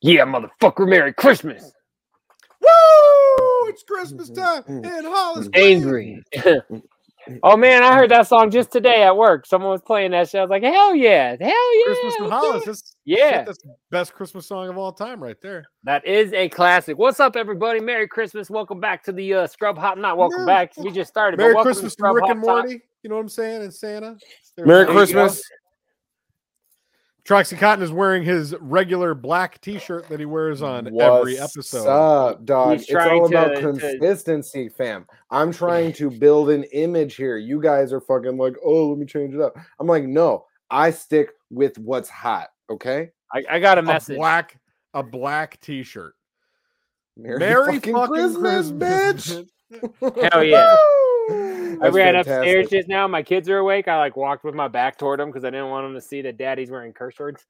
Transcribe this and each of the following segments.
Yeah, motherfucker, Merry Christmas. Woo! It's Christmas mm-hmm. time mm-hmm. in Hollis. Mm-hmm. Angry. oh man, I heard that song just today at work. Someone was playing that shit. I was like, hell yeah, hell yeah. Christmas in let's Hollis. That's, Yeah. shit, that's the best Christmas song of all time, right there. That is a classic. What's up, everybody? Merry Christmas. Welcome back to the uh, Scrub Hop. Not welcome Merry- back. We just started. Merry but Christmas to to Rick Hop and Time. Morty. You know what I'm saying? And Santa. They're- Merry there you. Christmas. Troxy Cotton is wearing his regular black T-shirt that he wears on every episode. up, dog? He's It's all about to- to- consistency, fam. I'm trying to build an image here. You guys are fucking like, oh, let me change it up. I'm like, no, I stick with what's hot. Okay. I, I got a message. a black, a black T-shirt. Merry, Merry fucking, fucking Christmas, Christmas. bitch. Hell yeah. Woo! I ran fantastic. upstairs just now. My kids are awake. I like walked with my back toward them because I didn't want them to see that daddy's wearing curse words.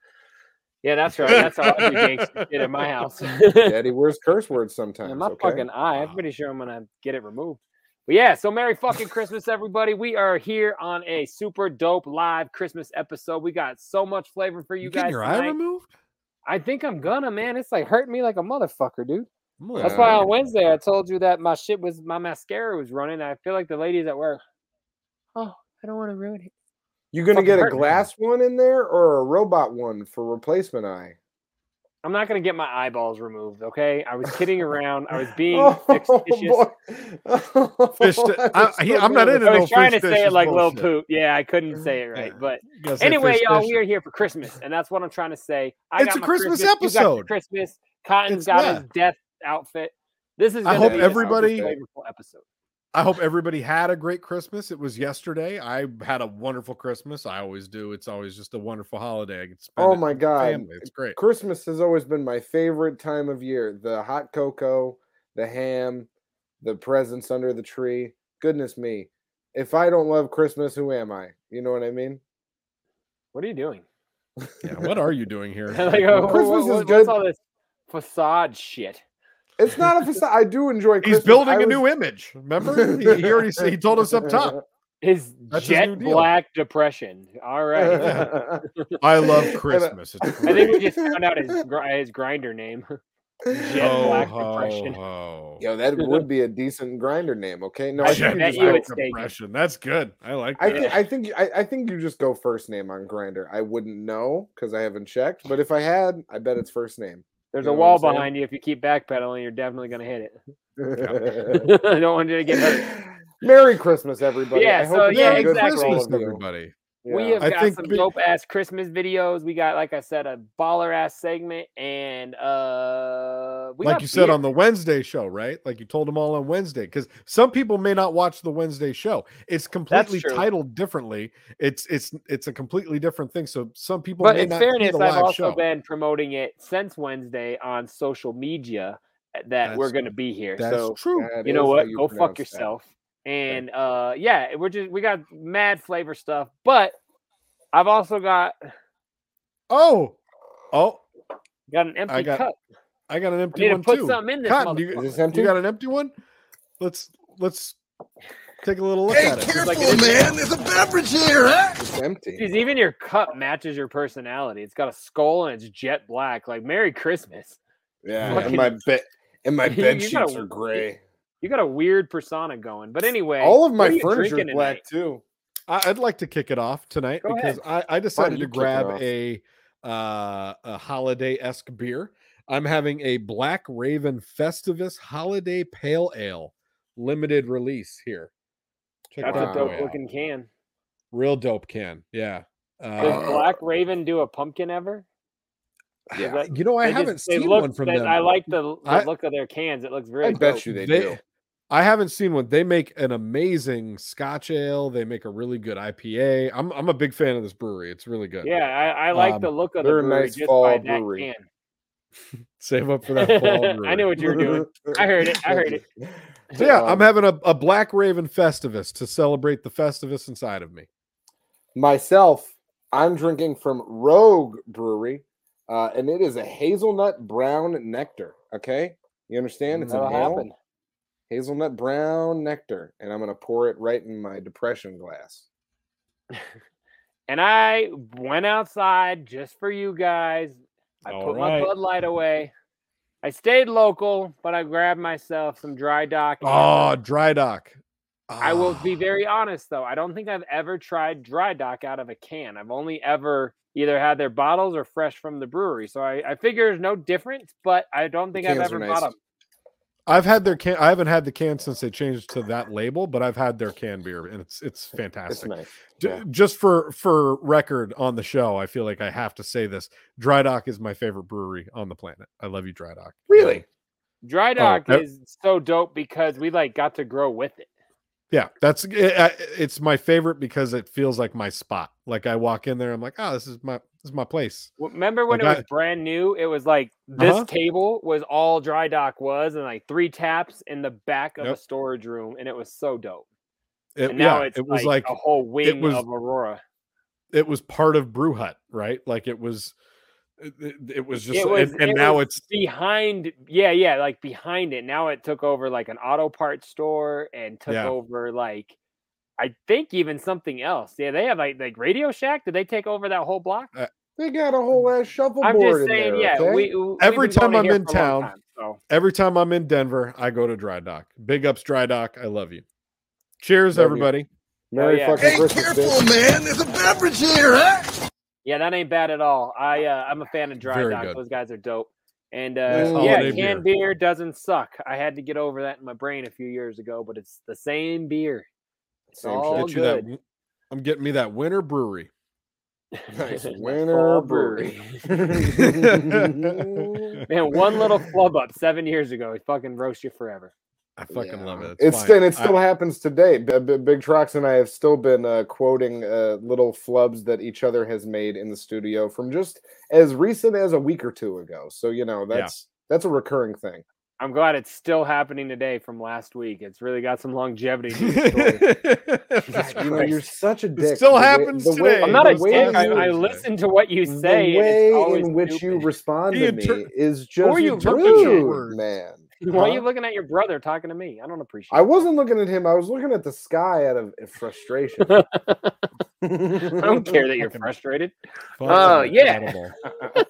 Yeah, that's right. That's how I do gangster shit in my house. Daddy wears curse words sometimes. In my okay? fucking eye. I'm pretty sure I'm gonna get it removed. But yeah, so Merry fucking Christmas, everybody. We are here on a super dope live Christmas episode. We got so much flavor for you, You guys. getting your eye removed? I think I'm gonna, man. It's like hurting me like a motherfucker, dude. I'm That's why on Wednesday I told you that my shit was my mascara was running. I feel like the ladies at work. Oh, I don't want to ruin it. You gonna fucking get a hurt me. glass one in there or a robot one for replacement eye? I'm not gonna get my eyeballs removed, okay? I was kidding around. I was being Oh, fictitious. boy. Fish to- I- I'm he- so I'm not in it. I no was trying to fish say it dishes like Lil bullshit. Poop. Yeah, I couldn't say it right. Yeah. But You gotta say anyway, fish y'all, dish. we are here for Christmas, and that's what I'm trying to say. I It's got a my Christmas You got your episode. Christmas. Cotton's It's- got yeah. his death outfit. This is. I hope be everybody- episode. I hope everybody had a great Christmas. It was yesterday. I had a wonderful Christmas. I always do. It's always just a wonderful holiday. I can spend Oh my with God. family. It's great. Christmas has always been my favorite time of year. The hot cocoa, the ham, the presents under the tree. Goodness me. If I don't love Christmas, who am I? You know what I mean? What are you doing? Yeah, what are you doing here? like, what- Christmas what- is what's good. all this facade shit? It's not a facade. I do enjoy Christmas. He's building I a was- new image. Remember? he, he already said, he told us up top. His That's jet deal. black depression. All right. I love uh, Christmas. It's I think we just found out his his Grindr name. Jet Ho, Black ho, Depression. ho. Yo, that would be a decent Grindr name. Okay, no, I I, think you you just go- Depression. That's good. I like I that. think I think I, I think you just go first name on Grindr. I wouldn't know because I haven't checked, but if I had, I bet it's first name. There's You a know what wall behind you. If you keep backpedaling, you're definitely gonna hit it. I don't want you to get hurt. Merry Christmas, everybody. Yeah, I hope so, yeah, been exactly. Christmas, of you. everybody. We have I got some we- dope ass Christmas videos. We got, like I said, a baller ass segment, and uh, we like got you said beer. on the Wednesday show, right? Like you told them all on Wednesday, because some people may not watch the Wednesday show. It's completely titled differently. It's it's it's a completely different thing. So some people But may in not fairness, the I've also show. been promoting it since Wednesday on social media uh, that we're going to be here. That's So true. That you know what? you Go pronounce fuck that. Yourself. And uh, yeah, we're just we got mad flavor stuff, but I've also got Oh, oh, got an empty got cup. I got an I empty need to one put too. something in this. Cotton, you. Is this empty? you got an empty one? Let's let's take a little look Hey, at it. careful, like it is- man. There's a beverage here, huh? It's empty. Jeez, even your cup matches your personality. It's got a skull and it's jet black. Like Merry Christmas. Yeah, Fucking- and my bed and my You bed gotta- sheets are gray. You got a weird persona going. But anyway, All of my are you furniture is black tonight? too. I, I'd like to kick it off tonight Go because I, I decided to grab a uh, a holiday esque beer. I'm having a Black Raven Festivus Holiday Pale Ale limited release here. Check That's that a dope boy out. looking can. Real dope can. Yeah. Does Uh, Black Raven do a pumpkin ever? Yeah. that- you know, I haven't they seen look- one from they- them. I like the, the I- look of their cans. It looks very. I very bet dope. you they, They- do. I haven't seen one. They make an amazing Scotch ale. They make a really good IPA. I'm I'm a big fan of this brewery. It's really good. Yeah, I, I like Um, the look of the they're brewery nice just fall by brewery. that can. Save up for that fall. I brewery. knew what you were doing. I heard it. I heard it. So yeah, I'm having a, a Black Raven Festivus to celebrate the Festivus inside of me. Myself, I'm drinking from Rogue Brewery, uh, and it is a hazelnut brown nectar. Okay, you understand? It's an That'll ale, happen. Hazelnut brown nectar, and I'm gonna pour it right in my depression glass. And I went outside just for you guys. I All put right. my Bud Light away. I stayed local, but I grabbed myself some dry dock. Oh, dry dock. I will be Ah. very honest though. I don't think I've ever tried dry dock out of a can. I've only ever either had their bottles or fresh from the brewery. So I, I figure there's no difference, but I don't think I've ever nice. bought them. I've had their can. I haven't had the can since they changed to that label, but I've had their can beer, and it's it's It's fantastic. nice. J- yeah. Just for for record on the show, I feel like I have to say this: Dry Dock is my favorite brewery on the planet. I love you, Dry Dock. Really? Dry oh, dock that- is so dope because we like got to grow with it. Yeah, that's it, it's my favorite because it feels like my spot. Like I walk in there, I'm like, oh, this is my this is my place. Remember when Like it I- was brand new? It was like this Uh-huh. table was all dry dock was, and like three taps in the back of a storage room, and it was so dope. It, And now yeah, it's it was like, like a whole wing was- of Aurora. it was part of Brew Hut, right? Like it was, it, it- it was just, it was, and, and it now it's behind. Yeah, yeah, like behind it. Now it took over like an auto parts store and took Yeah. over like. I think even something else. Yeah, they have like like Radio Shack. Did they take over that whole block? Uh, they got a whole mm. ass shuffleboard I'm just in saying, there. yeah. okay? We we've Every time I'm in for a long town, time, so every time I'm in Denver, I go to Dry Dock. Big ups, Dry Dock. I love you. Cheers, Love you. everybody. Merry yeah. fucking Christmas, bitch. man. There's a beverage here, huh? Yeah, that ain't bad at all. I uh, I'm a fan of Dry Very Dock. Those guys are dope. And Nice uh, yeah, canned beer. doesn't suck. I had to get over that in my brain a few years ago, but it's the same beer. It's Same all Get you that. good. I'm getting me that Winter Brewery. Nice winter fall brewery. Man, one little flub up seven years ago, he fucking roast you forever. I fucking love it. It's fine. still, and it I- still happens today. B- B- Big Trox and I have still been uh, quoting uh, little flubs that each other has made in the studio from just as recent as a week or two ago. So you know that's that's a recurring thing. I'm glad it's still happening today from last week. It's really got some longevity to the story. You know, you're such a dick. It still The happens way- today. I'm not a dick. I, I listen to what you say. and way in which you respond to inter- me is just you looking at? rude, man. Why are you looking at your brother talking to me? I don't appreciate I it. wasn't looking at him. I was looking at the sky out of frustration. I don't care that you're frustrated. Fucking Oh, yeah.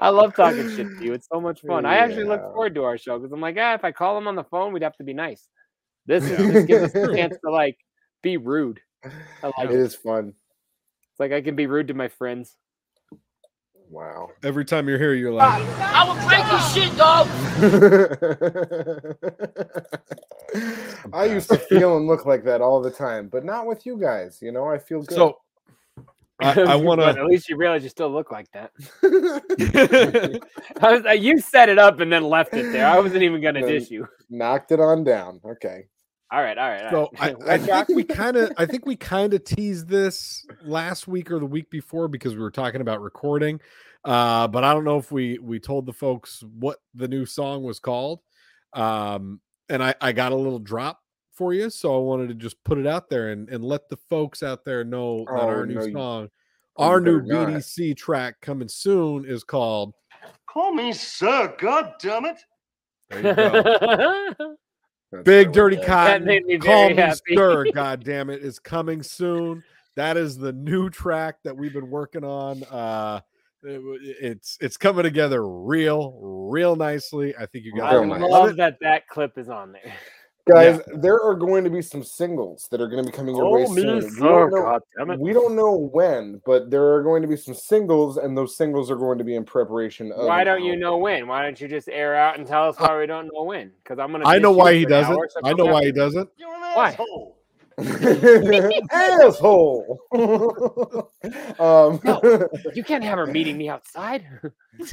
I love talking shit to you. It's so much fun. I actually look forward to our show because I'm like, ah, if I call him on the phone, we'd have to be nice. This, is, this gives us a chance to like be rude. I like it it. is fun. It's like I can be rude to my friends. Wow. Every time you're here, you're like, I will break your shit, dog. I used to feel and look like that all the time, but not with you guys. You know, I feel good. so. I, I want to. at least you realize you still look like that. I was, uh, you set it up and then left it there. I wasn't even gonna No. dish you. knocked it on down. Okay. All right, all right. All So I, right. I Red Rock? think we kind of I think we kind of teased this last week or the week before because we were talking about recording. Uh, but I don't know if we we told the folks what the new song was called. Um, and I, I got a little drop for you, so I wanted to just put it out there and, and let the folks out there know that Oh, our new no, you- song, oh, you our new better not. BDC track coming soon is called Call me sir, god damn it. there you go. That's Big Dirty good. Cotton, made me Call very Me happy. Stir, God damn it, is coming soon. That is the new track that we've been working on. Uh it- it's it's coming together real, real nicely. I think you guys I Real will nice. love love that that clip is on there. Guys, there are going to be some singles that are going to be coming your way Oh, me soon. We don't, oh, know, God damn it. we don't know when, but there are going to be some singles, and those singles are going to be in preparation of. Why don't you know when? Why don't you just air out and tell us why we don't know when? Because I'm gonna. I know why he doesn't. I know why he doesn't. You're an Why? asshole. um, You can't have her meeting me outside.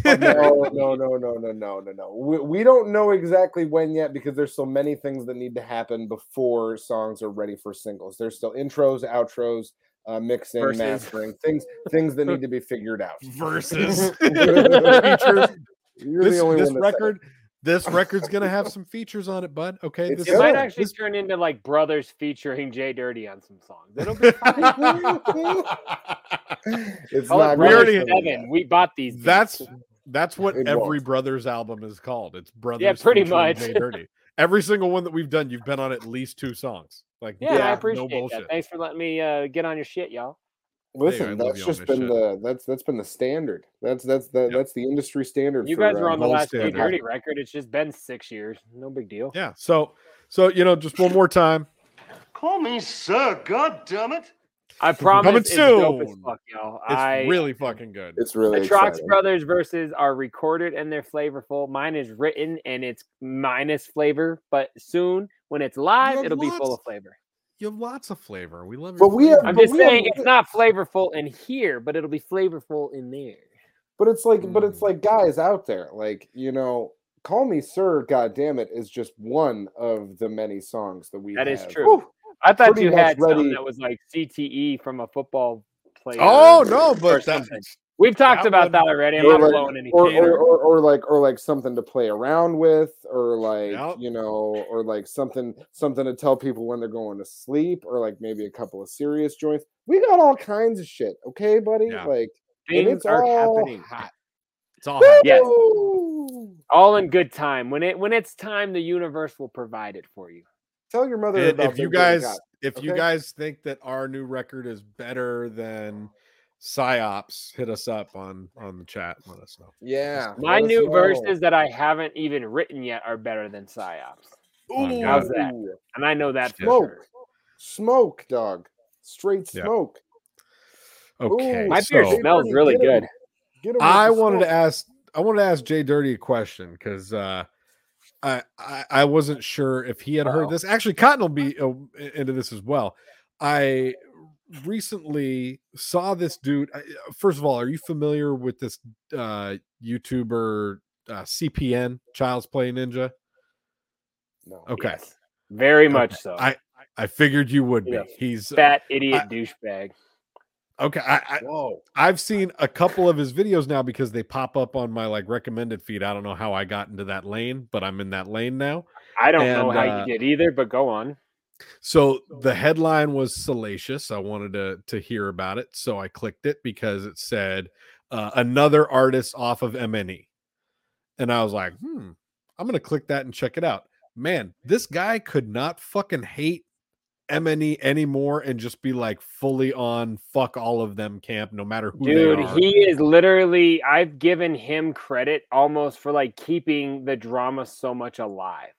no, no, no, no, no, no, no, no. We, we don't know exactly when yet because there's so many things that need to happen before songs are ready for singles. There's still intros, outros, uh, mixing, Verses. mastering, things things that need to be figured out. Versus You're this, the only this one that said record this record's gonna have some features on it bud okay this, It might good. actually this- turn into like brothers featuring Jay Dirty on some songs. It'll be fine. it's Call it not We Brothers already- going Seven. We bought these. beats. that's that's what It every won't. brothers album is called it's brothers Yeah, pretty featuring much. Jay dirty every single one that we've done you've been on at least two songs like yeah, I Yeah, no appreciate bullshit. that. Thanks for letting me uh, get on your shit, y'all. Listen, I that's just been shit. the that's that's been the standard. That's that's the Yep. that's the industry standard. You for, guys uh, were on the last Jay standard. Dirty record. It's just been six years. No big deal. yeah so so you know just one more time Call me sir, god damn it. I promise Coming it's dope as soon. fuck, y'all. it's I, really fucking good It's really the Trox. Brothers verses are recorded and they're flavorful. Mine is written and it's minus flavor, but soon when it's live, have it'll be full of flavor. You have lots of flavor we love your But we have- I'm But just we have- saying it's not flavorful in here, but it'll be flavorful in there. But it's like, but it's Mm. like guys out there, like you know, "Call Me Sir," God damn it, is just one of the many songs that we. That is have. true. I thought pretty you much had something ready- that was like CTE from a football player. oh no but something. That's We've talked that about one- that already. I'm Or not like- blowing any Or, or, or, or like or like something to play around with, or like Yep. you know, or like something something to tell people when they're going to sleep, or like maybe a couple of serious joints. We got all kinds of shit, okay, buddy? Yeah. Like and Things it's are all happening. hot. it's all happening. Yes. All in good time. When it when it's time, the universe will provide it for you. Tell your mother And about if you guys God. if you guys think that our new record is better than psyops hit us up on on the chat let us know Yeah. My new know. verses that I haven't even written yet are better than Psyops. Ooh. How's that? And I know that for Smoke. sure. Smoke, dog. Straight Yeah. smoke. okay My so beer smells really good. Get 'em i wanted smoke. to ask i wanted to ask jay dirty a question because uh I, I i wasn't sure if he had heard Uh-oh. this actually cotton will be uh, into this as well i recently saw this dude uh, first of all are you familiar with this uh youtuber uh, cpn child's play ninja No. okay Yes. Very Okay. much so. I I figured you would be. Yeah. He's Fat idiot I- douchebag. okay. I, I Whoa. I've seen a couple of his videos now because they pop up on my like recommended feed. I don't know how I got into that lane, but I'm in that lane now. I don't know And, how uh, you did either, but go on. So the headline was salacious. I wanted to to hear about it, so I clicked it because it said uh, another artist off of MNE, and I was like, hmm, I'm gonna click that and check it out. Man, this guy could not fucking hate MNE anymore and just be like fully on fuck all of them camp, no matter who Dude, they are. he is literally I've given him credit almost for like keeping the drama so much alive.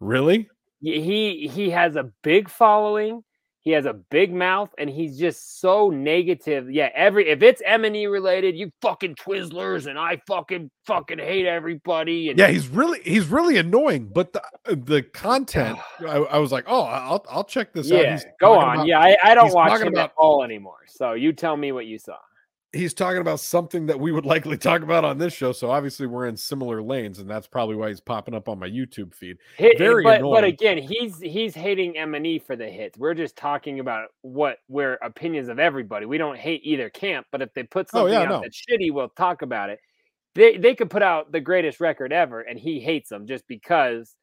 really? He he has a big following. He has a big mouth, and he's just so negative. Yeah, every if it's M and E related, you fucking Twizzlers, and I fucking fucking hate everybody. And Yeah, he's really he's really annoying. But the the content, I, I was like, oh, I'll I'll check this out. yeah, He's go on. about- yeah, I, I don't watch him about- at all anymore. So you tell me what you saw. He's talking about something that we would likely talk about on this show. So obviously we're in similar lanes, and that's probably why he's popping up on my YouTube feed. Hit, Very but annoying. but again, he's he's hating M and E for the hits. We're just talking about what we're opinions of everybody. We don't hate either camp, but if they put Oh, something yeah, out no. that's shitty, we'll talk about it. They they could put out the greatest record ever, and he hates them just because.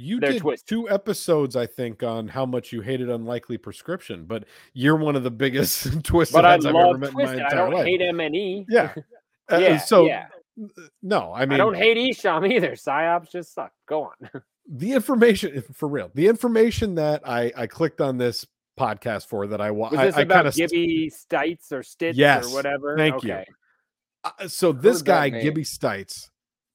You did twisted. two episodes, I think, on how much you hated unlikely prescription, but you're one of the biggest Twiztid But I I've ever love met in my Twiztid. I don't life. hate M and E. Yeah. Uh, Yeah, so yeah. no, I mean I don't hate Esham either. Psyops just suck. Go on. the information for real. The information that I I clicked on this podcast for that I wa- Was this I about of Gibby Stites or Stitz Yes, or whatever? thank you. Uh, so this guy. Gibby Stites,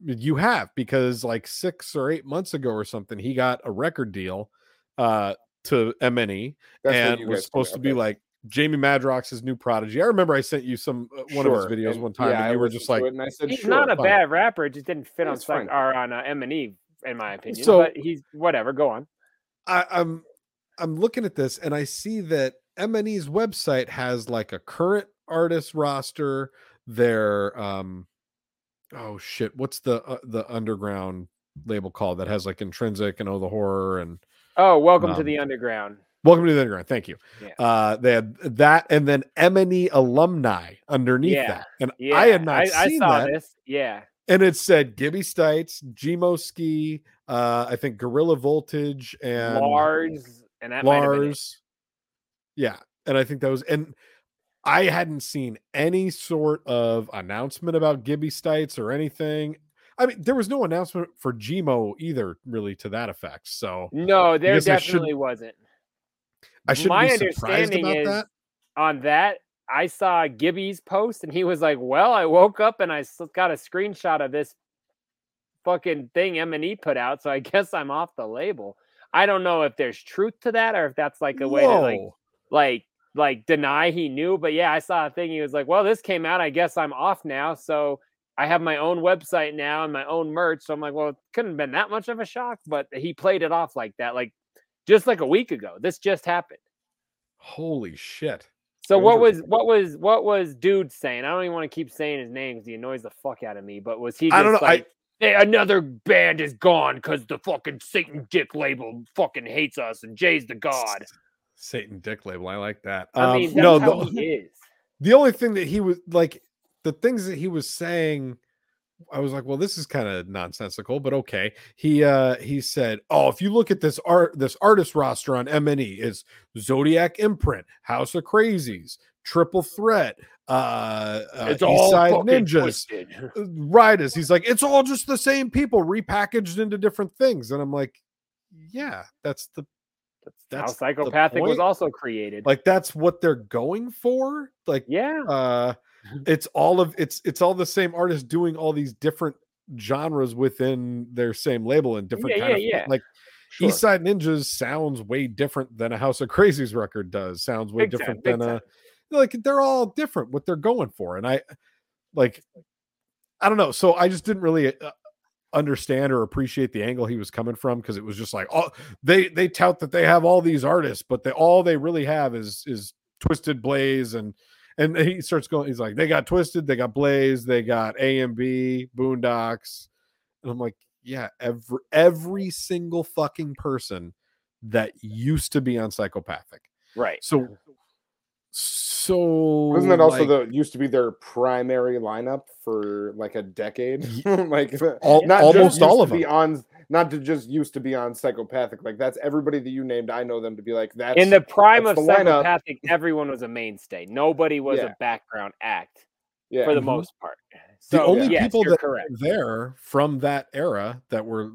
you have because like six or eight months ago or something, he got a record deal uh to MNE That's what and you was guys do, supposed to be okay. like Jamie Madrox's new prodigy. I remember I sent you some uh, one of his videos and- one time, yeah, and I were just like, and I said, He's sure, not a fine. bad rapper. It just didn't fit on It's or on uh, M and E, in my opinion. So- but he's whatever. Go on. I, I'm I'm looking at this and I see that M&E's website has like a current artist roster. Their um, oh shit, what's the uh, the underground label called that has like intrinsic and oh the horror and Oh, welcome to Um, the underground. welcome to the underground. Thank you. Yeah. Uh, they had that and then MNE alumni underneath Yeah, that, and Yeah, I had not I, seen saw that. this. Yeah, and it said Gibby Stites, G-Mo Skee, uh, I think Gorilla Voltage, and Lars and that might have been it. Lars. Yeah, and I think that was and I hadn't seen any sort of announcement about Gibby Stites or anything. I mean, there was no announcement for G-Mo either, really, to that effect. So No, there guess I definitely wasn't. I shouldn't My be surprised understanding about is that. on that. I saw Gibby's post, and he was like, "Well, I woke up and I got a screenshot of this fucking thing M and E put out, so I guess I'm off the label." I don't know if there's truth to that or if that's like a way to like like like deny he knew. But yeah, I saw a thing. He was like, "Well, this came out. I guess I'm off now." So I have my own website now and my own merch. So I'm like, well, it couldn't have been that much of a shock. But he played it off like that, like just like a week ago. This just happened. Holy shit! So what was what was what was dude saying? I don't even want to keep saying his name because he annoys the fuck out of me. But was he? Just I don't know, I- "Hey, another band is gone because the fucking Satan Dick label fucking hates us and Jay's the god. Satan Dick label. I like that. I Um, mean, no, the, he is. the only thing that he was like the things that he was saying i was like well this is kind of nonsensical but okay he uh he said oh if you look at this art this artist roster on mne is zodiac imprint House of Krazees triple threat uh, uh It's all ninjas uh, riders he's like it's all just the same people repackaged into different things and i'm like yeah that's the How that's the psychopathic was also created. like that's what they're going for like yeah, uh it's all of it's it's all the same artists doing all these different genres within their same label and different Yeah, kind yeah, of yeah. like Sure. East Side Ninjas sounds way different than a House of Krazees record does. Sounds way Big different big than time. a like they're all different what they're going for. And I like I don't know. So I just didn't really uh, understand or appreciate the angle he was coming from because it was just like oh they they tout that they have all these artists, but they all they really have is is Twiztid Blaze and and he starts going he's like they got Twiztid, they got Blaze, they got A and B, Boondox. And I'm like, yeah, every every single fucking person that used to be on psychopathic. right. So so Wasn't that also like, the used to be their primary lineup for like a decade? like All- not almost all of to be them. on not to just used to be on psychopathic. Like that's everybody that you named. I know them to be like that. In the prime of that's the lineup. psychopathic, everyone was a mainstay. Nobody was Yeah. a background act yeah. for the Mhm. most part. the only yes, people you're that correct. were there from that era that were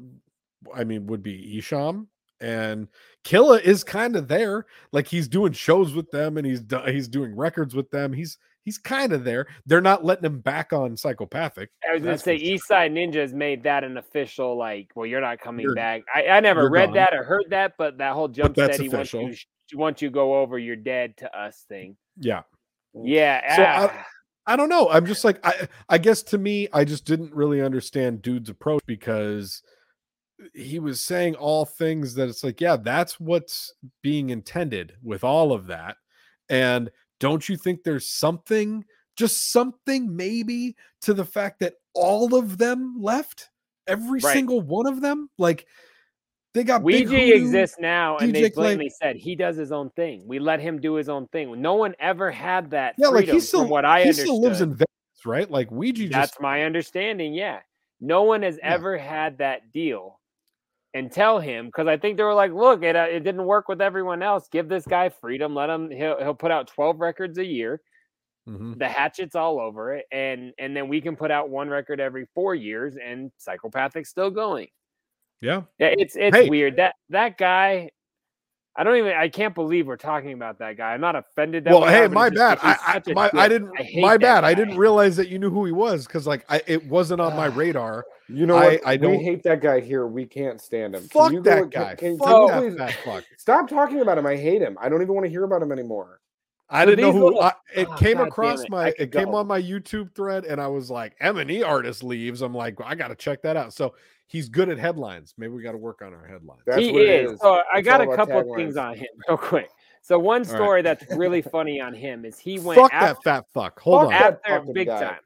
I mean would be Esham and Killa is kind of there like he's doing shows with them and he's he's doing records with them he's he's kind of there they're not letting him back on psychopathic I was gonna that's say for sure. East Side Ninjas made that an official like, well, you're not coming You're- back. I, I never read gone. that or heard that, but that whole jump that's steady once you once you go over, you're dead to us thing. yeah Yeah. So ah, I don't know. I'm just like I I guess to me, I just didn't really understand dude's approach because he was saying all things that it's like, yeah, that's what's being intended with all of that. And don't you think there's something, just something maybe to the fact that all of them left? Every Right. single one of them? Like they got Ouija exists now, and they DJ Clay- blatantly said he does his own thing. We let him do his own thing. No one ever had that. Yeah, like freedom, he still from what I he understood. still lives in Vegas, right? Like Ouija That's just my understanding. Yeah. No one has Yeah. ever had that deal and tell him because I think they were like, look, it, uh, it didn't work with everyone else. Give this guy freedom. Let him, he'll, he'll put out 12 records a year. Mhm. The hatchet's all over it. And, and then we can put out one record every four years and psychopathic's still going. yeah. Yeah, it's, it's Hey. weird that, that guy, I don't even, I can't believe we're talking about that guy. I'm not offended that well, hey, my bad. like, I, he's such I, a my, I didn't. hate my that bad. I didn't realize that you knew who he was because, like, I it wasn't on my radar. You know I- what? I don't- We hate that guy here. We can't stand him. Can Fuck you go- that can- guy. can- Fuck can you that please- fat fuck. Stop talking about him. I hate him. I don't even want to hear about him anymore. I So didn't know who. little- I, it Oh, came God across it. My. could It came on my YouTube thread, and I was like, "M and E artist leaves." I'm like, I got to check that out. So he's good at headlines. Maybe we got to work on our headlines. That's he what is. is. So I got a about couple things on him real quick. So one right. story that's really funny on him is he went Fuck after, that fat fuck. Hold on. after fucking big time.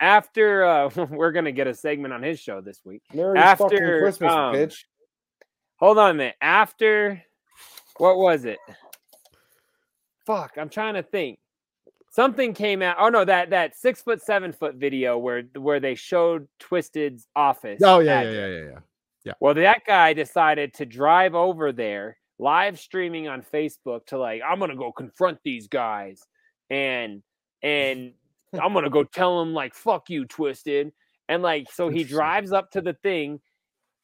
After uh, we're gonna get a segment on his show this week. Merry After, fucking Christmas, um, bitch. Hold on a minute. After what was it? Fuck, I'm trying to think. Something came out. Oh no, that that six foot seven foot video where where they showed Twiztid's office. Oh yeah, yeah, address. yeah, yeah, yeah. Well, that guy decided to drive over there, live streaming on Facebook to like, I'm gonna go confront these guys, and and I'm gonna go tell them like, fuck you, Twiztid, and like, so he drives up to the thing,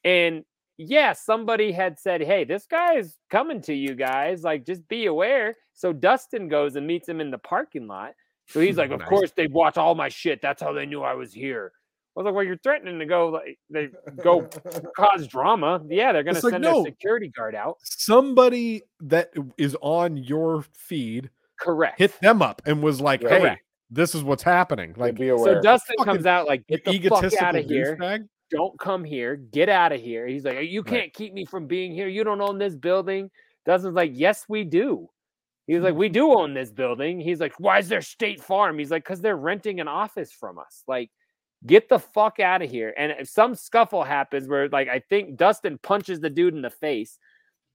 and yeah, somebody had said, hey, this guy is coming to you guys, like, just be aware. So Dustin goes and meets him in the parking lot. So he's like, of Nice. course they watch all my shit. That's how they knew I was here. I was like, well, you're threatening to go like they go cause drama. Yeah, they're gonna It's like, send no. a security guard out. Somebody that is on your feed Correct. hit them up and was like, Right. "Hey, this is what's happening." Like, Like, be aware. so Dustin Fucking comes out like, get the fuck egotistical out of here. douchebag. Don't come here. Get out of here. He's like, you can't keep me from being here. You don't own this building. Dustin's like, yes, we do. He's like, mm-hmm. we do own this building. He's like, why is there State Farm? He's like, because they're renting an office from us. Like, get the fuck out of here. And if some scuffle happens where, like, I think Dustin punches the dude in the face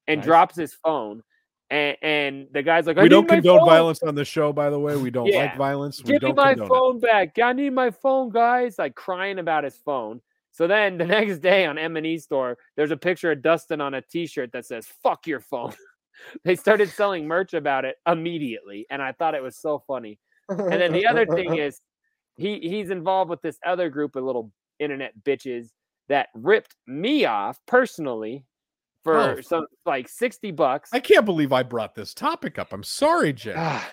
and Nice. drops his phone. And, and the guy's like, We don't condone phone. violence on the show, by the way. We don't Yeah. like violence. We Give me my condone it. phone back. I need my phone, guys. Like crying about his phone. So then the next day on M&E store, there's a picture of Dustin on a t-shirt that says, fuck your phone. they started selling merch about it immediately. And I thought it was so funny. And then the other thing is he he's involved with this other group of little internet bitches that ripped me off personally for Oh. some like 60 bucks. I can't believe I brought this topic up. I'm sorry, Jay. Ah,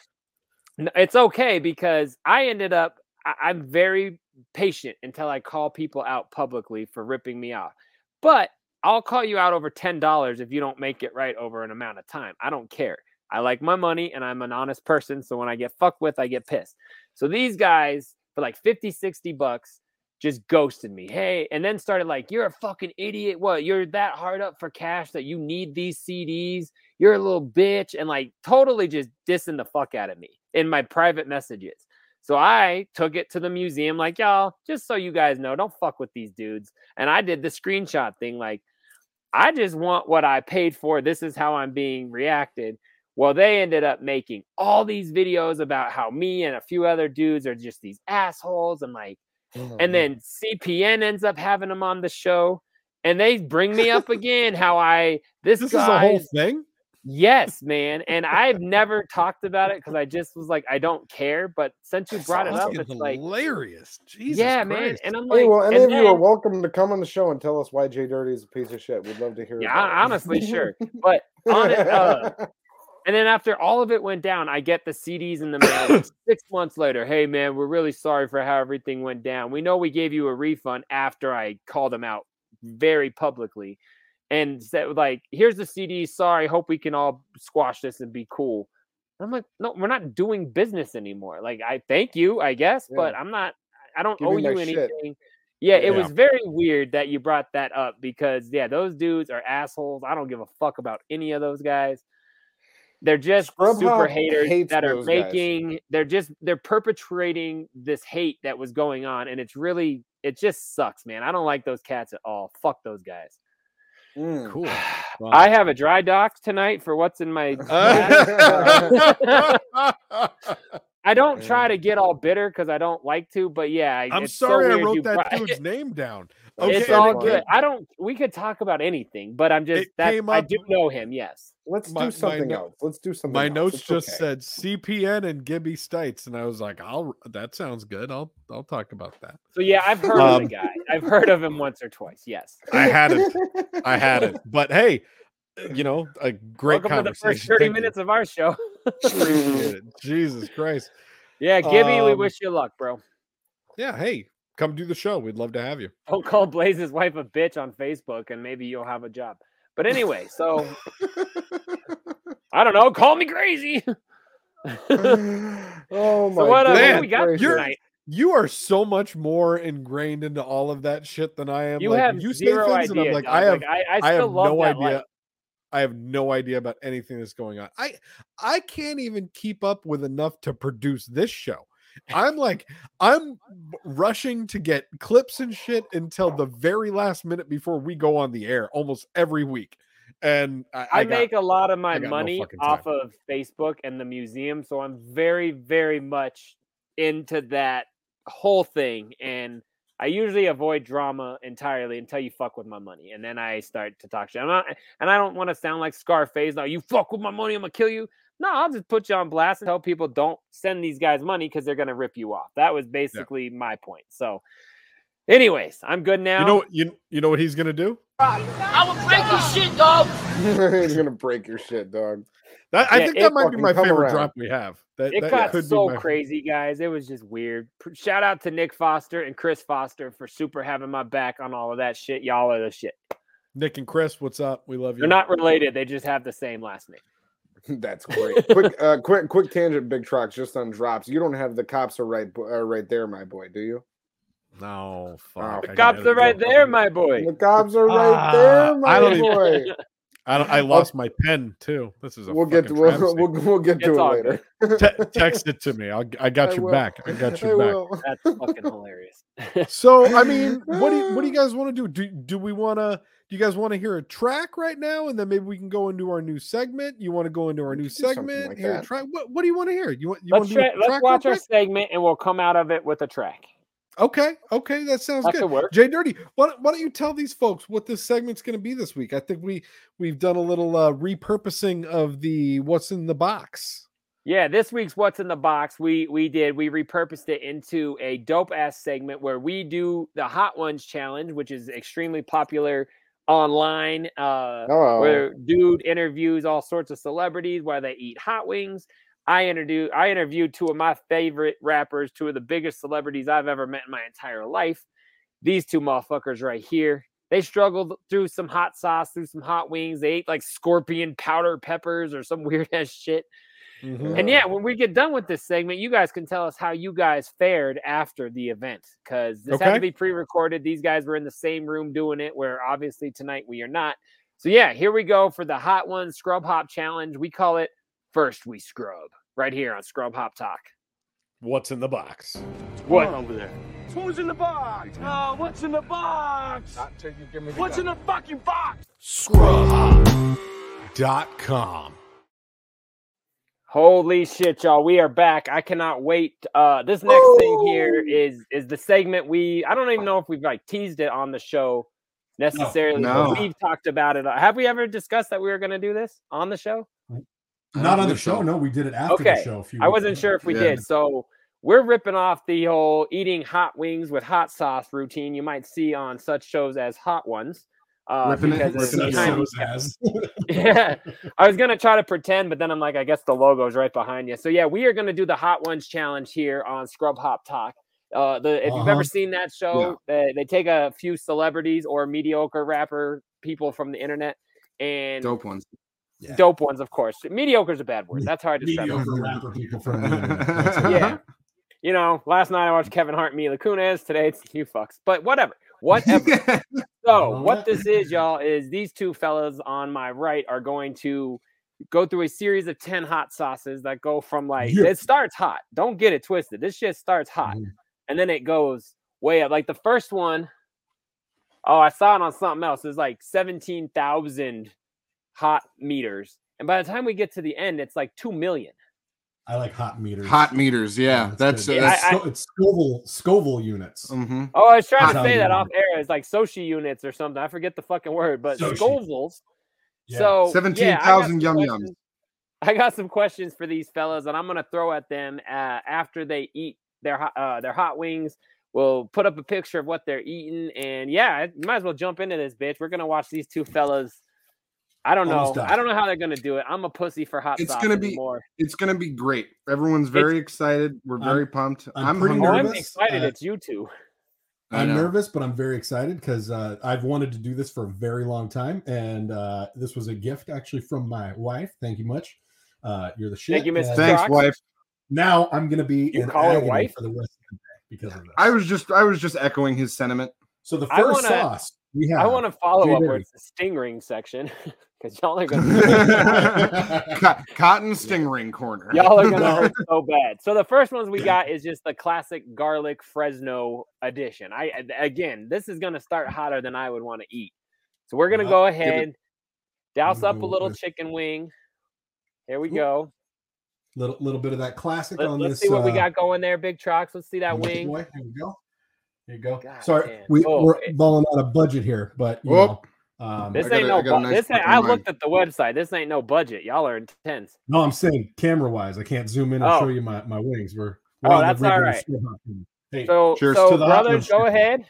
it's okay because I ended up I, I'm very patient until I call people out publicly for ripping me off. But I'll call you out over ten dollars if you don't make it right over an amount of time. I don't care. I like my money and I'm an honest person. So when I get fucked with, I get pissed. So these guys for like 50, 60 bucks just ghosted me. Hey, and then started like, you're a fucking idiot. What? You're that hard up for cash that you need these CDs. You're a little bitch. And like totally just dissing the fuck out of me in my private messages. So I took it to the museum, like, y'all, just so you guys know, don't fuck with these dudes. And I did the screenshot thing, like, I just want what I paid for. This is how I'm being reacted. Well, they ended up making all these videos about how me and a few other dudes are just these assholes and like oh, and then CPN ends up having them on the show and they bring me up again how I this, This is a whole thing. Yes, man. And I've never talked about it because I just was like, I don't care. But since you brought it up, Fucking it's like, hilarious. Jesus yeah, man. And I'm like, Hey, well, any and of you are welcome to come on the show and tell us why Jay Dirty is a piece of shit. We'd love to hear. yeah, about it. honestly, sure. But on it, uh, and then after all of it went down, I get the CDs in the mail six months later. Hey, man, we're really sorry for how everything went down. We know we gave you a refund after I called them out very publicly and said, like, here's the CD. Sorry, hope we can all squash this and be cool. I'm like, no, we're not doing business anymore. Like, I thank you, I guess, but I'm not, I don't Give owe you my shit. anything. Yeah, it Yeah. was very weird that you brought that up because yeah, those dudes are assholes. I don't give a fuck about any of those guys. They're just Grubhub super haters that are those guys. making they're just they're perpetrating this hate that was going on and it's really it just sucks, man. I don't like those cats at all. Fuck those guys. Mm. Cool. Wow. I have a dry dock tonight for what's in my Uh, I don't try to get all bitter because I don't like to, but yeah, I- I'm it's so sorry I wrote that brought- dude's name down. Okay, it's Okay, all fine. good. I don't. We could talk about anything, but I'm just It that came I up- do know him. Yes. Let's My- my do something no- else. Let's do something. My else. notes It's just okay. said CPN and Gibby Stites, and I was like, "I'll that sounds good. I'll I'll talk about that." So yeah, I've heard of Um, the guy. I've heard of him once or twice. Yes. I had it. I had it. but hey, you know, a great Welcome to the first 30 Thank you. minutes of our show. Jesus Christ. yeah, Gibby, we Um, wish you luck, bro. Yeah, hey, come do the show. We'd love to have you. Don't call Blaze's wife a bitch on Facebook, and maybe you'll have a job. But anyway, so I don't know. Call me crazy. oh my so what, uh, what Man, we got tonight? you are so much more ingrained into all of that shit than I am. You like, have you zero say things and I'm idea, like. I have, Like, I- I I, still have love no idea. life. I have no idea about anything that's going on. I I can't even keep up with enough to produce this show. I'm like, I'm rushing to get clips and shit until the very last minute before we go on the air almost every week. And I, I, I got- make a lot of my got no money off of Facebook and the museum, so I'm very, very much into that whole thing. And I usually avoid drama entirely until you fuck with my money, and then I start to talk shit. I'm not, and I don't want to sound like Scarface. Now you fuck with my money, I'm gonna kill you. No, I'll just put you on blast and tell people don't send these guys money because they're gonna rip you off. That was basically my point. So, anyways, I'm good now. you know you you know what he's gonna do? I will break your shit, dog. He's gonna break your shit, dog. That, I think that might be my favorite around. drop we have. That, it that got could so my- crazy, guys. It was just weird. Shout out to Nick Foster and Chris Foster for super having my back on all of that shit. Y'all are the shit. Nick and Chris, what's up? We love you. They're not related. They just have the same last name. That's great. quick, uh, quick, quick tangent. Big Trox just on drops. You don't have the cops are right, uh, right there, my boy. Do you? No, fuck. The I cops are right there, my boy. The cops are right Ah, there, my I don't even- boy. I, I lost my pen too. This is a We'll get to fucking we'll, we'll, we'll get to it later. Te- text it to me. I'll, I got I your will. back. I got I your back. will. That's fucking hilarious. So, I mean, what do you, what do you guys want to do? Do do we want to? Do you guys want to hear a track right now, and then maybe we can go into our new segment? You want to go into our new could something segment? like hear a that. track? What What do you want to hear? You want you let's want to do a tra- let's watch our segment and we'll come out of it with a track. Okay, okay, that sounds That good. could work. Jay Dirty, why, don't- why don't you tell these folks what this segment's going to be this week? I think we we've done a little uh, repurposing of the what's in the box. Yeah, this week's What's in the Box, we we did we repurposed it into a dope ass segment where we do the Hot Ones challenge, which is extremely popular online. Uh, Oh, where dude interviews all sorts of celebrities while they eat hot wings. I interviewed I interviewed two of my favorite rappers, two of the biggest celebrities I've ever met in my entire life. These two motherfuckers right here. They struggled through some hot sauce, through some hot wings. They ate like scorpion powder peppers or some weird ass shit. Mhm. And yeah, when we get done with this segment, you guys can tell us how you guys fared after the event because this had to be pre-recorded. These guys were in the same room doing it, where obviously tonight we are not. So yeah, here we go for the Hot One Scrub Hop Challenge. We call it First We Scrub right here on Scrub Hop Talk. What's in the box? What? over there? Who's in the box? Oh, what's in the box? What's in the fucking box? Dot.com. Holy shit, y'all! We are back. I cannot wait. Uh, this next thing here is is the segment we. I don't even know if we've like teased it on the show necessarily. but No. We've talked about it. Have we ever discussed that we were going to do this on the show? Not on the show. No, we did it after Okay. the show. A few I wasn't ago. sure if we Yeah. did. So we're ripping off the whole eating hot wings with hot sauce routine you might see on such shows as Hot Ones. Uh, Ripping it- because it's ripping it Shows as. yeah, I was gonna try to pretend, but then I'm like, I guess the logo's right behind you. So yeah, we are gonna do the Hot Ones challenge here on Scrub Hop Talk. Uh, the if you've Uh-huh. ever seen that show, they, they take a few celebrities or mediocre rapper people from the internet and Dope ones. Yeah. dope ones, of course. Mediocre is a bad word. That's hard to describe. Mediocre rapper people from the internet. That's it. Yeah. You know, last night I watched Kevin Hart and Mila Kunis. Today it's you fucks. But whatever. Whatever. So, what this is, y'all, is these two fellas on my right are going to go through a series of 10 hot sauces that go from like, Yeah. it starts hot. Don't get it twisted. This shit starts hot. Mhm. And then it goes way up. Like the first one, oh, I saw it on something else. It's like 17,000 hot meters. And by the time we get to the end, it's like 2 million. I like hot meters. Hot meters. Yeah, that's good. Yeah, that's. I- Sco- it's Scoville Scoville units. mhm. Oh, I was trying Hot to say that meter. off air. It's like Sochi units or something. I forget the fucking word, but Sochi. Scovilles. Yeah. So yeah, I 17,000 some yum yums. I got some questions for these fellas, and I'm gonna throw at them uh, after they eat their hot- uh, their hot wings. We'll put up a picture of what they're eating, and yeah, might as well jump into this bitch. We're gonna watch these two fellas. I don't know. Almost done. I don't know how they're gonna do it. I'm a pussy for hot It's gonna be- anymore. It's gonna be great. Everyone's very excited. We're I'm- very pumped. I'm I'm, pretty hungry. I'm nervous, excited. uh, it's you two. I I'm nervous, but I'm very excited because uh, I've wanted to do this for a very long time, and uh, this was a gift actually from my wife. Thank you much. Uh, you're the shit. Thank you, Miss. Thanks, Crocs. wife. Now I'm gonna be You in call agony wife? for the rest of the day because of this. I was just I was just echoing his sentiment. so the first wanna- sauce we have. I want to follow Jay up Dirty. with the stingring section because y'all are gonna Co- Cotton stingray corner. y'all are gonna hurt so bad. So the first ones we got is just the classic garlic Fresno edition. I again, this is gonna start hotter than I would want to eat. So we're gonna Yeah, go give it- ahead, douse up a little chicken wing. Here we Oop. go. little little bit of that classic Let, on us this. see what we uh, got going there, Big Trox. Let's see that wing. boy. Here we go. Here you go. God Sorry, damn. we, Oh, we're it- balling out of budget here, but you Whoop. know, um, This I ain't got a- I no. got a Bu- nice this ain't, I looked at the website. This ain't no budget. Y'all are intense. no, I'm saying camera wise, I can't zoom in and Oh. show you my, my wings. We're, we're Oh, that's all regular right. Still Hot Food. Hey, So, cheers so to the brothers, ones. go ahead.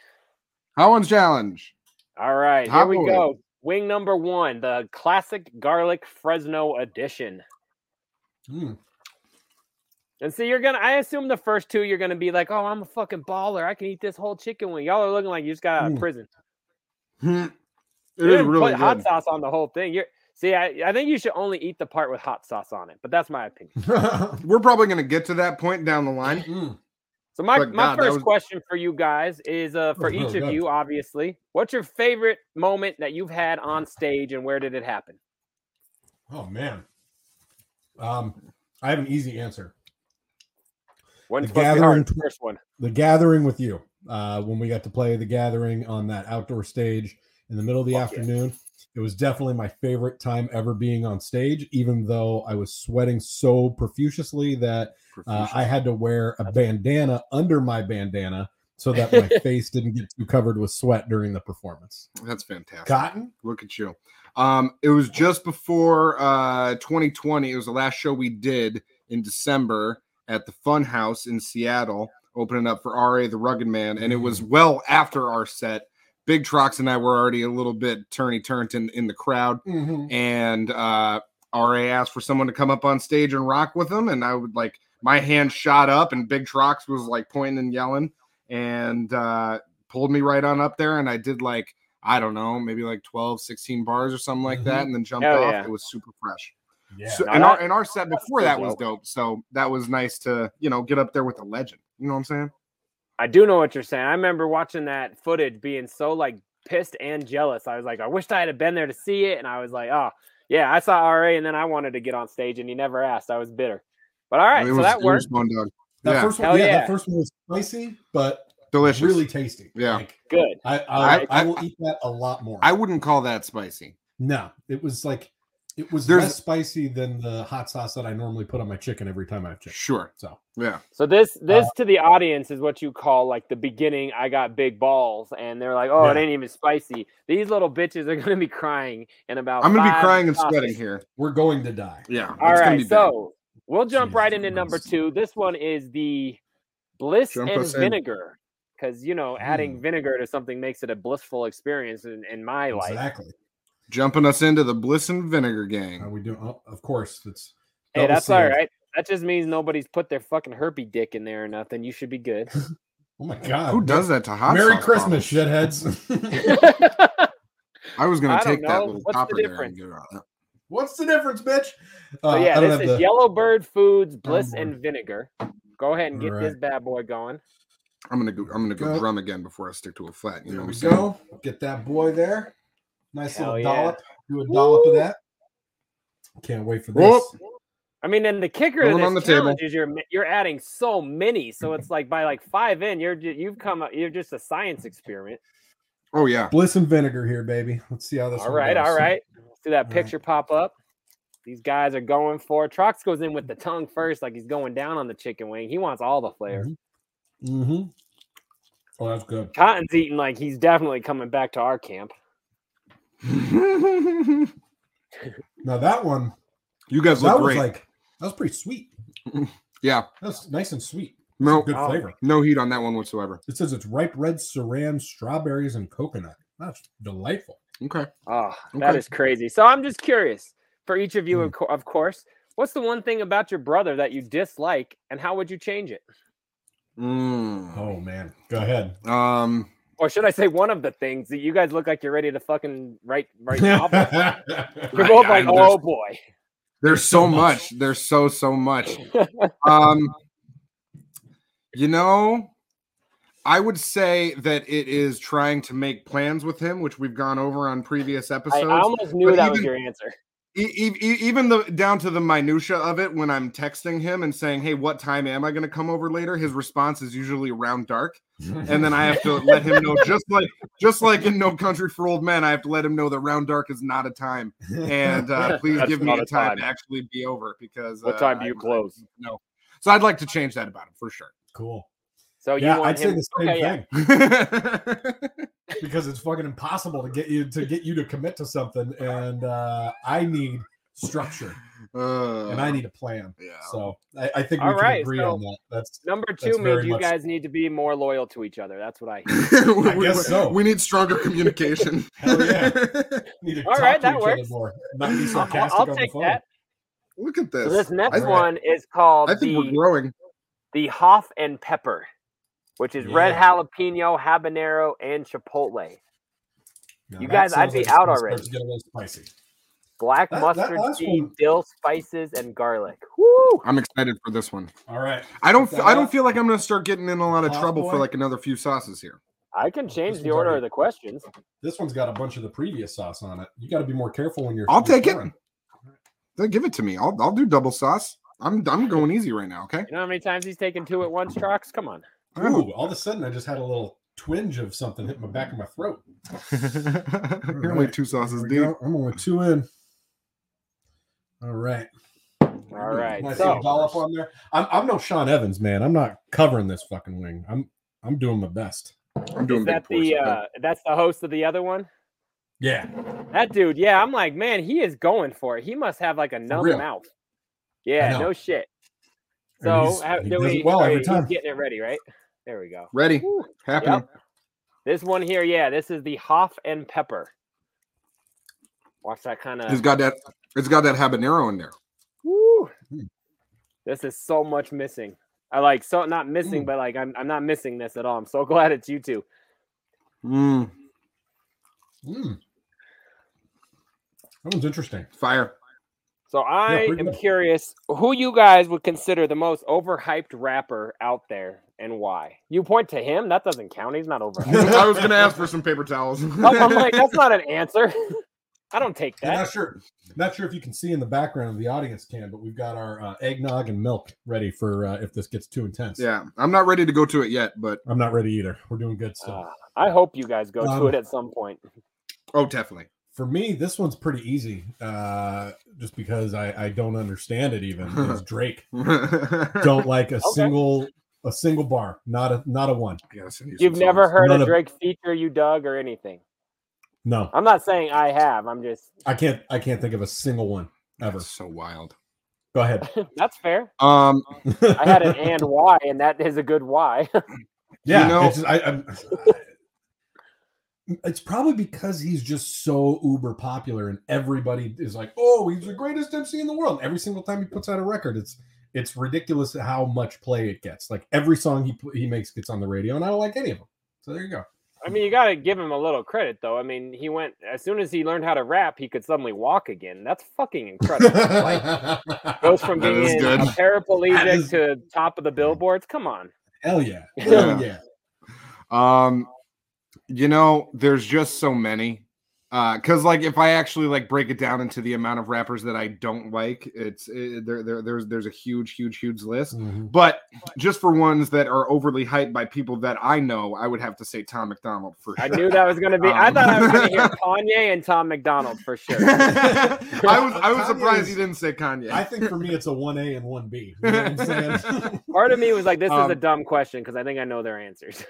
Hot ones challenge. All right, here we boy. go. Wing number one, the classic garlic Fresno edition. mm, And see, you're gonna. I assume the first two, you're gonna be like, "Oh, I'm a fucking baller. I can eat this whole chicken wing." Y'all are looking like you just got out of Mm. prison. It You is really put hot sauce on the whole thing. You're see, I, I think you should only eat the part with hot sauce on it. But that's my opinion. We're probably gonna get to that point down the line. mm. So my, But my God, first was- question for you guys is uh, for Oh, each oh, of God. you, obviously, what's your favorite moment that you've had on stage and where did it happen? Oh man, um, I have an easy answer. When's The supposed to be hard? gathering- First one. The gathering with you, uh, when we got to play the gathering on that outdoor stage in the middle of the Fuck yeah. afternoon. It was definitely my favorite time ever being on stage, even though I was sweating so profusely that uh, I had to wear a bandana under my bandana so that my face didn't get too covered with sweat during the performance. That's fantastic. Cotton? Look at you. Um, it was just before uh 2020. It was the last show we did in December at the Fun House in Seattle, opening up for RA the Rugged Man, and it was well after our set. Big Trox and I were already a little bit turny turned in, in the crowd, and uh RA asked for someone to come up on stage and rock with him, and I would like my hand shot up, and Big Trox was like pointing and yelling, and uh pulled me right on up there, and I did like I don't know, maybe like 12, 16 bars or something like that, and then jumped Hell off. yeah. It was super fresh. Yeah. So, and, that- our, and our set before that was dope. dope. So that was nice to, you know, get up there with a legend. You know what I'm saying? I do know what you're saying. I remember watching that footage being so like pissed and jealous. I was like, I wished I had been there to see it. And I was like, oh, yeah, I saw RA and then I wanted to get on stage and he never asked. I was bitter. But all right, it so was, that was worked. fun. That yeah, first one, Hell yeah, yeah. that first one was spicy, but delicious. really tasty. Yeah. Like, Good. I, I, I- I, I- will eat that a lot more. I wouldn't call that spicy. no, it was like it was There's- less spicy than the hot sauce that I normally put on my chicken every time I have chicken. Sure. So Yeah. So this this Uh, to the audience is what you call like the beginning. I got big balls, and they're like, "Oh, it ain't even spicy." These little bitches are gonna be crying in about. I'm gonna be crying and sauces. sweating here. we're going to die. Yeah. All it's right, be bad. so we'll jump Jesus right into number two. This one is the bliss Jump and vinegar, because you know adding Mm. vinegar to something makes it a blissful experience in, in my life. Exactly. Jumping us into the bliss and vinegar Are gang. we doing? Oh, of course, it's. Hey, that's all sealed. right. That just means nobody's put their fucking herpy dick in there or nothing. You should be good. Oh my god! Who does that to hot Merry sauce Christmas, bottles? shitheads. I was gonna I take that little What's the topper there and get it out. What's the difference, bitch? So Uh, yeah, I don't this have is the- Yellowbird Foods Bliss board. and Vinegar. Go ahead and get All this bad boy going. I'm gonna go. I'm gonna go Go. drum again before I stick to a flat. You There know we what I'm saying? go. Get that boy there. Nice Hell little yeah. dollop. Do a dollop of that. Can't wait for this. Whoop. I mean, and the kicker Throw of 'em this on the table. challenge is you're you're adding so many, so it's like by like five in, you're you've come up, you're just a science experiment. Oh yeah. Bliss and vinegar here, baby. Let's see how this All one right, goes. all right. See that All right. picture pop up. These guys are going for it. Trox goes in with the tongue first, like he's going down on the chicken wing. He wants all the flavor. Mm-hmm. Oh, that's good. Cotton's eating like he's definitely coming back to our camp. Now that one, you guys that look was great. like that was pretty sweet. yeah. That's nice and sweet. No, Good Oh. flavor. no heat on that one whatsoever. It says it's ripe red serrano, strawberries, and coconut. That's delightful. Okay. Oh, that Okay. is crazy. So I'm just curious for each of you, Hmm. of, co- of course, what's the one thing about your brother that you dislike, and how would you change it? Mm. Oh man, go ahead. Um. Or should I say one of the things that you guys look like you're ready to fucking write write novels? You're both I- like, there's- oh boy. There's so much. There's so so much. Um. You know, I would say that it is trying to make plans with him, which we've gone over on previous episodes. I almost knew But that was your answer. E- e- e- even the down to the minutia of it when i'm texting him and saying hey what time am i going to come over later his response is usually around dark and then i have to let him know just like just like in no country for old men i have to let him know that round dark is not a time and uh, please give me a a time, time. to actually be over because What uh, time do you I- close? no so i'd like to change that about him for sure Cool. So you yeah, want I'd say the same okay, yeah. thing because it's fucking impossible to get you to get you to commit to something, and uh, I need structure uh, and I need a plan. yeah. So I, I think we All can right, agree so on that. That's Number two very means you much- guys need to be more loyal to each other. That's what I. we, I guess so. we need stronger communication Hell yeah. need to All talk right, to that works. more, not be I'll, I'll on take the phone. that. look at this So this next I, one is called I think the we're growing the Hoff and Pepper, which is red jalapeno, habanero, and chipotle. Now You guys, I'd be like out already. to get a little spicy. Black That- that mustard last seed, one- dill, spices, and garlic. Woo! i'm excited for this one All right. I don't. Put f- that I don't feel like I'm going to start getting in a lot of Toss trouble for like another few sauces here. I can change the order already- of the questions. This one's got a bunch of the previous sauce on it. You got to be more careful when you're. I'll you're take it. pouring. Then give it to me. I'll. I'll do double sauce. I'm. I'm going easy right now. Okay. You know how many times he's taken two at once, Trox? Come on. Ooh! All of a sudden, I just had a little twinge of something hit my back of my throat. You're only two sauces There deep. go. I'm only two in. All right. All right. Can I see a So, dollop on there? I'm, I'm no Sean Evans, man. I'm not covering this fucking wing. I'm I'm doing my best. I'm doing is that the okay? uh, that's the host of the other one? Yeah. That dude, yeah, I'm like, man, he is going for it. He must have like a numb mouth. Yeah, no shit. So how, he we, it well every he's time. getting it ready, right? There we go. Ready? Whew. Happening. Yep. This one here, yeah, this is the Hoff and Pepper. Watch that kind It's of. got that. It's got that habanero in there. Woo. Hmm. This is so much missing. I like so not missing, Mm. but like I'm I'm not missing this at all. I'm so glad it's you two. Mm, Mm. That one's interesting. fire. So I pretty am good. curious who you guys would consider the most overhyped rapper out there and why. You point to him, that doesn't count. He's not overhyped. I was going to ask for some paper towels. I'm like, that's not an answer. I don't take Yeah, not sure. Not sure if you can see in the background. The audience can, but we've got our uh, eggnog and milk ready for uh, if this gets too intense. yeah, I'm not ready to go to it yet, but I'm not ready either. We're doing good stuff. Uh, I hope you guys go to Um, it at some point. oh, definitely. For me, this one's pretty easy. Uh, just because I, I don't understand it. Even is Drake. Don't like a single a single bar. Not a not a one. I you some You've never songs. heard None a of- Drake feature you dug or anything. No, I'm not saying I have. I'm just I can't. I can't think of a single one ever. That's so wild. Go ahead. that's fair. Um, I had an and why, and that is a good why. Yeah, know- it's, I, I'm, it's probably because he's just so uber popular, and everybody is like, "Oh, he's the greatest MC in the world." Every single time he puts out a record, it's it's ridiculous how much play it gets. Like every song he he makes gets on the radio, and I don't like any of them. So there you go. I mean, you got to give him a little credit, though. I mean, he went as soon as he learned how to rap, he could suddenly walk again. That's fucking incredible. like, goes from being a paraplegic That is- to top of the billboards. Come on. Hell yeah, Yeah. hell yeah. Um, you know, there's just so many. Uh, cause like if I actually like break it down into the amount of rappers that I don't like, it's it, there, there there's there's a huge, huge, huge list. Mhm. But just for ones that are overly hyped by people that I know, I would have to say Tom McDonald for I knew that was going to be. I Um, thought I was going to hear Kanye and Tom McDonald for sure. I was I was Kanye surprised is- you didn't say Kanye. I think for me, it's a one A and one B. You know what I'm saying? Part of me was like, "This is a Um, dumb question" because I think I know their answers.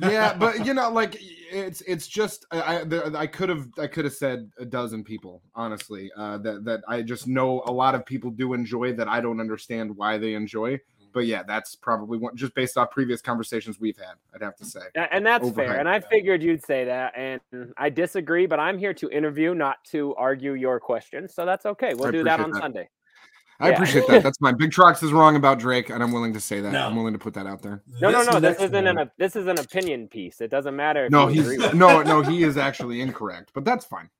yeah, but you know, like it's it's just I I, I could have I could have said a dozen people honestly uh, that that I just know a lot of people do enjoy that I don't understand why they enjoy. But yeah, that's probably one just based off previous conversations we've had. I'd have to say. And that's fair. And I yeah. figured you'd say that, and I disagree. But I'm here to interview, not to argue your question. So that's okay. We'll I do that on that. Sunday. I Yeah. appreciate that. That's fine. Big Trox is wrong about Drake, and I'm willing to say that. No. I'm willing to put that out there. No, no, no. This isn't an this is an opinion piece. It doesn't matter. If No, he's agree with it. no, no. He is actually incorrect, but that's fine.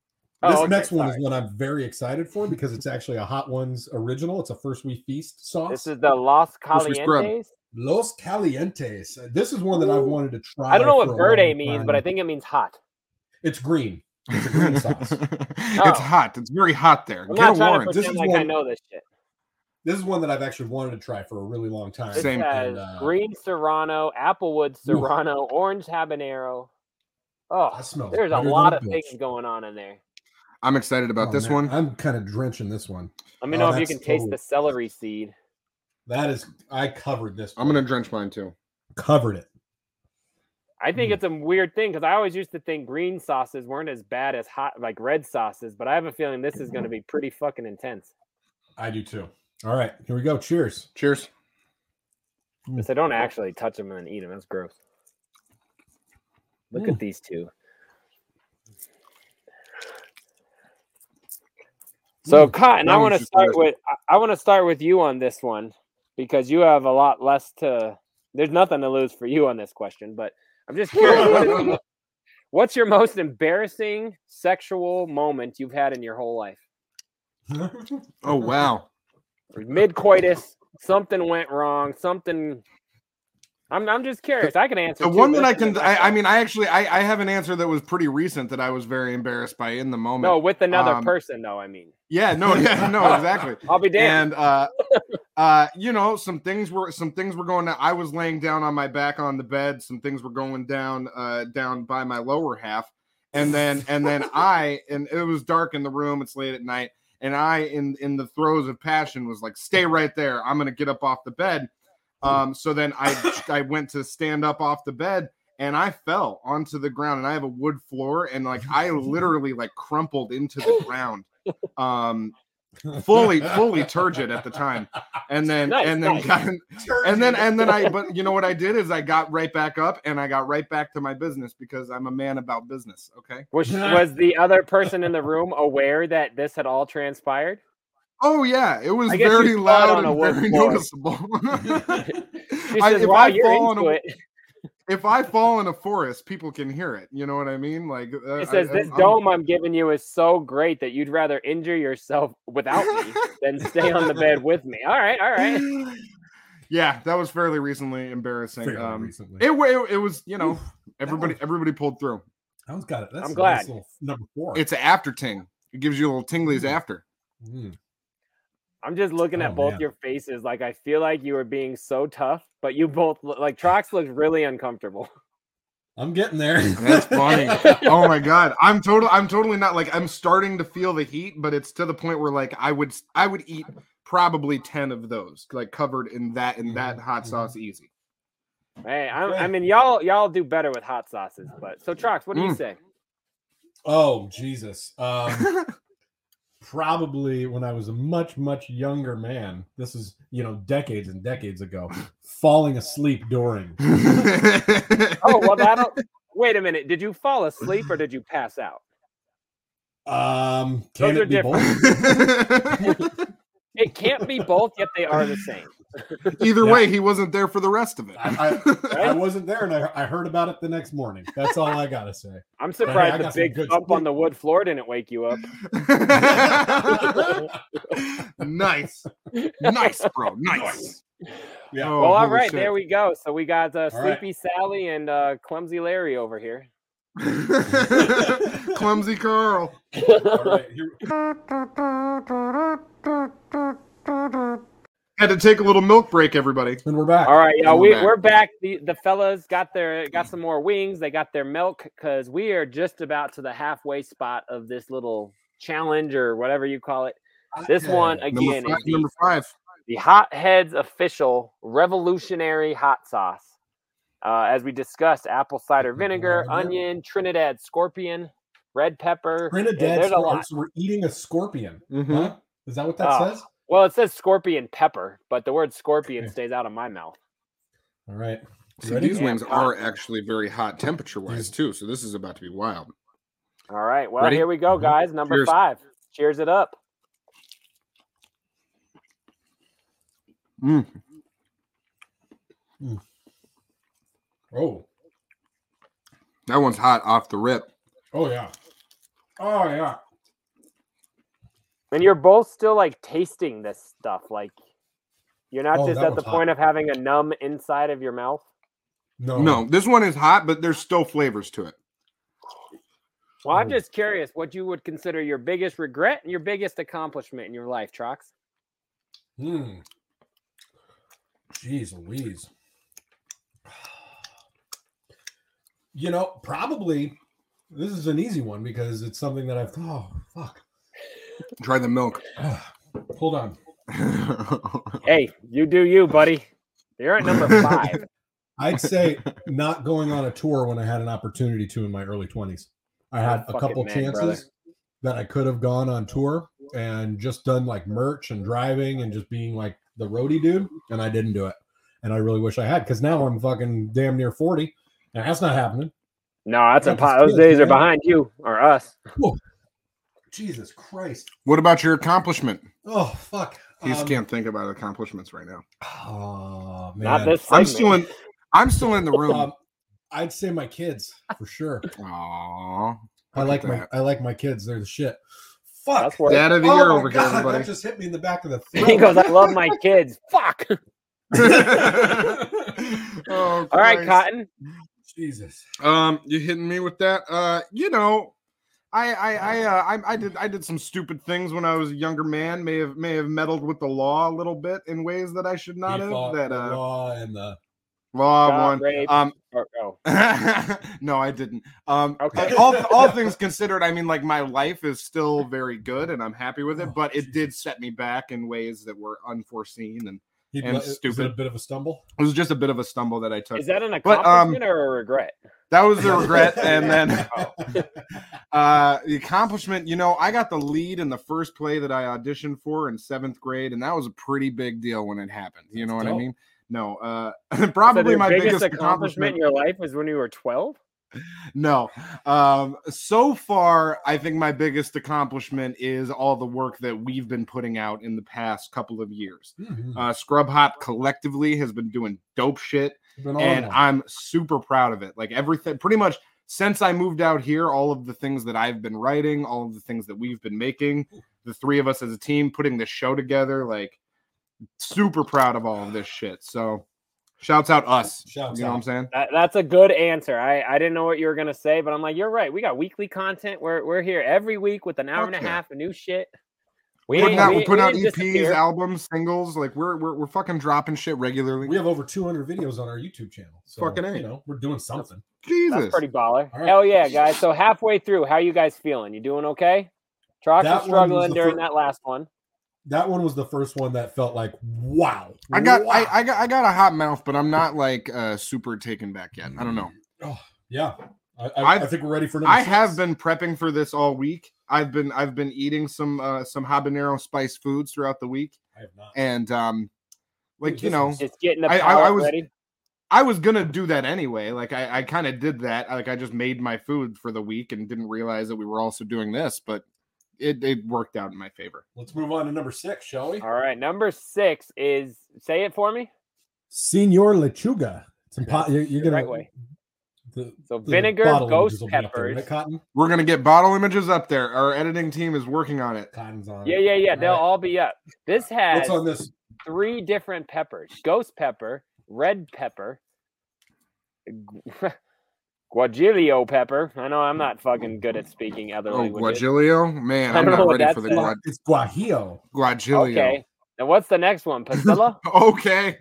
Oh, this okay, next one sorry. is one I'm very excited for because it's actually a Hot Ones original. It's a First We Feast sauce. This is the Los Calientes. Los Calientes. This is one that I've wanted to try. I don't know what verde means, time. but I think it means hot. it's green. It's a green sauce. It's oh. hot. It's very hot there. I'm Get not a warrant. to This is like I know this shit. This is one that I've actually wanted to try for a really long time. It Same. says And, uh, green serrano, applewood serrano, orange habanero. Oh, smells there's a lot of bitch. things going on in there. I'm excited about Oh, this man, one. I'm kind of drenching this one. Let me Oh, know if you can taste totally- the celery seed. That is, I covered this. I'm gonna drench mine too. covered it. I think Mm. it's a weird thing because I always used to think green sauces weren't as bad as hot like red sauces, but I have a feeling this is going to be pretty fucking intense. I do too. All right, here we go. Cheers. Cheers. Because I don't actually touch them and then eat them. That's gross. Look Mm. at these two. So, Cotton, That I want to start with I- I want to start with you on this one because you have a lot less to. There's nothing to lose for you on this question, but I'm just curious. what is what's your most embarrassing sexual moment you've had in your whole life? Oh wow. Mid coitus, something went wrong. Something. I'm I'm just curious. I can answer The too, one that I can, I, I mean, I actually, I, I have an answer that was pretty recent that I was very embarrassed by in the moment. No, with another Um, person, though. I mean, Yeah, no, yeah, no, exactly. I'll be damned. And uh, uh, you know, some things were some things were going down. I was laying down on my back on the bed. Some things were going down, uh, down by my lower half, and then and then I and it was dark in the room. It's late at night, and I in in the throes of passion was like, "Stay right there. I'm gonna get up off the bed." Um, so then I I went to stand up off the bed and I fell onto the ground and I have a wood floor and like I literally like crumpled into the ground. Um fully fully turgid at the time. And then Nice, and then nice. got, and then and then I but you know what I did is I got right back up and I got right back to my business because I'm a man about business, okay? was was the other person in the room aware that this had all transpired? Oh yeah, it was I guess you very loud and very floor. noticeable. She I- if "Wow, I fall on into a- it." If I fall in a forest, people can hear it. You know what I mean? Like uh, It says I- this I'm- dome I'm giving you is so great that you'd rather injure yourself without me than stay on the bed with me. All right, all right. Yeah, that was fairly recently embarrassing. Fairly um, recently. It, it it was you know everybody everybody pulled through. That one's got it. That's I'm a glad. nice little number four. It's an after ting. It gives you a little tinglies after. Mm. I'm just looking Oh, at both man. your faces. Like I feel like you are being so tough, but you both look like Trox looks really uncomfortable. I'm getting there. That's funny. oh my god, I'm total. I'm totally not like I'm starting to feel the heat, but it's to the point where like I would I would eat probably ten of those like covered in that in that hot sauce easy. Hey, I'm, I mean, y'all y'all do better with hot sauces, but so Trox, what do you Mm. say? Oh Jesus. Um, probably when I was a much much younger man. This is you know decades and decades ago. Falling asleep during. Oh well, that'll. Wait a minute. Did you fall asleep or did you pass out? Um, Those can are it be different. both? It can't be both, yet they are the same. Either Yeah. way, he wasn't there for the rest of it. I, I, I wasn't there, and I, I heard about it the next morning. That's all I gotta say. I'm I surprised the got some big good on the wood floor didn't wake you up. nice, nice, bro, nice. Yeah. Oh, well, all right, shit. there we go. So we got uh, All right. Sleepy Sally and uh, Clumsy Larry over here. Clumsy Carl. All right, here, Had to take a little milk break, everybody. and we're back. All right, y'all. We're We, back. we're back. The the fellas got their got some more wings. They got their milk because we are just about to the halfway spot of this little challenge or whatever you call it. This one again Number five. is the, Number five. the Hot Heads official revolutionary hot sauce. Uh, as we discussed, apple cider vinegar, Love it. onion, Trinidad scorpion, red pepper. Yeah, Trinidad. there's a lot. So we're eating a scorpion. Mhm. Huh? Is that what that Oh. says? Well, it says scorpion pepper, but the word scorpion Okay. stays out of my mouth. All right. See, Ready? these wings I'm are actually very hot temperature wise too. So this is about to be wild. All right. Well, Ready? here we go, Mhm. guys. Number Cheers. five. Cheers it up. Mm. Oh. That one's hot off the rip. Oh yeah. Oh yeah. And you're both still like tasting this stuff. Like You're not Oh, just at the hot. point of having a numb inside of your mouth. No, No, this one is hot, but there's still flavors to it. Well, Oh. I'm just curious what you would consider your biggest regret and your biggest accomplishment in your life, Trox. Hmm. Jeez Louise. You know, probably this is an easy one because it's something that I've oh fuck. Try the milk. Hold on. Hey, you do you, buddy. You're at number five. I'd say not going on a tour when I had an opportunity to in my early 20s. I oh, had a couple man, chances brother. that I could have gone on tour and just done like merch and driving and just being like the roadie dude, and I didn't do it. And I really wish I had because now I'm fucking damn near 40, and that's not happening. No, that's Got the impossible. Those skills, days are behind you or us. Whoa. Jesus Christ. What about your accomplishment? Oh fuck. He just Um, can't think about accomplishments right now. Oh man. Not this I'm segment. still in. I'm still in the room. Um, I'd say my kids for sure. Aww. I like my I like my kids. They're the shit. Fuck. That's worth Dad of the Oh year my over here, God, everybody. That just hit me in the back of the He goes, I love my kids. Fuck. oh, All right, Cotton. Jesus. Um, you hitting me with that? Uh, you know, I I I uh, I, I did I did some stupid things when I was a younger man. May have may have meddled with the law a little bit in ways that I should not He have. fought That the uh, law and the law Stop, one. rape, Um, or- oh. no, I didn't. Um, Okay. all all things considered, I mean, like my life is still very good and I'm happy with it, Oh, but it did set me back in ways that were unforeseen and he And is it stupid. a bit of a stumble. it was just a bit of a stumble that I took. Is that an But, um, accomplishment or a regret? That was a regret, and then Oh. uh, the accomplishment. You know, I got the lead in the first play that I auditioned for in seventh grade, and that was a pretty big deal when it happened. You know what I mean? No, uh, probably your my biggest, accomplishment accomplishment. in your life was when you were 12? No, um, so far, I think my biggest accomplishment is all the work that we've been putting out in the past couple of years. Mhm. Uh, Scrub Hop collectively has been doing dope shit. And. I'm super proud of it. Like everything, pretty much since I moved out here, all of the things that I've been writing, all of the things that we've been making, the three of us as a team putting this show together, like super proud of all of this shit. So shouts out us. Shouts you know what I'm saying? That, that's a good answer. I, I didn't know what you were gonna say, but I'm like, you're right. We got weekly content. We're we're here every week with an hour Fuck and a half of new shit. We Putting out, we- we're putting we out EPs, disappear. albums, singles. Like we're, we're we're fucking dropping shit regularly. We have over 200 videos on our YouTube channel. So, Fucking A. you know, we're doing something. Jesus. That's pretty baller. All right. Hell yeah, guys. So halfway through, how you guys feeling? You doing okay? Trox That was one was struggling during fir- that last one. That one was the first one that felt like, wow. I got wow. I, I got I got a hot mouth, but I'm not like uh super taken back yet. I don't know. Oh, yeah. I, I, I've- think we're ready for number I have been prepping for this all week. I've been I've been eating some uh some habanero spice foods throughout the week, I have not. and um, like Dude, you know, is- It's getting the I- I- I was- ready. I was gonna do that anyway. Like I I kind of did that. Like I just made my food for the week and didn't realize that we were also doing this, but it it worked out in my favor. Let's move on to number six, shall we? All right, number six is say it for me. Senor Lechuga. It's impo- you're, you're The gonna right way. The, So the vinegar, ghost images will be up there, peppers. right, Cotton. We're gonna get bottle images up there. Our editing team is working on it. Cotton's on. Yeah, it. yeah, yeah. They'll right. all be up. This has What's on this? three different peppers: ghost pepper, red pepper, gu- guajillo pepper. I know I'm not fucking oh, good at speaking other Oh, languages. Guajillo, man, I I'm don't know not what ready for the says. guaj- It's Guajillo. Guajillo. Okay. And what's the next one? Pasilla? Okay.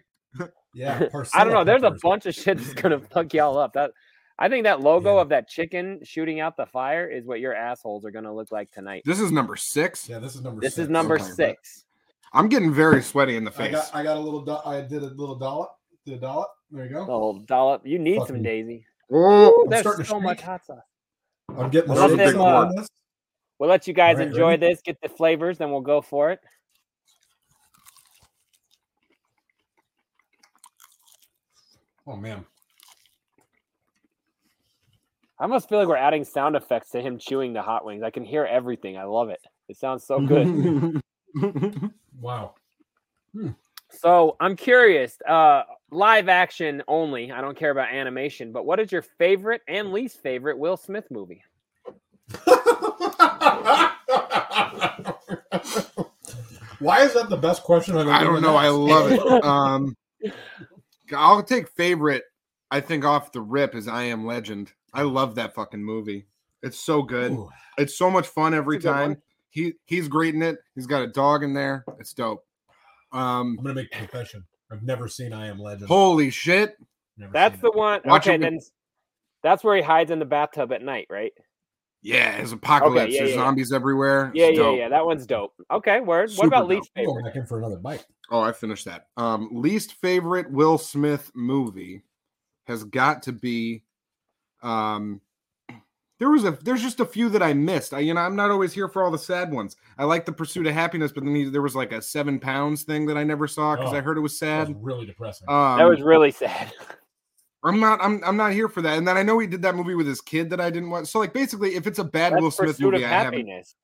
Yeah. I don't know. There's a bunch of shit that's gonna fuck y'all up. That I think that logo of that chicken shooting out the fire is what your assholes are gonna look like tonight. This is number six. Yeah, this is number. This is number Okay. six. I'm getting very sweaty in the I face. got, I got a little. Do- I did a little dollop. Did a dollop. There you go. Oh, dollop. You need some Fucking- daisy. Oh, I'm there's starting to so much streak. hot sauce. I'm getting Well, the let shakes them, on uh, this. We'll let you guys All right, enjoy ready? this, get the flavors, then we'll go for it. Oh man. I almost feel like we're adding sound effects to him chewing the hot wings. I can hear everything. I love it. It sounds so good. Wow. so I'm curious. Uh, live action only. I don't care about animation. But what is your favorite and least favorite Will Smith movie? Why is that the best question I've ever I don't been know. I love it. Um, I'll take favorite. I think off the rip is I Am Legend. I love that fucking movie. It's so good. Ooh. It's so much fun every It's one. time. He he's great in it. He's got a dog in there. It's dope. Um, I'm gonna make a confession. I've never seen I Am Legend. holy shit! Never That's the it. one. Watch okay, it then that's where he hides in the bathtub at night, right? Yeah, his apocalypse. yeah, There's yeah, yeah. zombies everywhere. Yeah, It's yeah, dope. yeah. That one's dope. Okay, word. Super what about dope. least I'm going favorite? back in for another bite. Oh, I finished that. Um, least favorite Will Smith movie has got to be. Um, there was a there's just a few that I missed. I you know I'm not always here for all the sad ones. I like the Pursuit of Happiness, but then he, there was like a seven pounds thing that I never saw because Oh, I heard it was That sad. was really depressing. Um, that was really sad. I'm not I'm I'm not here for that. And then I know he did that movie with his kid that I didn't want. So like basically, if it's a bad That's Will Smith Pursuit movie, of I haven't. Happiness.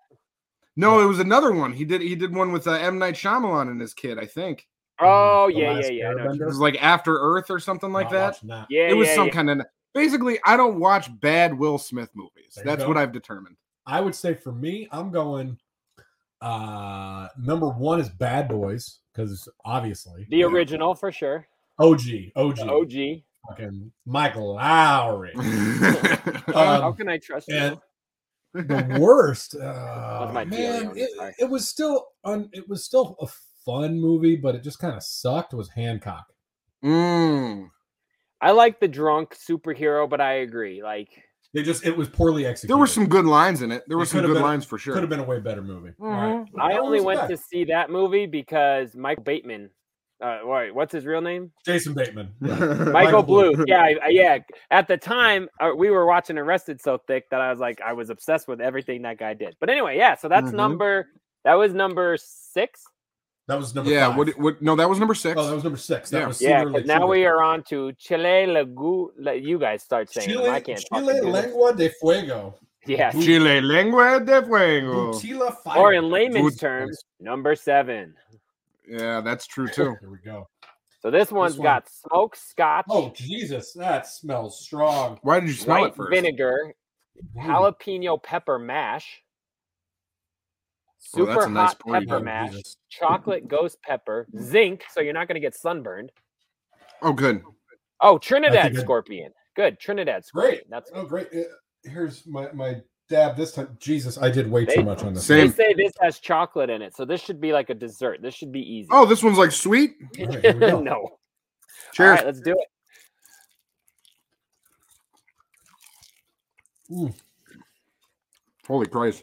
No, it was another one. He did he did one with uh, M Night Shyamalan and his kid. I think Oh The yeah, Last yeah, yeah. I know what you- it was like After Earth or something like Not that. that. Yeah, it was yeah, some yeah. kind of basically i don't watch bad will smith movies There that's what i've determined I would say for me, I'm going. Uh, number one is Bad Boys because obviously The original for sure. OG, OG, The OG. fucking Michael Lowrey. How Um, can I trust you? and the worst, uh, my man, it, it was still un, it was still a fun movie, but it just kind of sucked. Was Hancock? Mm. I like the drunk superhero, but I agree. Like They just it was poorly executed. there were some good lines in it there It were some good been- lines for sure Could have been a way better movie. All right. I only went bad. to see that movie because Michael Bateman. Uh, wait, what's his real name? Jason Bateman. Yeah. Michael, Bluth. Yeah, I, I- yeah. At the time, uh, we were watching Arrested so thick that I was like, I was obsessed with everything that guy did. But anyway, yeah. So that's Mhm. number. That was number six. That was number yeah five. what, what no that was number six Oh, that was number six. That Yeah. was Yeah, Singularly 'cause now Chile. we are on to Chile Lagu. la- You guys start saying them. I can't. Chile fucking do this. Lengua de Fuego. Yeah. chile lengua de fuego Butila Fire. Or in layman's Good. terms, number seven. yeah that's true too Here we go. So this one's one- got smoked scotch, Oh Jesus, that smells strong. why did you smell white it first vinegar, Ooh. jalapeno pepper mash, that's super a nice hot party pepper gun, mash, Jesus. chocolate ghost pepper, zinc, so you're not going to get sunburned. oh good Oh, Trinidad think I- scorpion. Good, Trinidad scorpion. Great. That's Oh great. Uh, Here's my my dab this time. Jesus, I did way They- too much on this. Same. they say this has chocolate in it, so this should be like a dessert. This should be easy. oh this one's like sweet All right, here we go. no. All cheers right, let's do it. Mm. holy christ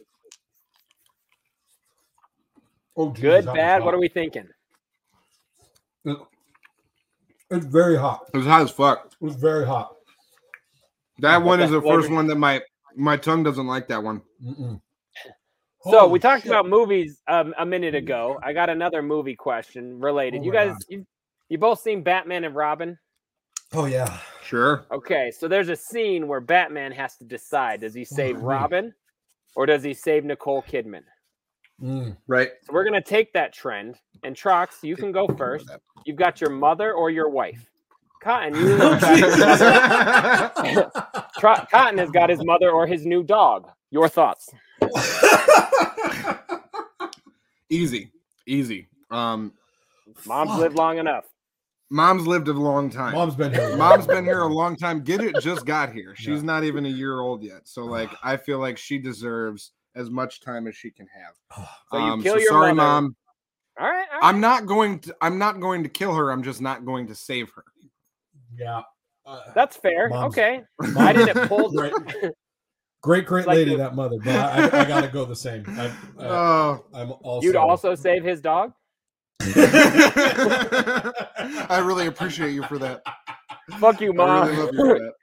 Oh, Jesus, Good, bad. What are we thinking? It- It's very hot. it was hot as fuck It was very hot. that one is the first one that my my tongue doesn't like that one Mm-mm. So Holy we talked shit. about movies um, a minute ago. I got another movie question related. Oh you guys, you, you both seen Batman and Robin? Oh yeah. sure Okay, so there's a scene where Batman has to decide: does he save me. Robin, or does he save Nicole Kidman? Mm. right So we're gonna take that trend. And Trox, you can go first. You've got your mother or your wife. Cotton, you Oh, got Tro- Cotton has got his mother or his new dog. Your thoughts? easy easy um Mom's Fuck. lived long enough. mom's lived a long time Mom's been here. Mom's been here a long time. Get it just got here. She's not even a year old yet. So like I feel like she deserves as much time as she can have. So you Um, kill your sorry, mother. mom. All right. all right. I'm not going to I'm not going to kill her. I'm just not going to save her. Yeah. Uh, That's fair. Mom's- Okay. I didn't pull. Great, great, great like lady the- that mother, but I, I, I gotta go the same. I, I, Oh. I'm also. You'd also save his dog. I really appreciate you for that. Fuck you, I mom. really love you for that.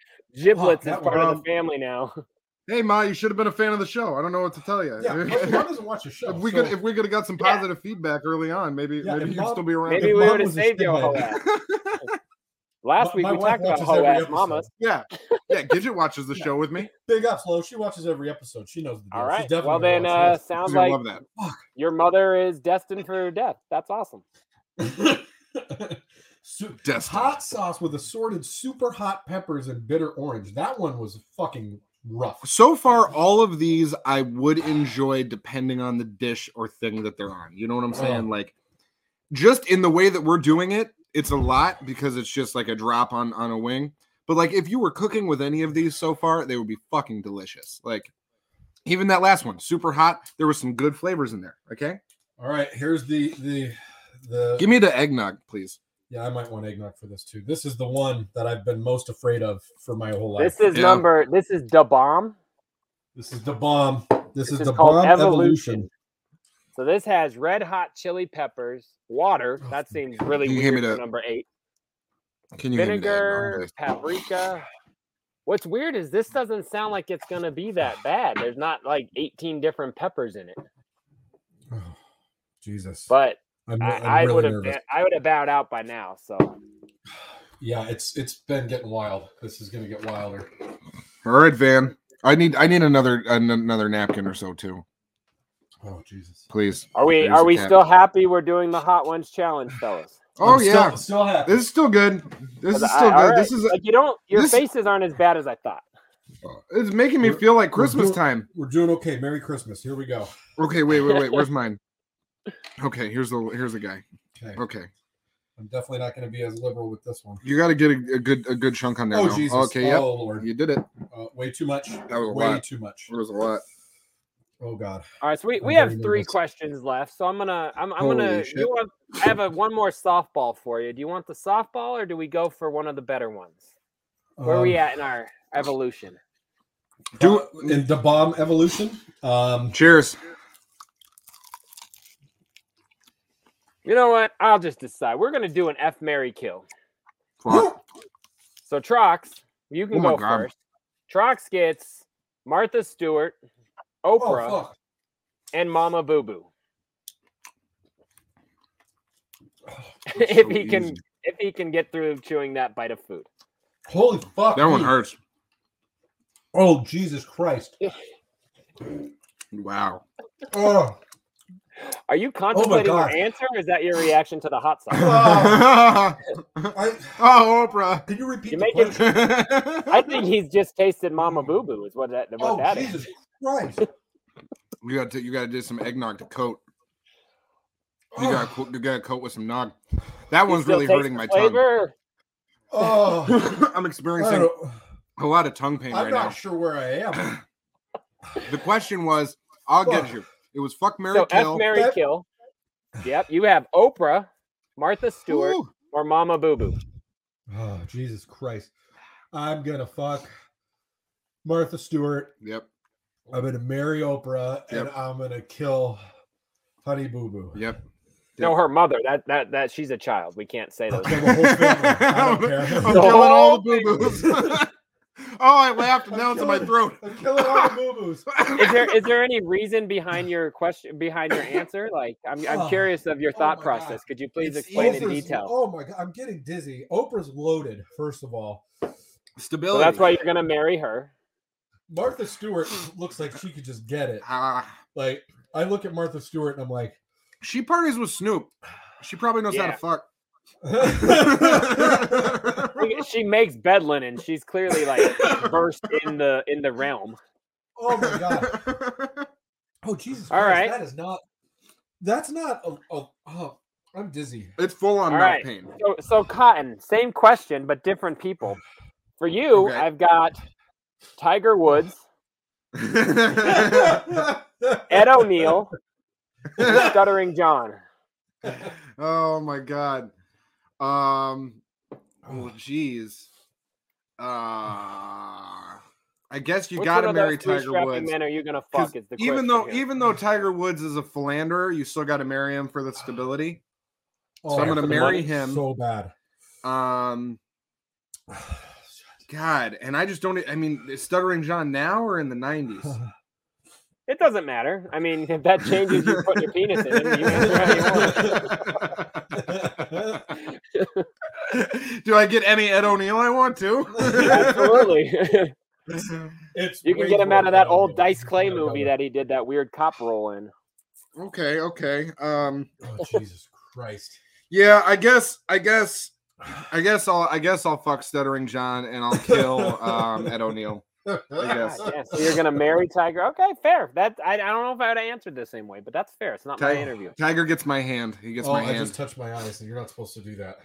Giblets Fuck, is that part of the family now. Hey Ma, you should have been a fan of the show. I don't know what to tell you. Yeah, mom, mom doesn't watch the show. if we so- could if we could have got some Yeah. positive feedback early on, maybe Yeah, maybe you'd Mom- still be around. Maybe If we mom would have saved your whole stigma- ass. Last My- week my we talked about watches every ass episode. mamas. yeah, yeah. Gidget watches the show with me. Big up, Flo. She watches every episode. She knows the deal. All She's definitely Well then, uh, sounds She's like love that. your mother is destined for death. That's awesome. Su- hot sauce with assorted super hot peppers and bitter orange. That one was fucking rough. So far, all of these I would enjoy depending on the dish or thing that they're on. You know what I'm oh. saying? Oh. Like, just in the way that we're doing it, it's a lot because it's just like a drop on on a wing. But like, if you were cooking with any of these so far, they would be fucking delicious. Like, even that last one, super hot. There was some good flavors in there. Okay, All right, here's the the the. give me the eggnog, please. Yeah, I might want eggnog for this too. This is the one that I've been most afraid of for my whole life. This is Yeah. number. This is the bomb. This is the bomb. This, This is is Da Bomb Evolution. evolution. So this has red hot chili peppers, water. Oh, that seems really Can you hand me weird for number eight. Can you hand me Vinegar, paprika. What's weird is this doesn't sound like it's gonna be that bad. There's not like 18 different peppers in it. Oh, Jesus. But I'm, I, I'm I really would have nervous. I would have bowed out by now. So Yeah, it's it's been getting wild. This is gonna get wilder. All right, Van. I need I need another an- another napkin or so too, Oh Jesus. please. are we There's are we cap. still happy we're doing the hot ones challenge, fellas? Oh I'm yeah, still, happy. this is still good. This is still all good. right, This is like you don't your this- faces aren't as bad as I thought. it's making me We're- feel like we're Christmas doing- time. We're doing okay. Merry Christmas. Here we go. Okay, wait, wait, wait. Where's mine? Okay, here's the here's the guy. Okay. Okay, I'm definitely not going to be as liberal with this one. you got to get a, a good a good chunk on there. Oh now. Jesus. Okay, yep, Oh Lord. you did it. Uh, way too much. That was a way lot. too much. It was a lot. Oh God. All right, so we, I'm we have three nervous. questions left. So I'm gonna I'm, I'm Holy gonna shit. you want I have a one more softball for you. Do you want the softball or do we go for one of the better ones? Where are we Um, at in our evolution? Do uh, in Da Bomb Evolution. Um, cheers. You know what? I'll just decide. We're gonna do an F Mary kill. Fuck. So Trox, you can Oh go first. Trox gets Martha Stewart, oh Oprah, fuck. and Mama Boo Boo. Oh, it's if so he can if he can get through chewing that bite of food. Holy fuck. That one hurts. Oh Jesus Christ. Wow. Oh. Are you oh contemplating your answer or is that your reaction to the hot sauce? I, oh, Oprah. can you repeat You the make it- I think he's just tasted Mama Boo Boo is what that what Oh that is. Jesus Christ. You got to you got to do some eggnog to coat. You Oh. got to you got to coat with some nog. That one's really hurting the my tongue. Oh. I'm experiencing a lot of tongue pain I'm right now. I'm not sure where I am. The question was, I'll get Fuck. you. It was fuck Mary So kill. F Mary That- Kill. Yep, you have Oprah, Martha Stewart, Ooh. or Mama Boo Boo. Oh Jesus Christ. I'm gonna fuck Martha Stewart. Yep. I'm gonna marry Oprah and I'm gonna kill Honey Boo Boo. Yep. No, her mother. That that that she's a child. We can't say I'll those. kill the whole family. I don't care. I'm killing all the boo boos. oh, I laughed and now it's in my throat. I'm killing all the boo boos. Is there is there any reason behind your question behind your answer? Like I'm I'm Oh, curious of your oh thought my process. God. Could you please It's explain in detail? Oh my god, I'm getting dizzy. Oprah's loaded, first of all. So Stability. that's why you're gonna marry her. Martha Stewart looks like she could just get it. Ah, Like I look at Martha Stewart and I'm like, she parties with Snoop. She probably knows how to fuck. She- She makes bed linen. She's clearly like versed in the in the realm. oh my god. Oh Jesus All Christ, right. that is not that's not a, a oh I'm dizzy. It's full on All mouth right. pain. So so Cotton, same question but different people. For you, Okay. I've got Tiger Woods, Ed O'Neill, Stuttering John. oh my god. Um. Oh jeez. Uh. I guess you Which gotta marry Tiger Woods. Men are you gonna fuck? Is the even though here. even though Tiger Woods is a philanderer, you still got to marry him for the stability. Oh, So I'm gonna marry him. so bad. Um. God, and I just don't. I mean, is Stuttering John now or in the '90s? It doesn't matter. I mean, if that changes, you put your penis in it. You answer how you want. Do I get any Ed O'Neill I want to? Absolutely. It's you can get him out of that old Dice Clay No, no, movie that he did that weird cop role in. okay, okay. Um, Oh Jesus Christ. yeah, I guess, I guess, I guess I'll, I guess I'll fuck Stuttering John and I'll kill um Ed O'Neill. I guess. Yeah, so you're gonna marry Tiger? Okay, fair. That I, I don't know if I would have answered the same way, but that's fair. It's not my interview. Tiger gets my hand. He gets oh, my I hand. just touched my eyes, and you're not supposed to do that.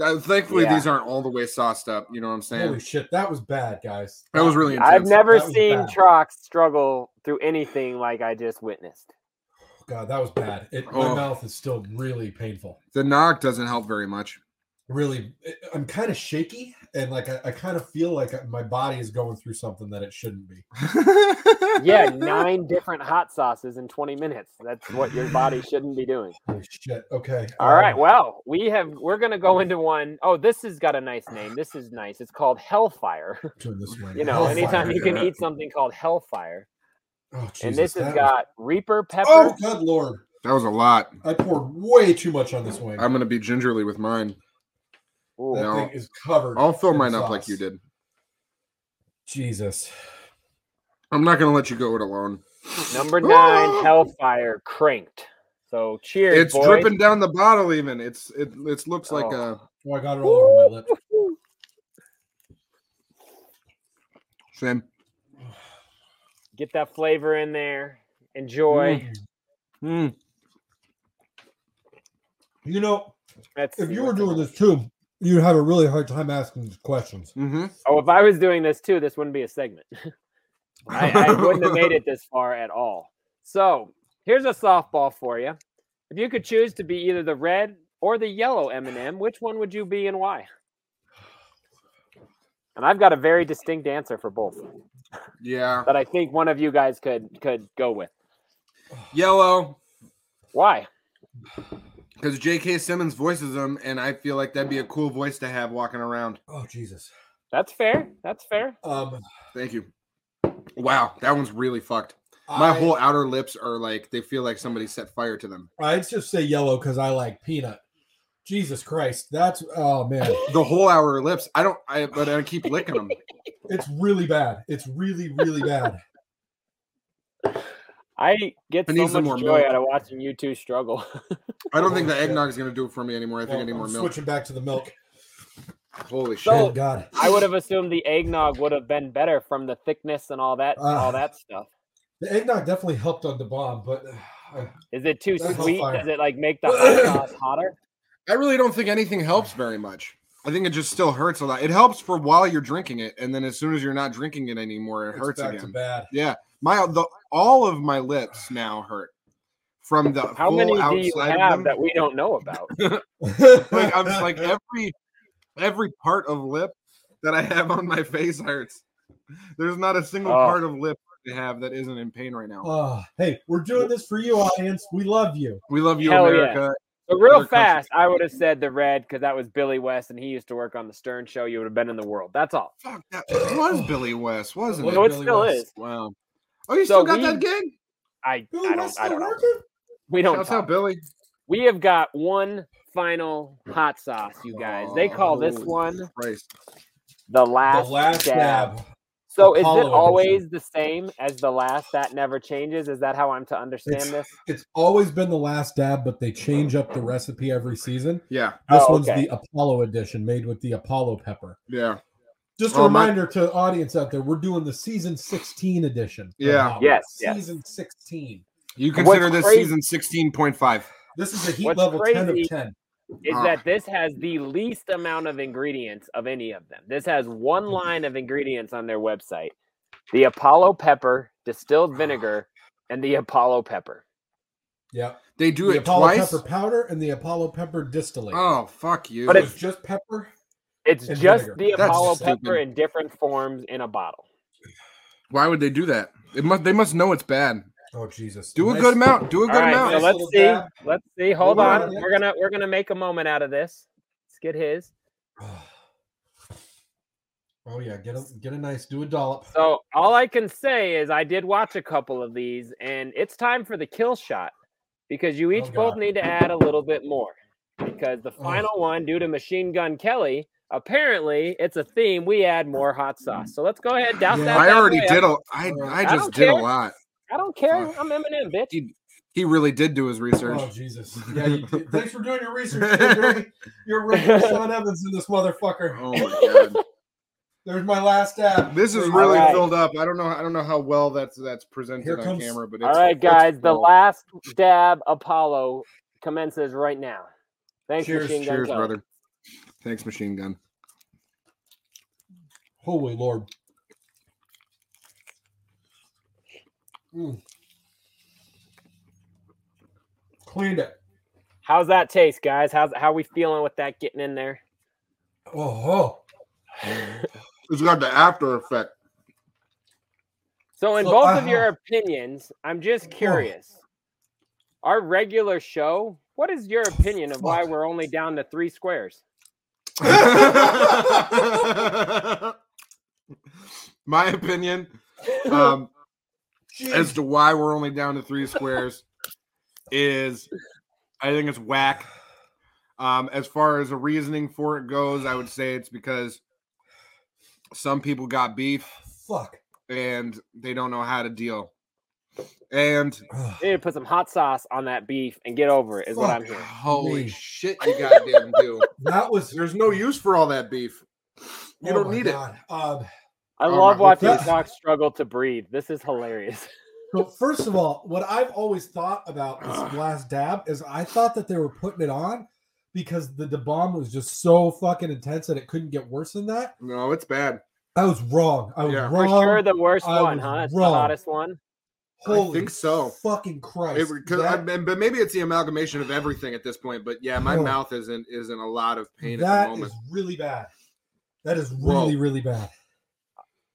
Uh, thankfully, Yeah. these aren't all the way sauced up. You know what I'm saying? Holy shit, that was bad, guys. That was really I've never seen bad. Trox struggle through anything like I just witnessed. God, that was bad. It, Oh. My mouth is still really painful. The knock doesn't help very much. Really, I'm kind of shaky, and like I, I kind of feel like uh, my body is going through something that it shouldn't be. Yeah, nine different hot sauces in 20 minutes. That's what your body shouldn't be doing. Holy shit. Okay. All right. um, Well, we have we're gonna go into one oh this has got a nice name. This is nice. It's called Hellfire. turn this way. You know, anytime you can eat something called Hellfire. Oh, Jesus, and this has that got Reaper pepper. Oh, good lord! That was a lot. I poured way too much on this one I'm gonna be gingerly with mine. Ooh. that no. thing is covered. I'll fill in mine up like you did. Jesus. I'm not gonna let you go it alone. Number nine, Hellfire cranked. So cheers, It's boys. dripping down the bottle. Even it's it. It looks like Oh. a Oh, I got it all over my lips. same. Get that flavor in there. Enjoy. Mm. You know, Let's if you were doing this too, you'd have a really hard time asking questions. Mm-hmm. Oh, if I was doing this too, this wouldn't be a segment. I, I wouldn't have made it this far at all. So here's a softball for you. If you could choose to be either the red or the yellow M&M, which one would you be and why? And I've got a very distinct answer for both Yeah. that I think one of you guys could could go with. Yellow. Why? Because J.K. Simmons voices them, and I feel like that'd be a cool voice to have walking around. Oh Jesus. That's fair. That's fair. Um, Thank you. Wow, that one's really fucked. My I, whole outer lips are like they feel like somebody set fire to them. I'd just say yellow because I like peanut. Jesus Christ, that's oh man, The whole outer lips. I don't. I but I keep licking them. it's really bad. It's really really bad. I get I so need some much more joy milk. out of watching you two struggle. I don't think the eggnog is gonna do it for me anymore. I think Well, I need more I'm milk. switching back to the milk. Holy shit! So- Thank God. I would have assumed the eggnog would have been better from the thickness and all that Ah. all that stuff. The eggnog definitely helped on the bomb, but uh, Is it too sweet? hellfire. Does it like make the hot sauce hotter? I really don't think anything helps very much. I think it just still hurts a lot. It helps for while you're drinking it, and then as soon as you're not drinking it anymore, it it's hurts back to again. bad. Yeah, my the all of my lips now hurt from the How full many do you have that we don't know about? like I'm just like every every part of lip that I have on my face hurts. There's not a single Oh. part of lip I have that isn't in pain right now. Oh, hey, we're doing this for you, audience. We love you. we love you, Hell yeah. America. But real Other countries. fast, I would have said the red because that was Billy West and he used to work on the Stern Show. You would have been in the world. That's all. Fuck that it was Billy West, wasn't Was So it? it Billy still West. is. Wow. Oh, you So still got we- that gig? I Billy I don't West I still don't know. working? We don't Shouts talk. out, Billy. We have got one final hot sauce, you guys. They call this oh, one Christ. the last, the last dab. dab. So is Apollo it edition. always the same as the last that never changes? Is that how I'm to understand It's- this? It's always been the last dab, but they change up the recipe every season. Yeah, This Oh, one's okay. the Apollo edition, made with the Apollo pepper. yeah. Just a my- reminder to audience out there, we're doing the season 16 edition. Yeah. Hot Yes, Wheels. yes. Season 16. You What's consider this crazy- season 16.5. This is a heat What's level 10 of 10. Is Ah. that this has the least amount of ingredients of any of them? This has one Mm-hmm. line of ingredients on their website the Apollo pepper, distilled vinegar, and the Apollo pepper. Yeah. They do the it Apollo twice. pepper powder and the Apollo pepper distillate. Oh, fuck you. But So it's- it's just pepper. It's And just vinegar. the That's Apollo stupid. pepper in different forms in a bottle. Why would they do that? It must. They must know it's bad. Oh Jesus! Do a Nice- good amount. Do a good right, amount. so let's see. dab. Let's see. Hold Hold on. on, yeah. We're gonna we're gonna make a moment out of this. Let's get his. Oh yeah, get a get a nice, do a dollop. So all I can say is I did watch a couple of these, and it's time for the kill shot because you oh, each Oh, both need to add a little bit more because the final one, due to Machine Gun Kelly, apparently it's a theme. We add more hot sauce. So let's go ahead. Douse Yeah. that. I already did a. I I a. I I I don't just did a lot. I don't care. Fuck. I'm Eminem, bitch. He he really did do his research. Oh Jesus! Yeah, you, thanks for doing your research. You're, doing- you're regular Sean Evans in this motherfucker. Oh my god. There's my last dab. This is really right. filled up. I don't know. I don't know how well that's that's presented Here on comes- camera, but it's, All right, it's guys. The full. last dab Apollo commences right now. Thanks, Cheers, Machine Gun Cheers, Kelly. brother. Thanks, machine gun. Holy Lord. Mm. Cleaned it. How's that taste, guys? How's how we feeling with that getting in there? Oh, It's got the after effect. So, in So, both I of your opinions, I'm just curious. Our regular show, what is your opinion of why we're only down to three squares? My opinion um, as to why we're only down to three squares is I think it's whack. Um, as far as a reasoning for it goes, I would say it's because some people got beef fuck. and they don't know how to deal. And They need to put some hot sauce on that beef and get over it, is what I'm hearing. holy Me. shit, you goddamn do. That was There's no use for all that beef. You oh don't need God. Um, I Oh, love my- watching that- dogs struggle to breathe. This is hilarious. so first of all, what I've always thought about this last dab is I thought that they were putting it on because the, the bomb was just so fucking intense that it couldn't get worse than that. No, it's bad. I was wrong. I was Yeah. For wrong. sure, the worst I one, huh? It's wrong. the hottest one. Holy think so. Fucking Christ. It, cause I, that but maybe it's the amalgamation of everything at this point. But yeah, my Oh. mouth isn't is in a lot of pain at the moment. is really bad. That is Whoa. really, really bad.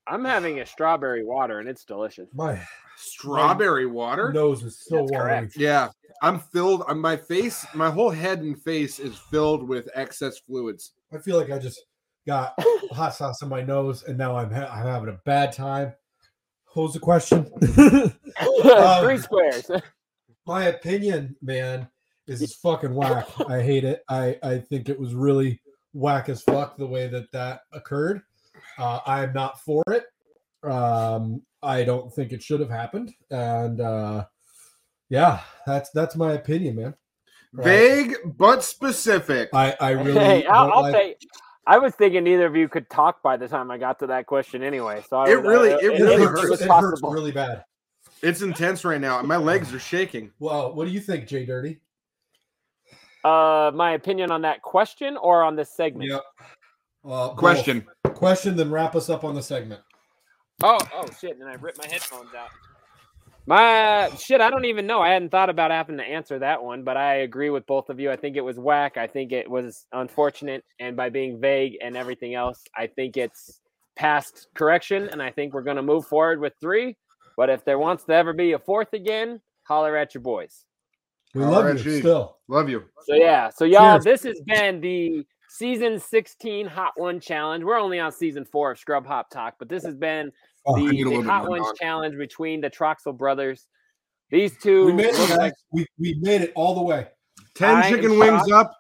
I'm having a strawberry water and it's delicious. My Strawberry water. nose is so That's watery. Yeah, I'm filled. uh, My face, my whole head and face is filled with excess fluids. I feel like I just got hot sauce in my nose, and now I'm ha- I'm having a bad time. What was the question? Um, Three squares. my opinion, man, is it's fucking whack. I hate it. I I think it was really whack as fuck the way that that occurred. Uh, I am not for it. Um, I don't think it should have happened, and uh, yeah, that's that's my opinion, man. Right. Vague but specific. I I really hey, I'll, I'll like- say. I was thinking neither of you could talk by the time I got to that question anyway. So I It was- really- uh, it It, really was- hurts, hurts. it hurts really bad. It's intense right now. My legs are shaking. Well, what do you think, Jay Dirty? Uh, my opinion on that question or on this segment? Yep. Uh, both. Question. Question, then wrap us up on the segment. Oh, oh shit! And I ripped my headphones out. My shit, I don't even know. I hadn't thought about having to answer that one, but I agree with both of you. I think it was whack. I think it was unfortunate, and by being vague and everything else, I think it's past correction, and I think we're gonna move forward with three. But if there wants to ever be a fourth again, holler at your boys. We love Alright, you G. still. Love you. So yeah, so y'all, Cheers. this has been the season 16 Hot One Challenge. We're only on season four of Scrub Hop Talk, but this has been Oh, the, I need a the Hot Ones dog. Challenge between the Troxel brothers. These two we made it, like we, we made it all the way. 10 I chicken wings shocked. up,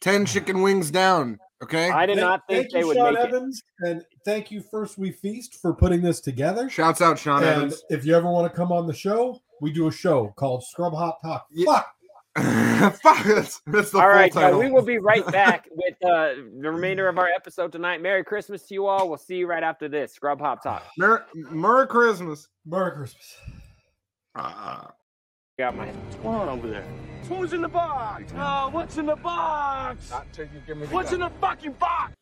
10 chicken wings down. Okay. I did not think thank they you, would Sean make it. Evans, and thank you, First We Feast, for putting this together. Shouts out Sean and Evans. if you ever want to come on the show, we do a show called Scrub Hop Talk. Yeah. Fuck. Fuck, that's, that's the All full right, guys, title. we will be right back with uh, the remainder of our episode tonight. Merry Christmas to you all. We'll see you right after this. Scrub Hop Talk. Merry, Merry Christmas. Merry Christmas. Uh, Got my what's going on over there? Who's in the box? Oh, what's in the box? Not till you give me the What's gun. in the fucking box?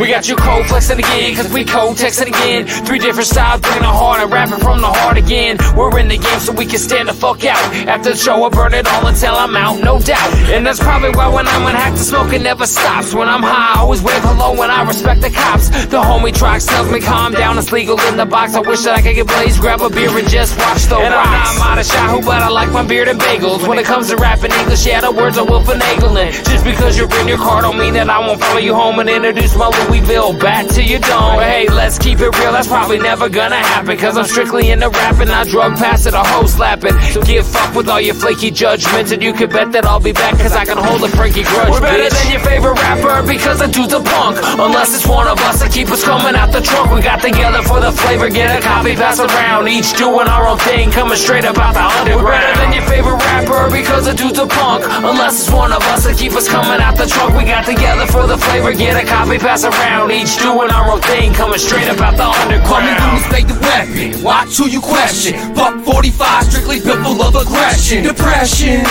We got you cold flexing again, cause we cold texting again. Three different styles, bringing the heart and rapping from the heart again. We're in the game so we can stand the fuck out. After the show, I burn it all until I'm out, no doubt. And that's probably why when I'm on hack, the smoking never stops. When I'm high, I always wave hello when I respect the cops. The homie Trox tells me calm down, it's legal in the box. I wish that I could get blazed, grab a beer and just watch the and rocks. I'm not a Shahu, but I like my beard and bagels. When it comes to rapping English, yeah, the words I will finagle in. Just because you're in your car don't mean that I won't follow you home and introduce my Louisville bat to your dome. But hey, let's keep it real, that's probably never gonna happen. Cause I'm strictly into rapping, not drug passing or hoe slapping. So get fucked with all your flaky judgments, and you can bet that I'll be back cause I can hold a freaky grudge. We're better than your favorite rapper because the dude's a punk. Unless it's one of us that keep us coming out the trunk. We got together for the flavor, get a copy, pass around. Each doing our own thing, coming straight up out the underground. We're better than your favorite rapper because the dude's a punk. Unless it's one of us that keep us coming out the trunk. We got together for the flavor, get a copy, pass around. Each doing our own thing, coming straight about the underground. Call me. Looney, stay the weapon. Watch who you question. Buck 45, strictly built full of aggression. Depression,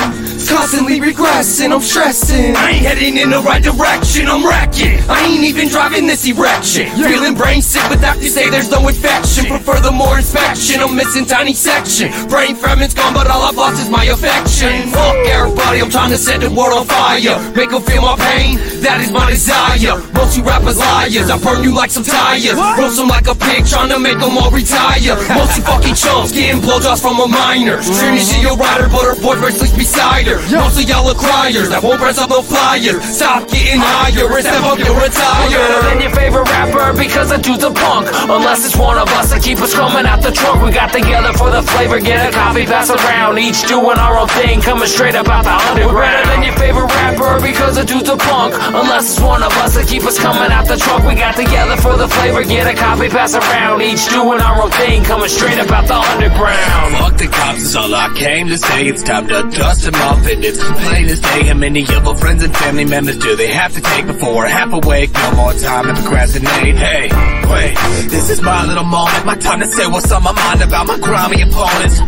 constantly regressing. I'm stressing. I ain't heading in the right direction. I'm wrecking. I ain't even driving this erection. Feeling brain sick, but doctors say there's no infection. Prefer the more inspection. I'm missing tiny section. Brain fragments gone, but all I've lost is my affection. Fuck everybody, I'm trying to set the world on fire. Make them feel my pain. That is my desire. Most you rappers liars. I burn you like some tires. Roast them like a pig, trying to make them all retire. Most you fucking chumps getting blowjobs from a minor. Dreaming she a rider, but her boyfriend sleeps beside her. Most of y'all are criers that won't press up no flyers. Stop getting higher and step up your retire. than your favorite rapper because the dude's a punk. Unless it's one of us that keep us coming out the trunk. We got together for the flavor, get a copy, pass around. Each doing our own thing, coming straight up out the underground. We're better than your favorite rapper because the dude's a punk. Unless it's one of us that keep us coming out the trunk. We got together for the flavor, get a copy, pass around. Each doing our own thing, coming straight up out the underground. Fuck the cops is all I came to say. It's time to dust them off, and it's plain as day. How many of our friends and family members do they have to take before half awake? No more time to procrastinate. Hey, wait, this is my little moment. My time to say what's on my mind about my grimy opponents.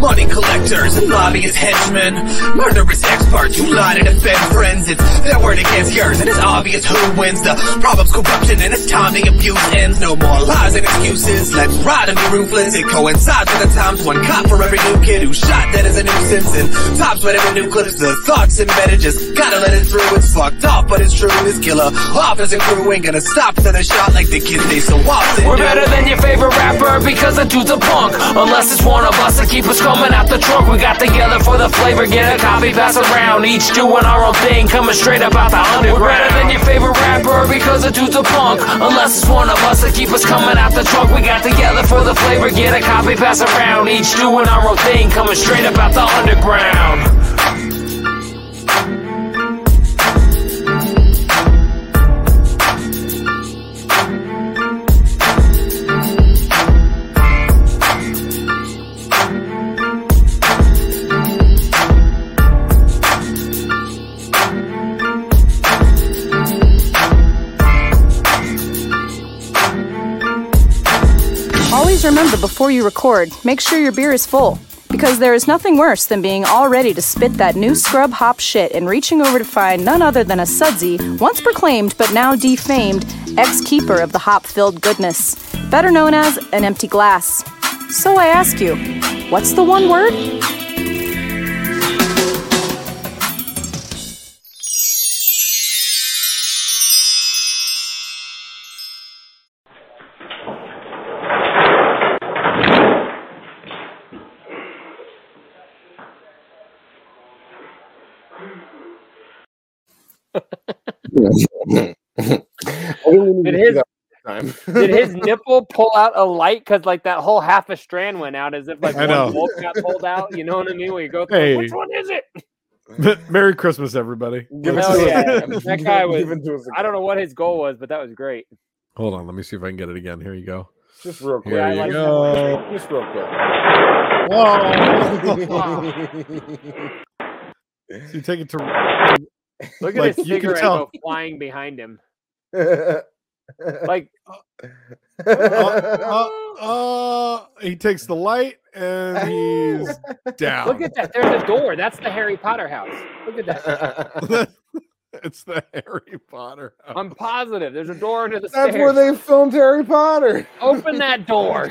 Money collectors and lobbyist henchmen, murderous experts who lie to defend friends. It's their word against yours, and it's obvious who wins. The problem's corruption, and it's time the abuse ends. No more lies and excuses. Let's ride and be ruthless. It coincides with the times one cop for every new kid who shot dead as a nuisance. And tops whatever new clips the thoughts embedded. Just gotta let it through. It's fucked up, but it's true. This killer officers and crew ain't gonna stop till they're shot like the kids they so often We're do. better than your favorite rapper because the dude's a punk. Unless it's one of us that keep us coming out the trunk. We got together for the flavor, get a copy, pass around. Each doing our own thing, coming straight up out the underground. We're better than your favorite rapper because the dude's a punk. Unless it's one of us that keep us coming out the trunk. We got together for the flavor, get a copy, pass around. Each doing our own thing, coming straight up out the underground. Remember before you record, make sure your beer is full. Because there is nothing worse than being all ready to spit that new scrub hop shit and reaching over to find none other than a sudsy, once proclaimed but now defamed, ex keeper of the hop filled goodness, better known as an empty glass. So I ask you, what's the one word? Did his, did his nipple pull out a light? Because like that whole half a strand went out as if like I one know. bolt got pulled out. You know what I mean? When you go through, Hey. which one is it? Merry Christmas, everybody. Hell yeah. that guy was. I don't know what his goal was, but that was great. Hold on, let me see if I can get it again. Here you go. Just real quick. Here you like go. Just real quick. So you take it to Look at Like, his cigarette tell. go flying behind him. Like uh, uh, uh, he takes the light and he's down. Look at that. There's a door. That's the Harry Potter house. Look at that. it's the Harry Potter. house. I'm positive. There's a door into the That's stairs. where they filmed Harry Potter. Open that door.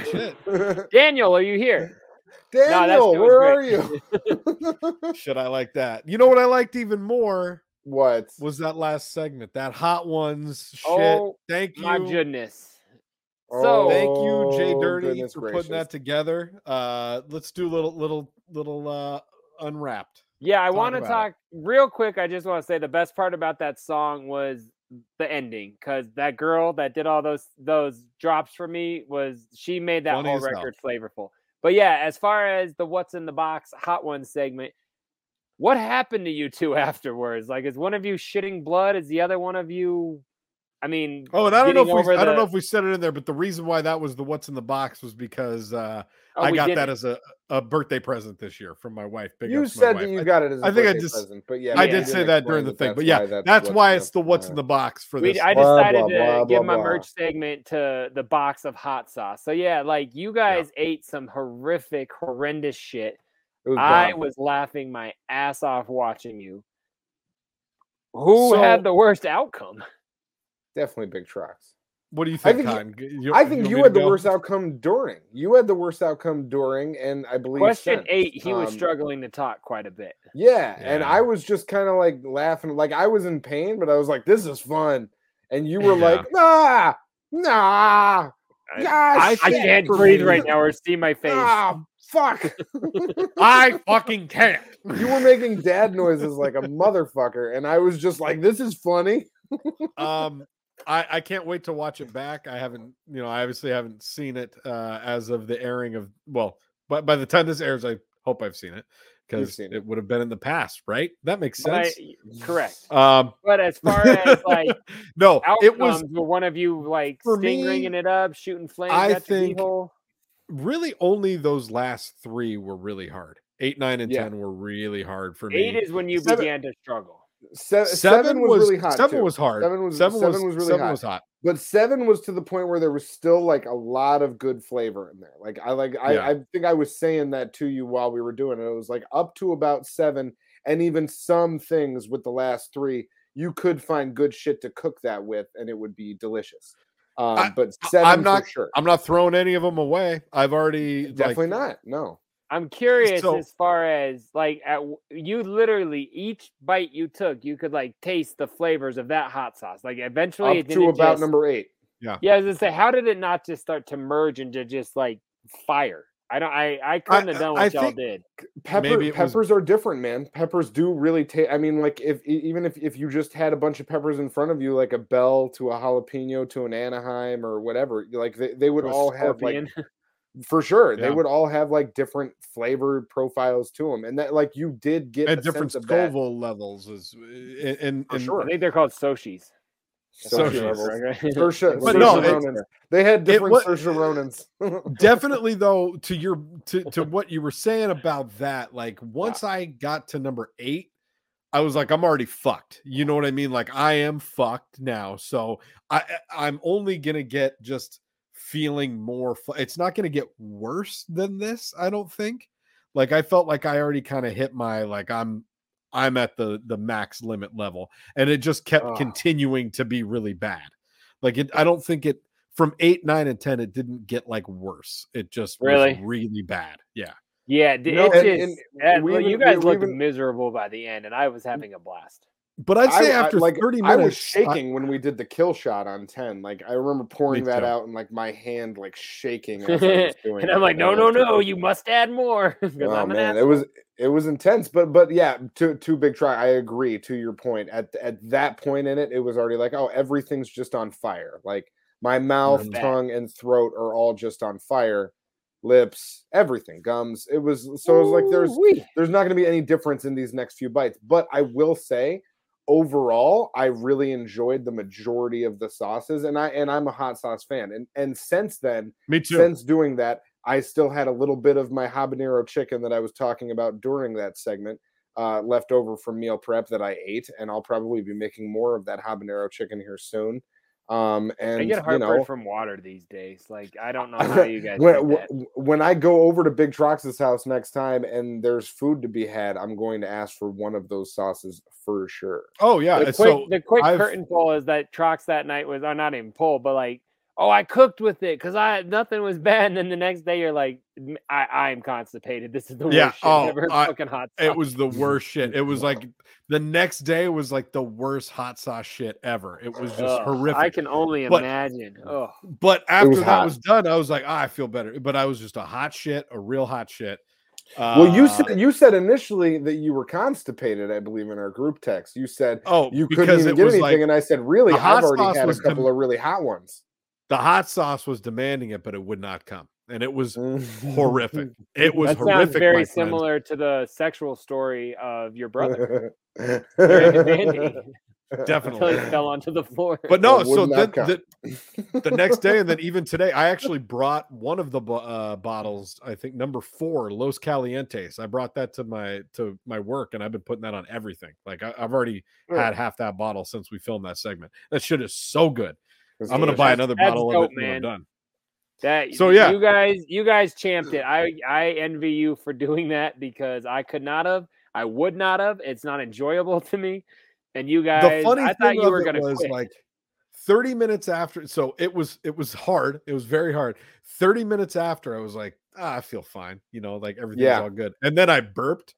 Daniel, are you here? Daniel, that was where are you? Should I like that? You know what I liked even more what? was that last segment, that hot ones shit. Oh, Thank you. My goodness. Oh, Thank you, Jay Dirty, for putting gracious. that together. Uh let's do a little little little uh unwrapped. Yeah, I want to talk real quick. I just want to say the best part about that song was the ending because that girl that did all those those drops for me was she made that Funny whole hell. record flavorful. But yeah, as far as the what's in the box hot one segment, what happened to you two afterwards? Like, is one of you shitting blood? Is the other one of you? I mean, Oh, and I don't know if we over I don't know if we said it in there, but the reason why that was the what's in the box was because uh Oh, I got did that as a, a birthday present this year from my wife. Big You ups to my said wife. that you got it as a I think I birthday just present, but yeah, I did say that during the thing, but yeah, that's that's why it's the- the what's in the box for We, this. I decided blah, to blah, give blah, my blah. merch segment to the box of hot sauce. So yeah, like you guys ate some horrific, horrendous shit. It was I bad. was laughing my ass off watching you. Who So- had the worst outcome? definitely Big Trox. What do you I think, think Con? You- I think want you had the go? worst outcome during. You had the worst outcome during, and I believe Question since. eight, he was Um, struggling to talk quite a bit. Yeah, and I was just kind of like laughing, like I was in pain, but I was like, "This is fun," and you were like, "Nah, nah, I, gosh, I shit can't breathe right now or see my face. Ah, fuck. I fucking can't. you were making dad noises like a motherfucker, and I was just like, "This is funny." um I, I can't wait to watch it back. I haven't, you know, I obviously haven't seen it uh, as of the airing of. Well, but by the time this airs, I hope I've seen it because seen it would have been in the past, right? That makes But I- sense. correct. Um, But as far as like no, outcomes, it was were one of you like for sting me, ringing it up, shooting flames I at the think keyhole? Really only those last three were really hard. Eight, nine, and Yeah. ten were really hard for me. Eight is when you Seven- began to struggle. Se- seven, was, really hot. Seven too. was hard. Seven was seven, seven was, was really seven hot. was hot. But seven was to the point where there was still like a lot of good flavor in there. Like I like I, Yeah. I think I was saying that to you while we were doing it. It was like up to about seven, and even some things with the last three, you could find good shit to cook that with, and it would be delicious. Um, I- but I- 7 I'm not sure. I'm not throwing any of them away. I've already like, Definitely not. No. I'm curious So- as far as like at, you literally each bite you took, you could like taste the flavors of that hot sauce. Like eventually, it Up to about just- number eight. Yeah. Yeah, I was gonna say, how did it not just start to merge into just like fire? I don't. I I couldn't have done what I y'all think- did. Pepper, Maybe it was- peppers are different, man. Peppers do really taste. I mean, like if even if if you just had a bunch of peppers in front of you, like a bell to a jalapeno to an Anaheim or whatever, like they, they would To a all have like for sure they would all have like different flavor profiles to them, and that like you did get at a different sense of that. Scoville levels is and, and, and- sure. I think they're called Soshis. Sushi Sushis. levels. But no, it- they had different wa- Saoirse Ronans. definitely though to your to, to what you were saying about that like once i got to number eight i was like i'm already fucked you know what i mean like i am fucked now so i I- i'm only gonna get just feeling more fu- it's not gonna get worse than this i don't think like i felt like i already kind of hit my like i'm i'm at the the max limit level and it just kept Ugh. continuing to be really bad like it i don't think it from eight, nine, and ten, it didn't get like worse. It just Really? was really bad. Yeah. Yeah, d- No, it's and- just, and and, we well, you guys we- we looked even- miserable by the end, and I was having a blast. But I'd say I- I- after like 30 minutes, I was minutes, shaking when we did the kill shot on 10. Like I remember pouring that too. out and like my hand like shaking as I was doing and it. I'm like, no, no, no, you must add more. 'cause Oh I'm an man, it was it was intense, but but yeah, to to Big Trox. I agree to your point. At at that point in it, it was already like, oh, everything's just on fire. Like my mouth, tongue, and throat are all just on fire. Lips, everything, gums. It was so it was like there's Ooh-wee. there's not going to be any difference in these next few bites. But I will say, overall, I really enjoyed the majority of the sauces, and I and I'm a hot sauce fan. And and since then, me too. since doing that, I still had a little bit of my habanero chicken that I was talking about during that segment uh, left over from meal prep that I ate, and I'll probably be making more of that habanero chicken here soon. Um, and I get you heartburn know, from water these days. Like I don't know how you guys when, that. when I go over to Big Trox's house next time and there's food to be had, I'm going to ask for one of those sauces for sure. oh yeah. the quick, so the quick I've- curtain pull is that Trox that night was, or not even pull, but like, oh, I cooked with it because I nothing was bad. And then the next day, you're like, I, I am constipated. This is the Yeah, worst shit oh, ever. I- fucking hot. it was the worst shit. It was like the next day was like the worst hot sauce shit ever. It was just Ugh, horrific. I can only But- imagine. Oh, But after was that hot. was done, I was like, ah, I feel better. But I was just a hot shit, a real hot shit. well, you Uh, said you said initially that you were constipated. I believe in our group text, you said oh, you couldn't even get anything, like and I said, really, I've already had a couple com- of really hot ones. The hot sauce was demanding it, but it would not come, and it was horrific. It was that sounds horrific. very similar to the sexual story of your brother. Very Very until Definitely. he fell onto the floor. But no, so would then the, the next day and then even today, I actually brought one of the uh, bottles. I think number four, Los Calientes. I brought that to my to my work, and I've been putting that on everything. Like I, I've already Yeah. had half that bottle since we filmed that segment. That shit is so good. I'm gonna buy another that's bottle dope, of it when I'm done. That So, yeah. you guys, you guys champed it. I I envy you for doing that because I could not have. I would not have. It's not enjoyable to me. And you guys, the funny I thought you were gonna was quit. like 30 minutes after so it was it was hard it was very hard 30 minutes after i was like ah, i feel fine you know like everything's Yeah. all good and then i burped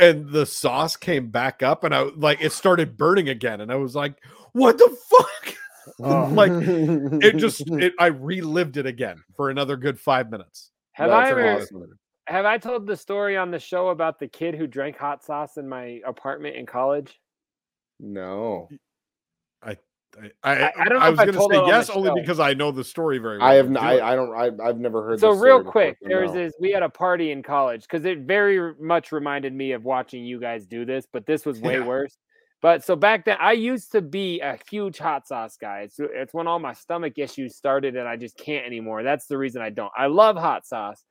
and the sauce came back up and i like it started burning again and i was like what the fuck Oh. like it just it, i relived it again for another good five minutes have That's I ever awesome. have I told the story on the show about the kid who drank hot sauce in my apartment in college? No, I, I, I- I don't know I if was I gonna told it say on yes only show. because I know the story very well. I have. but N- do I. I don't. I, I've never heard. so this real story before, quick so there was no. this we had a party in college because it very much reminded me of watching you guys do this but this was way Yeah. worse but so back then i used to be a huge hot sauce guy. It's, it's when all my stomach issues started and i just can't anymore. That's the reason i don't. I love hot sauce.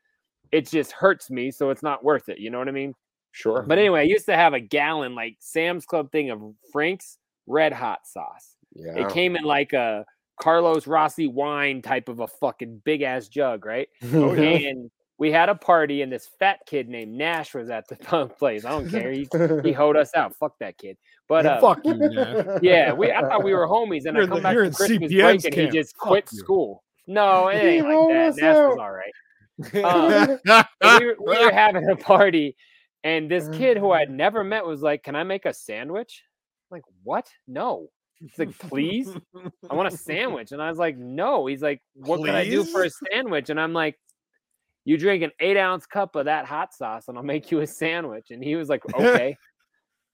It just hurts me so it's not worth it you know what i mean? Sure. but anyway i used to have a gallon like sam's club thing of frank's red hot sauce. Yeah. it came in like a carlos rossi wine type of a fucking big ass jug right? Oh, and we had a party, and this fat kid named Nash was at the punk place. I don't care. He he hoed us out. Fuck that kid. But uh, fuck you Nash. yeah, we I thought we were homies, and You're I come the- back you're for Christmas CPN's break, and camp. he just Fuck quit you. school. No, it He like that. us Nash was all right. Um, so we, were, we were having a party, and this kid who I'd never met was like, "Can I make a sandwich?" I'm like, what? No. He's like, please, I want a sandwich, and I was like, no. He's like, what can I do for a sandwich? And I'm like, you drink an eight ounce cup of that hot sauce, and I'll make you a sandwich. And he was like, okay.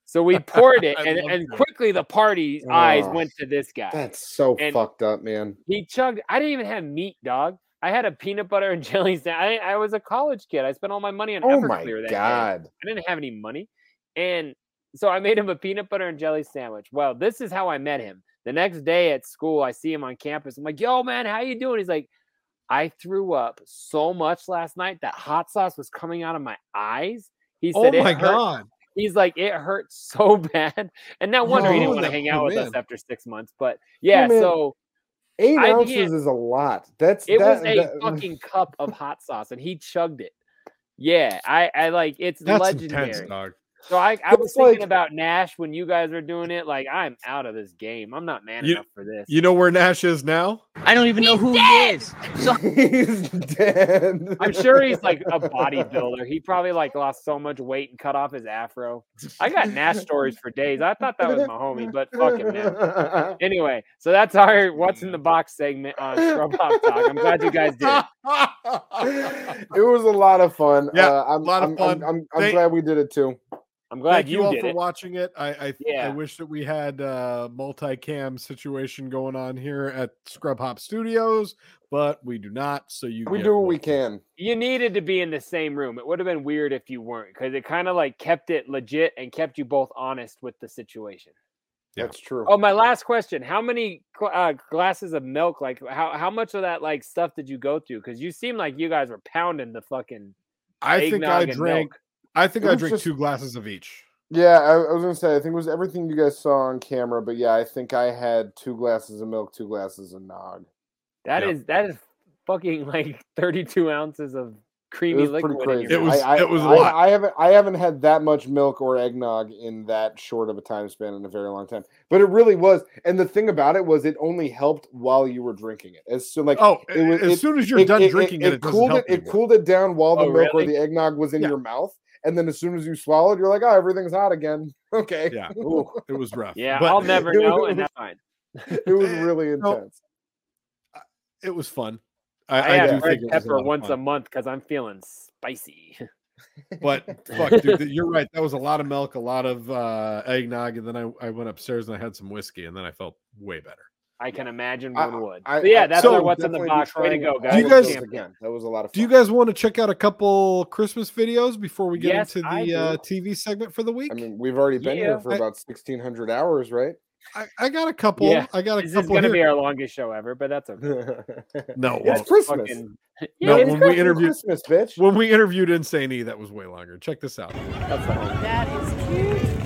So we poured it, and, and quickly the party's eyes Oh, went to this guy. That's so And- fucked up, man. He chugged. I didn't even have meat, dog. I had a peanut butter and jelly sandwich. I, I was a college kid. I spent all my money on Oh my Everclear that day. god. I didn't have any money. And so I made him a peanut butter and jelly sandwich. Well, this is how I met him. The next day at school, I see him on campus. I'm like, yo, man, how you doing? He's like, I threw up so much last night that hot sauce was coming out of my eyes. He Oh said, "It my hurt." god. He's like, it hurts so bad. And no wonder he Oh, didn't want to hang out with us after six months. But yeah, man. so Eight I ounces is a lot. That's it that, was a that- fucking cup of hot sauce and he chugged it. Yeah, I, I like it's That's legendary. intense, dog. So I, I was thinking like- about Nash when you guys were doing it. Like I'm out of this game. I'm not man You- enough for this. You know where Nash is now? I don't even know who he is. So He's dead. I'm sure he's like a bodybuilder. He probably like lost so much weight and cut off his afro. I got Nash stories for days. I thought that was my homie, but fuck him, man. Anyway, so that's our what's in the box segment on Scrub Hop Talk. I'm glad you guys did. it. it was a lot of fun. Yeah, uh, I'm, a lot of I'm, fun. I'm, I'm, I'm Thank- glad we did it too. I'm glad Thank you, you all did for it. watching it. I I, I wish that we had a multicam situation going on here at Scrub Hop Studios, but we do not. So you We do what we can. You needed to be in the same room. It would have been weird if you weren't, because it kind of like kept it legit and kept you both honest with the situation. Yeah. That's true. Oh, my last question: How many uh, glasses of milk? Like, how how much of that like stuff did you go through? Because you seem like you guys were pounding the fucking. I think I drank. milk. I think It I was drank just- two glasses of each. Yeah, I, I was gonna say I think it was everything you guys saw on camera, but yeah, I think I had two glasses of milk, two glasses of nog. That is Yeah. that is fucking like thirty-two ounces of It creamy was liquid. pretty in crazy. your It was- I, I, it was a I- lot. I haven't I haven't had that much milk or eggnog in that short of a time span in a very long time. But it really was. And the thing about it was, it only helped while you were drinking it. As soon like Oh, it was- as it- soon as you're done drinking it, it, doesn't cooled help it. It cooled it down while the Oh, milk or the eggnog was in Yeah. your mouth, and then as soon as you swallowed, you're like, oh, everything's hot again. Okay. Yeah, Ooh, it was rough. Yeah, but I'll never it know, was- and that's fine. it was really No, intense. it was fun. I, I, I, have do red think it was a pepper once a month because I'm feeling spicy. But fuck, dude, you're right. That was a lot of milk, a lot of uh, eggnog, and then I, I went upstairs and I had some whiskey, and then I felt way better. I can imagine I- one would. I- But yeah, that's So- what's in the Definitely be box. Way to go, guys. Do you guys- again? That was a lot of fun. Do you guys want to check out a couple Christmas videos before we get Yes, into the uh. TV segment for the week? I mean, we've already been Yeah. here for I- about sixteen hundred hours, right? I, I got a couple. Yeah, I got a this is gonna be our longest show ever, but that's okay. No, It's well, Christmas. Fucking- no. It's when we Christmas. interviewed Christmas, bitch. when we interviewed Insane E, that was way longer. Check this out. That's That is cute.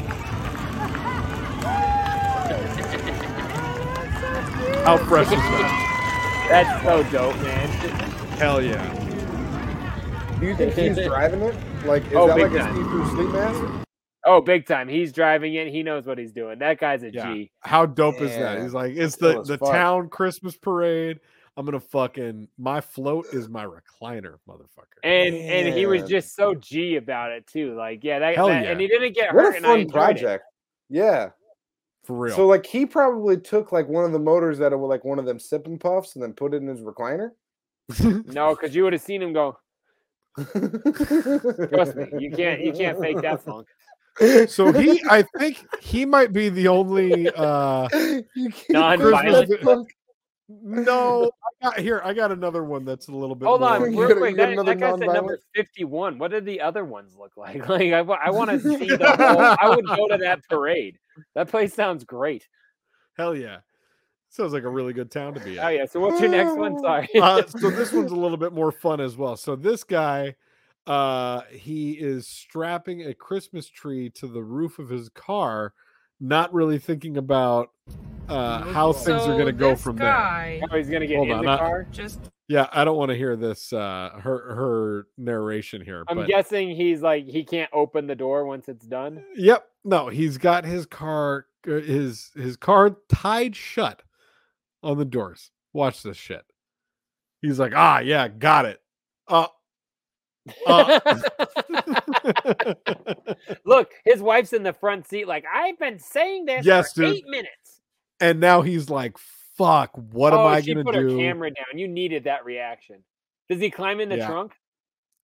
How fresh is that? That's so dope, man. Hell yeah. Do you think he's driving it? Like, is Oh, that big like a time. see-through sleep mask? Oh, big time. He's driving it. He knows what he's doing. That guy's a G. Yeah. How dope is that? He's like, it's the the fuck. town Christmas parade. I'm gonna fucking my float is my recliner, motherfucker. And and he was just so G about it too. Like, yeah, that, Hell that- yeah. and he didn't get What hurt. a and I fun enjoyed project. Yeah. For real. So like he probably took like one of the motors that were like one of them sipping puffs and then put it in his recliner. No, because you would have seen him go. Trust me, you can't you can't fake that funk. so he I think he might be the only uh you can't Non-violent. Christmas funk. no I got here I got another one that's a little bit Hold more- on, You real got- quick. got That, that guy said number fifty-one. What did the other ones look like? Like, I, want to see the whole. I would go to that parade. That place sounds great. Hell yeah. Sounds like a really good town to be Oh yeah. So what's your next one? Sorry. uh, so this one's a little bit more fun as well. So this guy, uh, he is strapping a Christmas tree to the roof of his car, not really thinking about uh, how things are going to go from there. oh, he's gonna get Hold in on, the I- car. Just Yeah, I don't want to hear this uh, her her narration here. I'm but guessing he's like he can't open the door once it's done. Yep. No, he's got his car uh, his his car tied shut on the doors. Watch this shit. He's like, "Ah, yeah, got it." Uh, uh. Look, his wife's in the front seat. Like I've been saying this Yes, for dude. eight minutes. and now he's like, "Fuck, what am oh, I she going put to her do?" camera down. You needed that reaction. Does he climb in the Yeah. trunk?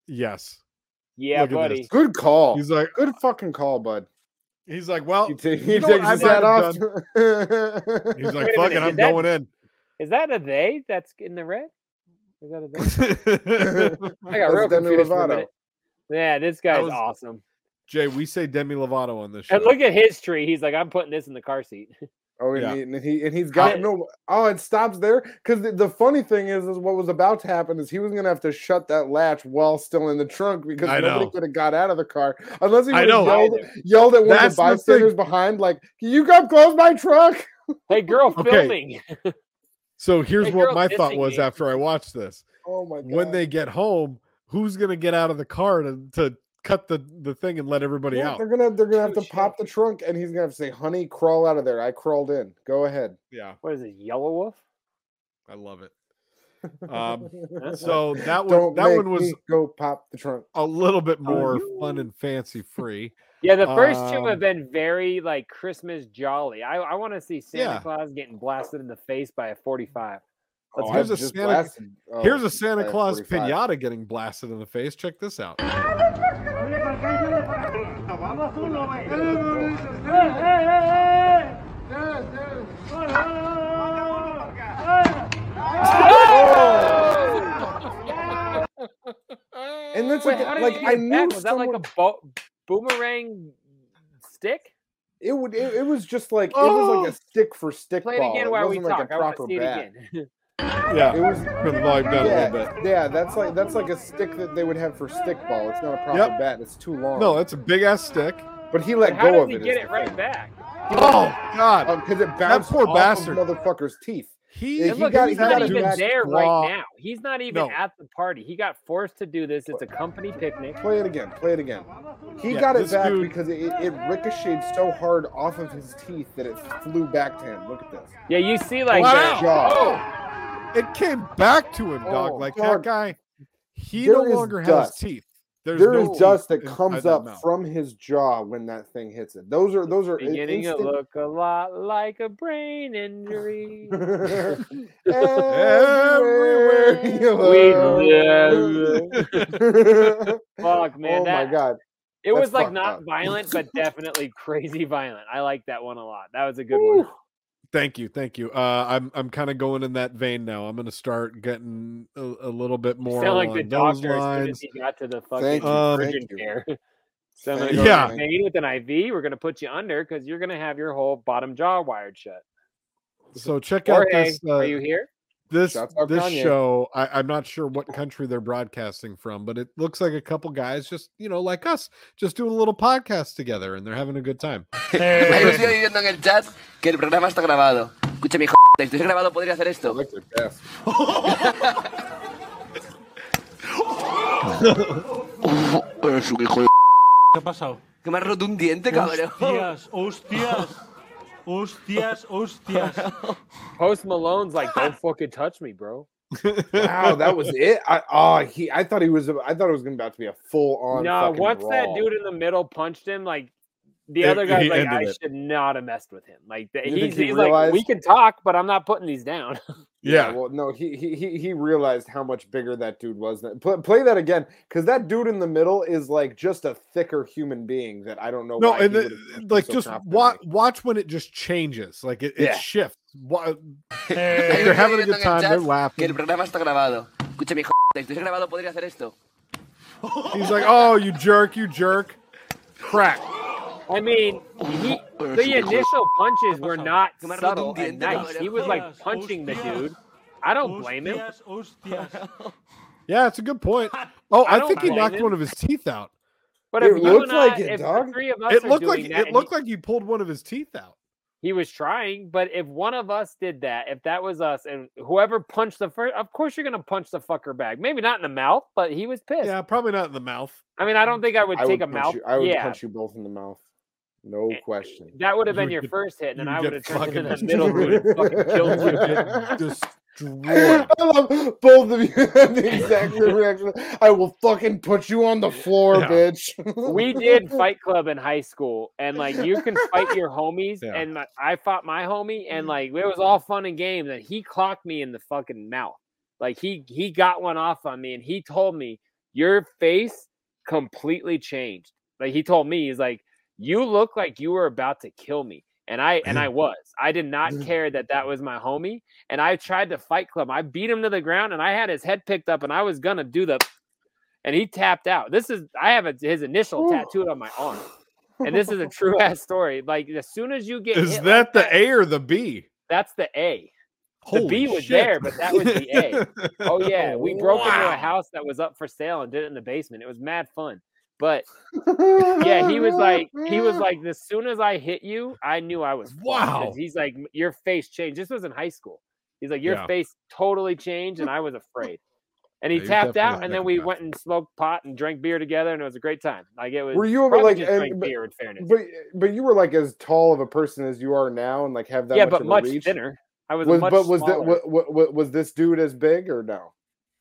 Yes. Yeah, Look buddy. Good call. He's like, Good fucking call, bud. he's like, "Well, He, ta- he you know takes his hat off. He's like, Wait "Fuck minute, it, I'm that- going in." Is that a they that's in the red? Is that a they? I got That's real confused for a minute. Yeah, this guy's was- awesome. Jay, we say Demi Lovato on this show. And look at his tree. He's like, I'm putting this in the car seat. Oh, and, Yeah. he, and he and he's got no. Oh, it stops there because the, the funny thing is, is what was about to happen is he was gonna have to shut that latch while still in the trunk because I nobody could have got out of the car unless he I would yelled, yelled at one That's of the the bystanders behind, like, "Can you come close my trunk?" Hey, girl, Okay. filming. So here's Hey, what girl, my thought was me. after I watched this. Oh my god! When they get home, who's gonna get out of the car to, to cut the, the thing and let everybody Yeah, out? they're gonna they're gonna have to Oh, pop the trunk, and he's gonna have to say, "Honey, crawl out of there. I crawled in. Go ahead." Yeah, What is it, Yellow Wolf? I love it. Um, so that one Don't that one was go pop the trunk. a little bit more fun and fancy free. Yeah, the first two Um, have been very like Christmas jolly. I, I want to see Santa Yeah. Claus getting blasted in the face by a 45. Oh, Let's Oh, here's I a just Santa- blasted- oh, Here's a Santa Claus 45. pinata getting blasted in the face. Check this out. And that's Wait, like, how did like you I knew that? Was that like a bo- boomerang stick? It would. It, it was just like it was like a oh! stick for stick Play it ball. again it while we like talk. a I want to see it bat. again. Yeah, It was turn the volume down a yeah, little bit. yeah. That's like that's like a stick that they would have for stick ball. It's not a proper Yep. bat. It's too long. No, that's a big ass stick. but he let But how go does of he it. get is it right thing. back? Oh God, um, because it bounced that poor off bastard. of motherfucker's teeth. he, Yeah, he look, got- he's he not got even there claw- right now. He's not even No. at the party. He got forced to do this. It's a company picnic. Play it again. Play it again. He Yeah, got it back dude- because it, it ricocheted so hard off of his teeth that it flew back to him. Look at this. Yeah, you see like Wow. the, Jaw. It came back to him, dog. Oh, like dog. that guy, he There no longer dust. has teeth. There's There no is teeth dust that comes up mouth. from his jaw when that thing hits it. Those are those are in- beginning to look a lot like a brain injury. Everywhere you We look. Fuck man, oh that, my god. it that's was like not up. violent, but definitely crazy violent. I like that one a lot. That was a good one. Thank you, thank you. Uh, I'm I'm kind of going in that vein now. I'm going to start getting a, a little bit You more sound like the along doctor as soon lines. as he got to the fucking Um, urgent care. So I'm gonna go Yeah. to vein with an IV. We're gonna put you under because you're gonna have your whole bottom jaw wired shut. So check out this. Uh, are you here? This this Kanye. show. I, I'm not sure what country they're broadcasting from, but it looks like a couple guys just you know like us, just doing a little podcast together, and they're having a good time. Hay un tío diciendo en el chat que el programa está grabado. Escúchame, hijo, de, estoy grabado, podría hacer esto. Eres un hijo de... ¿Qué ha pasado? Que me has roto un diente, cabrón. Hostias, hostias, hostias, hostias. Post Malone's like, don't fucking touch me, bro. Wow, that was it. I oh he I thought he was I thought it was gonna about to be a full on. No, once that dude in the middle punched him, like the other guy's like, I it. should not have messed with him. Like the, he's, he he's like, we can talk, but I'm not putting these down. Yeah. Well, no, he he he he realized how much bigger that dude was. Play, play that again, because that dude in the middle is like just a thicker human being that I don't know. No, why and the, would've punched him like so just confidently. watch watch when it just changes, like it, it Yeah. shifts. Wa- Hay They're having a good time. They're chat que el laughing. programa está grabado. Escúchame, hijo, de, estoy grabado, podría hacer esto. He's like, "Oh, you jerk, you jerk." Crack. I mean, he, the initial punches were not Que me has roto subtle and nice. He was like punching the dude. I don't blame him. Hostias, hostias. Yeah, it's a good point. Oh, I I, think he knocked him. one of his teeth out. But It looked and I, like it, dog. the three of us It looked like it and looked like he pulled one of his teeth out. he, he was trying. But if one of us did that, if that was us, and whoever punched the first, of course you're gonna punch the fucker back. Maybe not in the mouth, but he was pissed. Yeah, probably not in the mouth. I mean, I don't think I would I take would a mouth. You, I would yeah, punch you both in the mouth, no eh, question. that would have been would your get- first hit, and then I would would have get turned it in the middle dude and fucking killed you. Destroyed. I love both of you had the exact same reaction. I will fucking put you on the floor, Yeah. bitch. we did Fight Club in high school, and like you can fight your homies, Yeah. and my, I fought my homie, and mm. like it was all fun and games, and he clocked me in the fucking mouth. Like he he got one off on me, and he told me your face completely changed. Like he told me, he's like, you look like you were about to kill me. And I and I was. I did not care that that was my homie. And I tried to fight club. I beat him to the ground, and I had his head picked up, and I was gonna do the and he tapped out. This is I have a, his initial tattooed on my arm, and this is a true ass story. Like as soon as you get Is that like the A or the B? That's the A. The Holy B was shit. there, but that was the A. Oh yeah, we broke into a house that was up for sale and did it in the basement. It was mad fun. But yeah, he was like, he was like, as soon as I hit you, I knew I was Wow. He's like, your face changed. This was in high school. He's like, your Yeah. face totally changed, and I was afraid. And he Yeah, tapped out, and then we went and smoked pot and drank beer together, and it was a great time. Like it was. Were you ever like, and- but- beer? In fairness, But but you were like as tall of a person as you are now, and like have that yeah, much but much reach. thinner. I was, Was much but was that what, was this dude as big or no?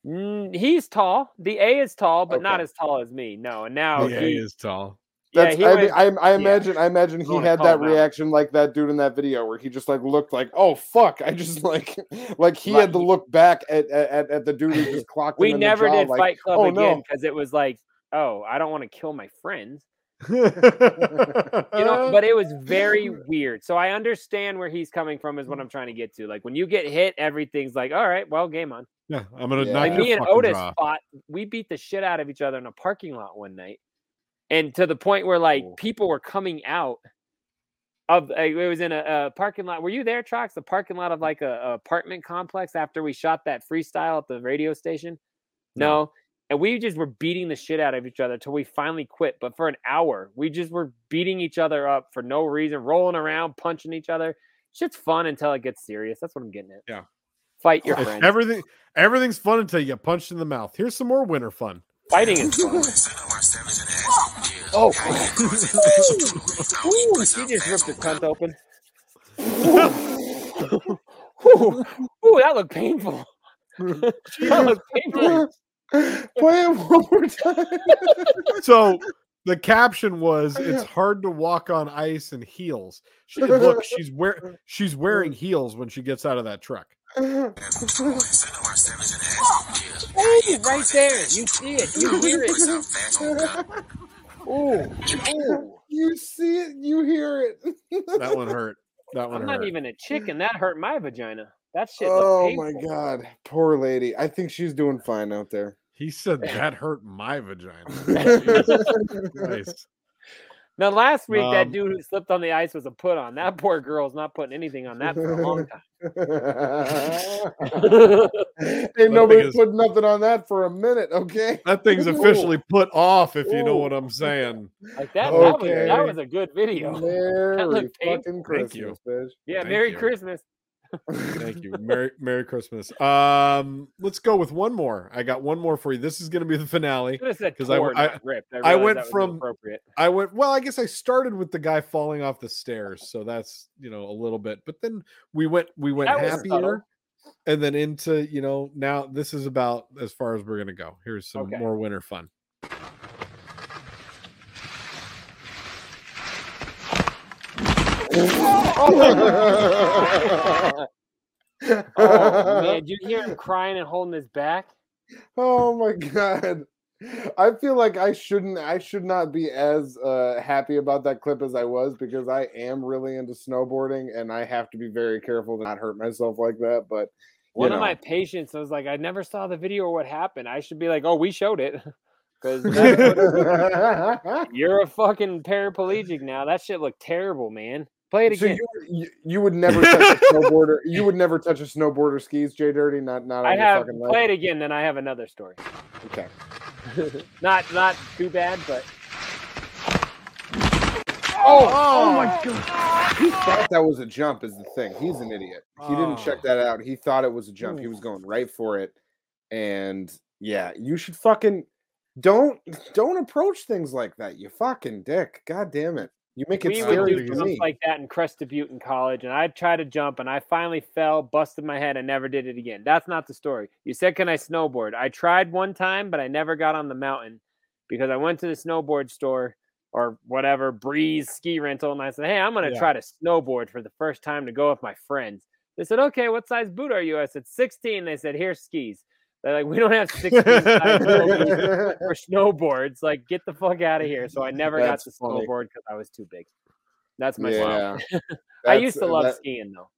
Mm, he's tall. The A is tall, but not as tall as me. No, and now The A he is tall. Yeah, That's he I, went- mean, I I yeah. imagine I imagine he had that him out. reaction like that dude in that video where he just like looked like oh fuck I just like like he Right. had to look back at at, at the dude who just clocked him we in the never jaw, did like, Fight Club oh, again no. because it was like, oh, I don't want to kill my friends. you You know, but it was very weird. So I understand where he's coming from, is what I'm trying to get to. Like when you get hit, everything's like, all right, well, game on. Yeah, I'm gonna Yeah. knock Like your me and Otis jaw. fought. We beat the shit out of each other in a parking lot one night, and to the point where like Cool. people were coming out of. Uh, it was in a, a parking lot. Were you there, Trox? The parking lot of like a, a apartment complex after we shot that freestyle at the radio station. No. And we just were beating the shit out of each other till we finally quit. But for an hour, we just were beating each other up for no reason, rolling around, punching each other. Shit's fun until it gets serious. That's what I'm getting at. Yeah. Fight your It's friends. everything everything's fun until you get punched in the mouth. Here's some more winter fun. Fighting is fun. oh Ooh, she just ripped her cunt open. Ooh, ooh, ooh, that looked painful. that looked painful. play it one more time So the caption was it's hard to walk on ice in heels. She look, she's wear she's wearing heels when she gets out of that truck. Ooh, right there. You see it. You hear it. Ooh, ooh. you see it you hear it That one hurt. That one I'm hurt. not even a chicken. That hurt my vagina. That shit. oh my god poor lady I think she's doing fine out there He said that hurt my vagina. Jesus Christ. Now, last week that Um, dude who slipped on the ice was a put on. That poor girl's not putting anything on that for a long time. Ain't nobody is- put nothing on that for a minute, okay? That thing's Ooh. officially put off, if you know what I'm saying. Like that, that, was, Okay. that was a good video. Merry looked painful. fucking Thank you. Christmas, bitch. Yeah, Thank Merry you. Christmas. Thank you. Merry Merry Christmas. Um, let's go with one more. I got one more for you. This is going to be the finale. Should have said Because I, I. I, I went from- inappropriate. I went well. I guess I started with the guy falling off the stairs, so that's you know a little bit. But then we went we went That happier, and then into you know now this is about as far as we're gonna go. Here's some Okay. more winter fun. Oh man, did you hear him crying and holding his back? Oh my god. I feel like I shouldn't I should not be as uh happy about that clip as I was because I am really into snowboarding and I have to be very careful to not hurt myself like that. But One of my patients was like, I never saw the video or what happened. I should be like, oh, we showed it. Because you're a fucking paraplegic now. That shit looked terrible, man. Play it so again. you, you you would never touch a snowboarder you would never touch a snowboarder skis, JDirty, not not on I your have fucking play life. it again, then I have another story. Okay. not not too bad, but oh! Oh, oh, oh my god. He thought that was a jump is the thing. He's an idiot. He didn't oh. check Oh. that out. He thought it was a jump. He hmm. was going right for it. And yeah, you should fucking don't don't approach things like that. You fucking dick. God damn it. You make it we would do jumps like that in Crested Butte in college, and I tried to jump, and I finally fell, busted my head, and never did it again. That's not the story. You said, "Can I snowboard?" I tried one time, but I never got on the mountain because I went to the snowboard store or whatever Breeze ski rental, and I said, "Hey, I'm going to Yeah. try to snowboard for the first time to go with my friends." They said, "Okay, what size boot are you?" I said, "16." They said, "Here's skis." They're like, "We don't have 16 size for snowboards. Like, get the fuck out of here." So I never That's got to funny. snowboard because I was too big. That's my Yeah. story. I used to love that- skiing though.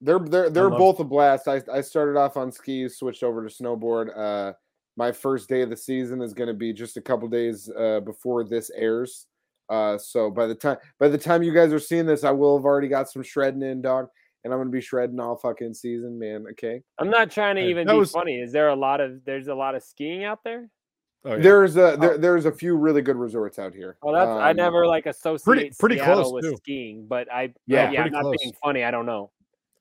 They're they're they're love- both a blast. I I started off on skis, switched over to snowboard. Uh my first day of the season is going to be just a couple days uh before this airs. Uh so by the time by the time you guys are seeing this, I will have already got some shredding in, dog. And I'm gonna be shredding all fucking season, man. Okay. I'm not trying to even that be was- funny. Is there a lot of there's a lot of skiing out there? Oh, yeah. There's a there, there's a few really good resorts out here. Well, that's I Um, never like associate pretty Seattle close, with too. skiing, but I Yeah, yeah, yeah I'm not close. being funny. I don't know.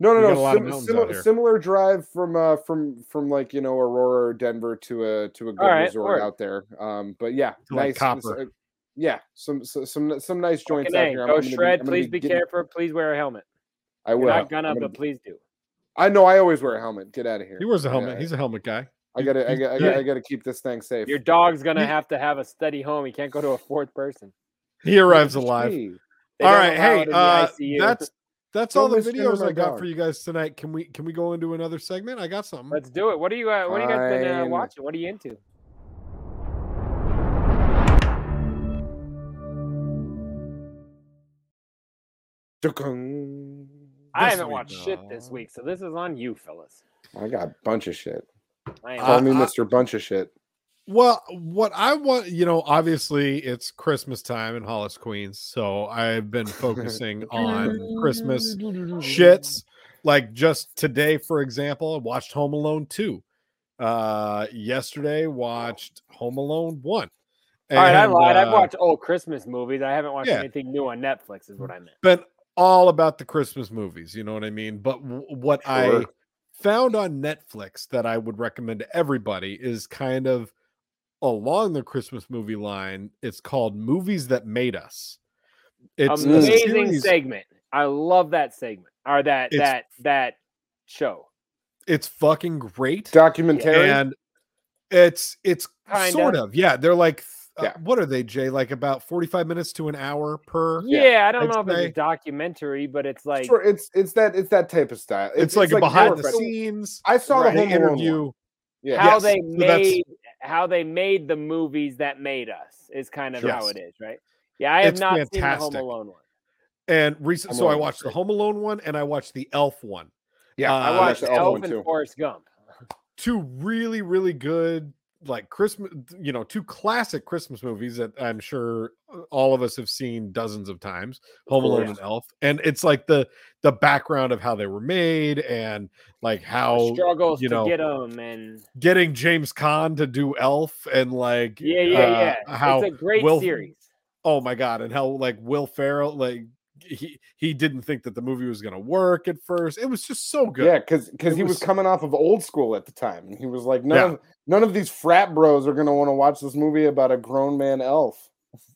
No, no, no. got a lot of sim- similar, similar drive from uh from from like you know Aurora or Denver to a to a good right, resort word. out there. Um, but yeah, To, like, nice. Copper. uh, yeah, some some some, some nice joints Fucking out A, here. Go I'm gonna be- shred. I'm gonna please be, getting- careful. Please wear a helmet. I You're will. not gonna, I'm gonna but please do. I know. I always wear a helmet. Get out of here. He wears a helmet. Yeah, He's a helmet guy. I gotta. I gotta. I gotta, I gotta keep this thing safe. Your dog's gonna have to have a steady home. He can't go to a fourth person. He arrives alive. They All don't right, allow hey, it in the uh, that's that's Don't all the videos I got dog. for you guys tonight. Can we can we go into another segment? I got something. Let's do it. What are you uh, What are you guys been uh, watching? What are you into? Dukung. I haven't week, watched shit this week, so this is on you, fellas. I got a bunch of shit. I am Call Uh, me I- Mister Bunch of Shit. Well, what I want, you know, obviously it's Christmas time in Hollis, Queens, so I've been focusing on Christmas shits. Like just today, for example, I watched Home Alone 2. Uh yesterday watched Home Alone 1. All right, I And, lied. I've uh, watched old Christmas movies. I haven't watched Yeah. anything new on Netflix. Is what I meant. been all about the Christmas movies. You know what I mean? But w- what I found on Netflix that I would recommend to everybody is kind of along the Christmas movie line. It's called Movies That Made Us. It's a Amazing segment. I love that segment or that It's- that that show. It's fucking great. Documentary. And it's it's Kinda. sort of yeah. They're like uh, Yeah. what are they, Jay? Like about forty five minutes to an hour per. Yeah, I don't I'd know if it's a documentary, but it's like Sure, it's it's that it's that type of style. It's, like, a behind the scenes. I saw Right, the they Home Alone interview. Yeah. how Yes, they so that's- made how they made the movies that made us is kind of how it is, right? Yeah, I have It's not seen the Home. Alone one. And recent, so I watched the. Home Alone one and I watched the Elf one. Yeah, Uh, I I watched the Elf Elf one and too. Forrest Gump. Two really, really good like Christmas, you know, two classic Christmas movies that I'm sure uh, all of us have seen dozens of times, Home Alone course. and Elf. And it's like the the background of how they were made and like how struggles you to know get them and getting James Caan to do Elf and like yeah, yeah, uh, yeah. how it's a great Will- series. Oh my god, and how like Will Ferrell like he he didn't think that the movie was gonna work at first. It was just so good. Yeah, because because he was, was- coming off of old school at the time, and he was like, none Yeah. of none of these frat bros are gonna want to watch this movie about a grown man elf.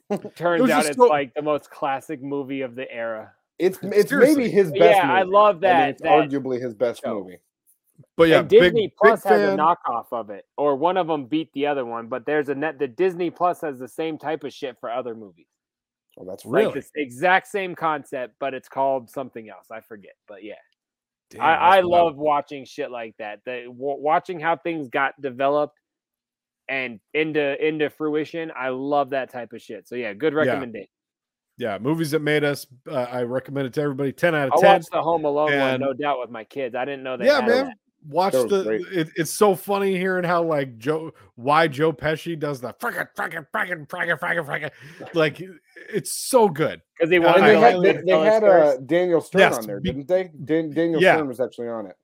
Turns was out it's so- like the most classic movie of the era. It's it's Seriously. maybe his best. yeah, I movie. love I mean, that- it's that arguably his best show. movie. But yeah, and Disney big, Plus big has a knockoff of it, or one of them beat the other one. But there's a net. The Disney Plus has the same type of shit for other movies. Well, that's Really? Like this exact same concept, but it's called something else. I forget, but yeah. Damn, I, I love watching shit like that. The w- watching how things got developed and into into fruition. I love that type of shit. So yeah, good recommendation. yeah movies that made us. Uh, I recommend it to everybody. Ten out of I'll ten. watch the Home Alone one, no doubt, with my kids. I didn't know they yeah, had man. that. Watch the. It, it's so funny hearing how like Joe, why Joe Pesci does the frickin' frickin' frickin' frickin' frickin' frickin'. Like it's so good. because they wanted they had like they, they had uh. Daniel Stern Yes, on there, be- didn't they? Dan, Daniel Yeah. Stern was actually on it.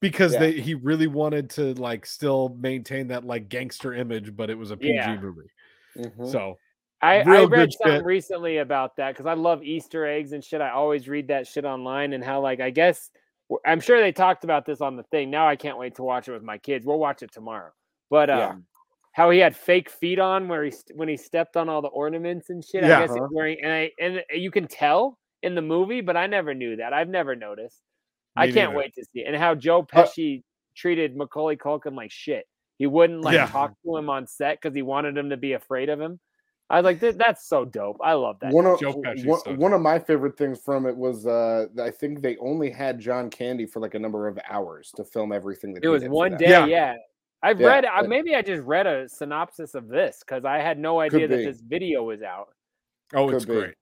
because Yeah. they he really wanted to like still maintain that like gangster image, but it was a PG Yeah. movie. Mhm. So I, I read something shit. recently about that because I love Easter eggs and shit. I always read that shit online and how like I guess w- I'm sure they talked about this on the thing. Now I can't wait to watch it with my kids. We'll watch it tomorrow. But um, Yeah. how he had fake feet on where he st- when he stepped on all the ornaments and shit. Yeah. I guess he's Uh-huh. wearing and I and you can tell in the movie, but I never knew that. I've never noticed. I can't neither. wait to see it. And how Joe Uh, Pesci treated Macaulay Culkin like shit. He wouldn't like Yeah. talk to him on set because he wanted him to be afraid of him. I was like, "Th- that's so dope. I love that. One of one, so one of my favorite things from it was uh I think they only had John Candy for like a number of hours to film everything that it he was did one day. Yeah. Yeah. I've Yeah, read, I, maybe I just read a synopsis of this because I had no idea that be. this video was out. oh, it's be. great.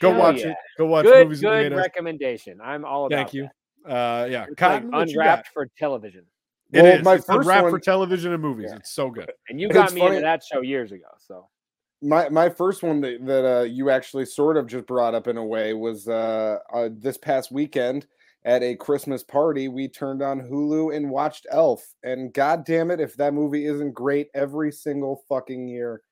Go Hell watch yeah. it. Go watch good, movies that good made recommendation. I'm all about Thank you. that. Uh, yeah, It's Cotton, like unwrapped for television. It Well, is. my it's first unwrapped one- for television and movies. Yeah. It's so good. And you It's got me funny- into that show years ago. So My my first one that, that uh, you actually sort of just brought up in a way was uh, uh, this past weekend at a Christmas party. We turned on Hulu and watched Elf, and god damn it, if that movie isn't great every single fucking year,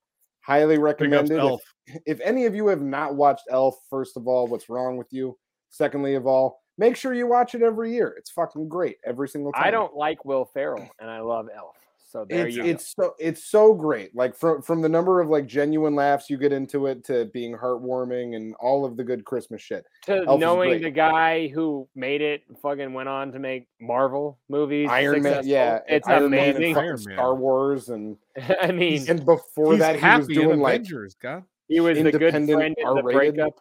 highly Big ups, recommended. If- Elf. if any of you have not watched Elf, first of all, what's wrong with you? Secondly of all, make sure you watch it every year. It's fucking great every single time. I don't like Will Ferrell, and I love Elf. So there It's you it's so it's so great. Like from from the number of like genuine laughs you get into it to being heartwarming and all of the good Christmas shit. To Elf knowing the guy who made it, fucking went on to make Marvel movies. Iron Man, yeah, it's Iron Man and amazing. fucking Iron Man. Star Wars and I mean, and before that he was doing like Avengers, God. he was the good friend in the breakup.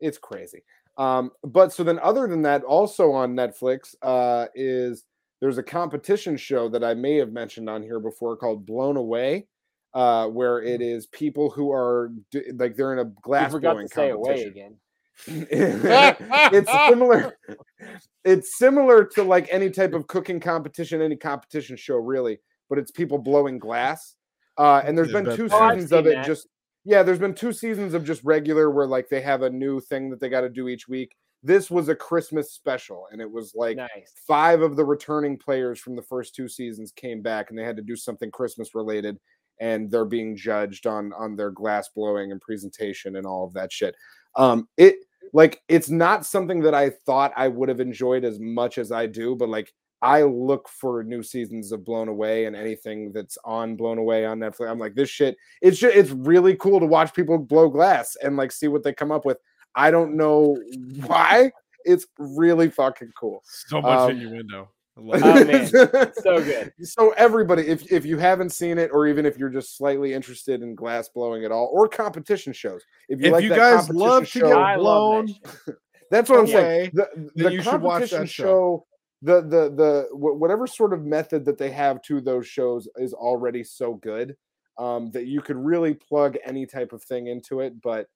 it's crazy. Um, but so then other than that, also on Netflix, uh, is there's a competition show that I may have mentioned on here before called Blown Away, uh, where it is people who are like they're in a glass forgot blowing to say away competition. again. it's similar. It's similar to like any type of cooking competition, any competition show, really. But it's people blowing glass. Uh, and there's Yeah, been two. Oh, seasons of it. that. Just yeah, there's been two seasons of just regular where like they have a new thing that they got to do each week. This was a Christmas special, and it was like Nice. five of the returning players from the first two seasons came back, and they had to do something Christmas related, and they're being judged on on their glass blowing and presentation and all of that shit. Um, it like it's not something that I thought I would have enjoyed as much as I do, but like I look for new seasons of Blown Away and anything that's on Blown Away on Netflix. I'm like, this shit. It's just it's really cool to watch people blow glass and like see what they come up with. I don't know why. It's really fucking cool. So much Um, innuendo. I love Oh man, so good. So everybody, if if you haven't seen it, or even if you're just slightly interested in glass blowing at all, or competition shows, if you If like you that guys competition love to show, get blown, that. That's what I'm away, saying. The, then the you should watch that competition show. show, the the the wh- whatever sort of method that they have to those shows is already so good um, that you could really plug any type of thing into it. But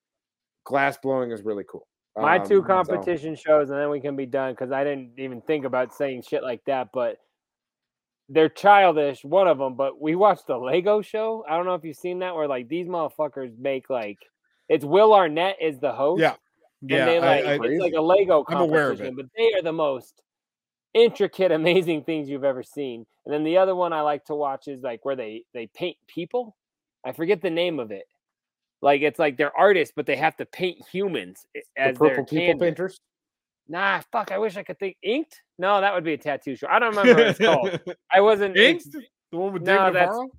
glass blowing is really cool. My Um, two so- competition shows, and then we can be done because I didn't even think about saying shit like that. But they're childish, one of them, but we watched the Lego show. I don't know if you've seen that where like these motherfuckers make like it's Will Arnett is the host. Yeah. And Yeah, they like I- it's like a Lego I'm aware of competition, but they are the most intricate, amazing things you've ever seen. And then the other one I like to watch is like where they they paint people. I forget the name of it. Like it's like they're artists, but they have to paint humans i- The as their purple people canvas. painters. Nah, fuck. I wish I could think inked. No, that would be a tattoo show. I don't remember what it's called. I wasn't Inked? ex- The one with No, David that's- Navarro?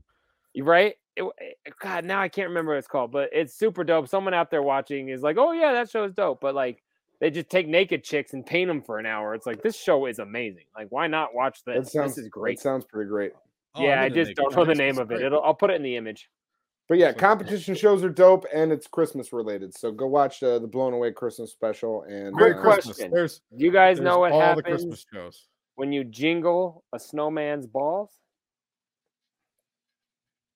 you right. It, w- eh, God, now I can't remember what it's called, but it's super dope. Someone out there watching is like, "Oh yeah, that show is dope," but like they just take naked chicks and paint them for an hour. It's like this show is amazing. Like, why not watch this? sounds this is great. That sounds pretty great. Oh, yeah, I'm I just don't know the name of it. It'll, I'll put it in the image. But yeah, competition shows are dope, and it's Christmas related. So go watch uh, the Blown Away Christmas special. And great uh, question: There's Do you guys there's know what all the happens Christmas shows. when you jingle a snowman's balls?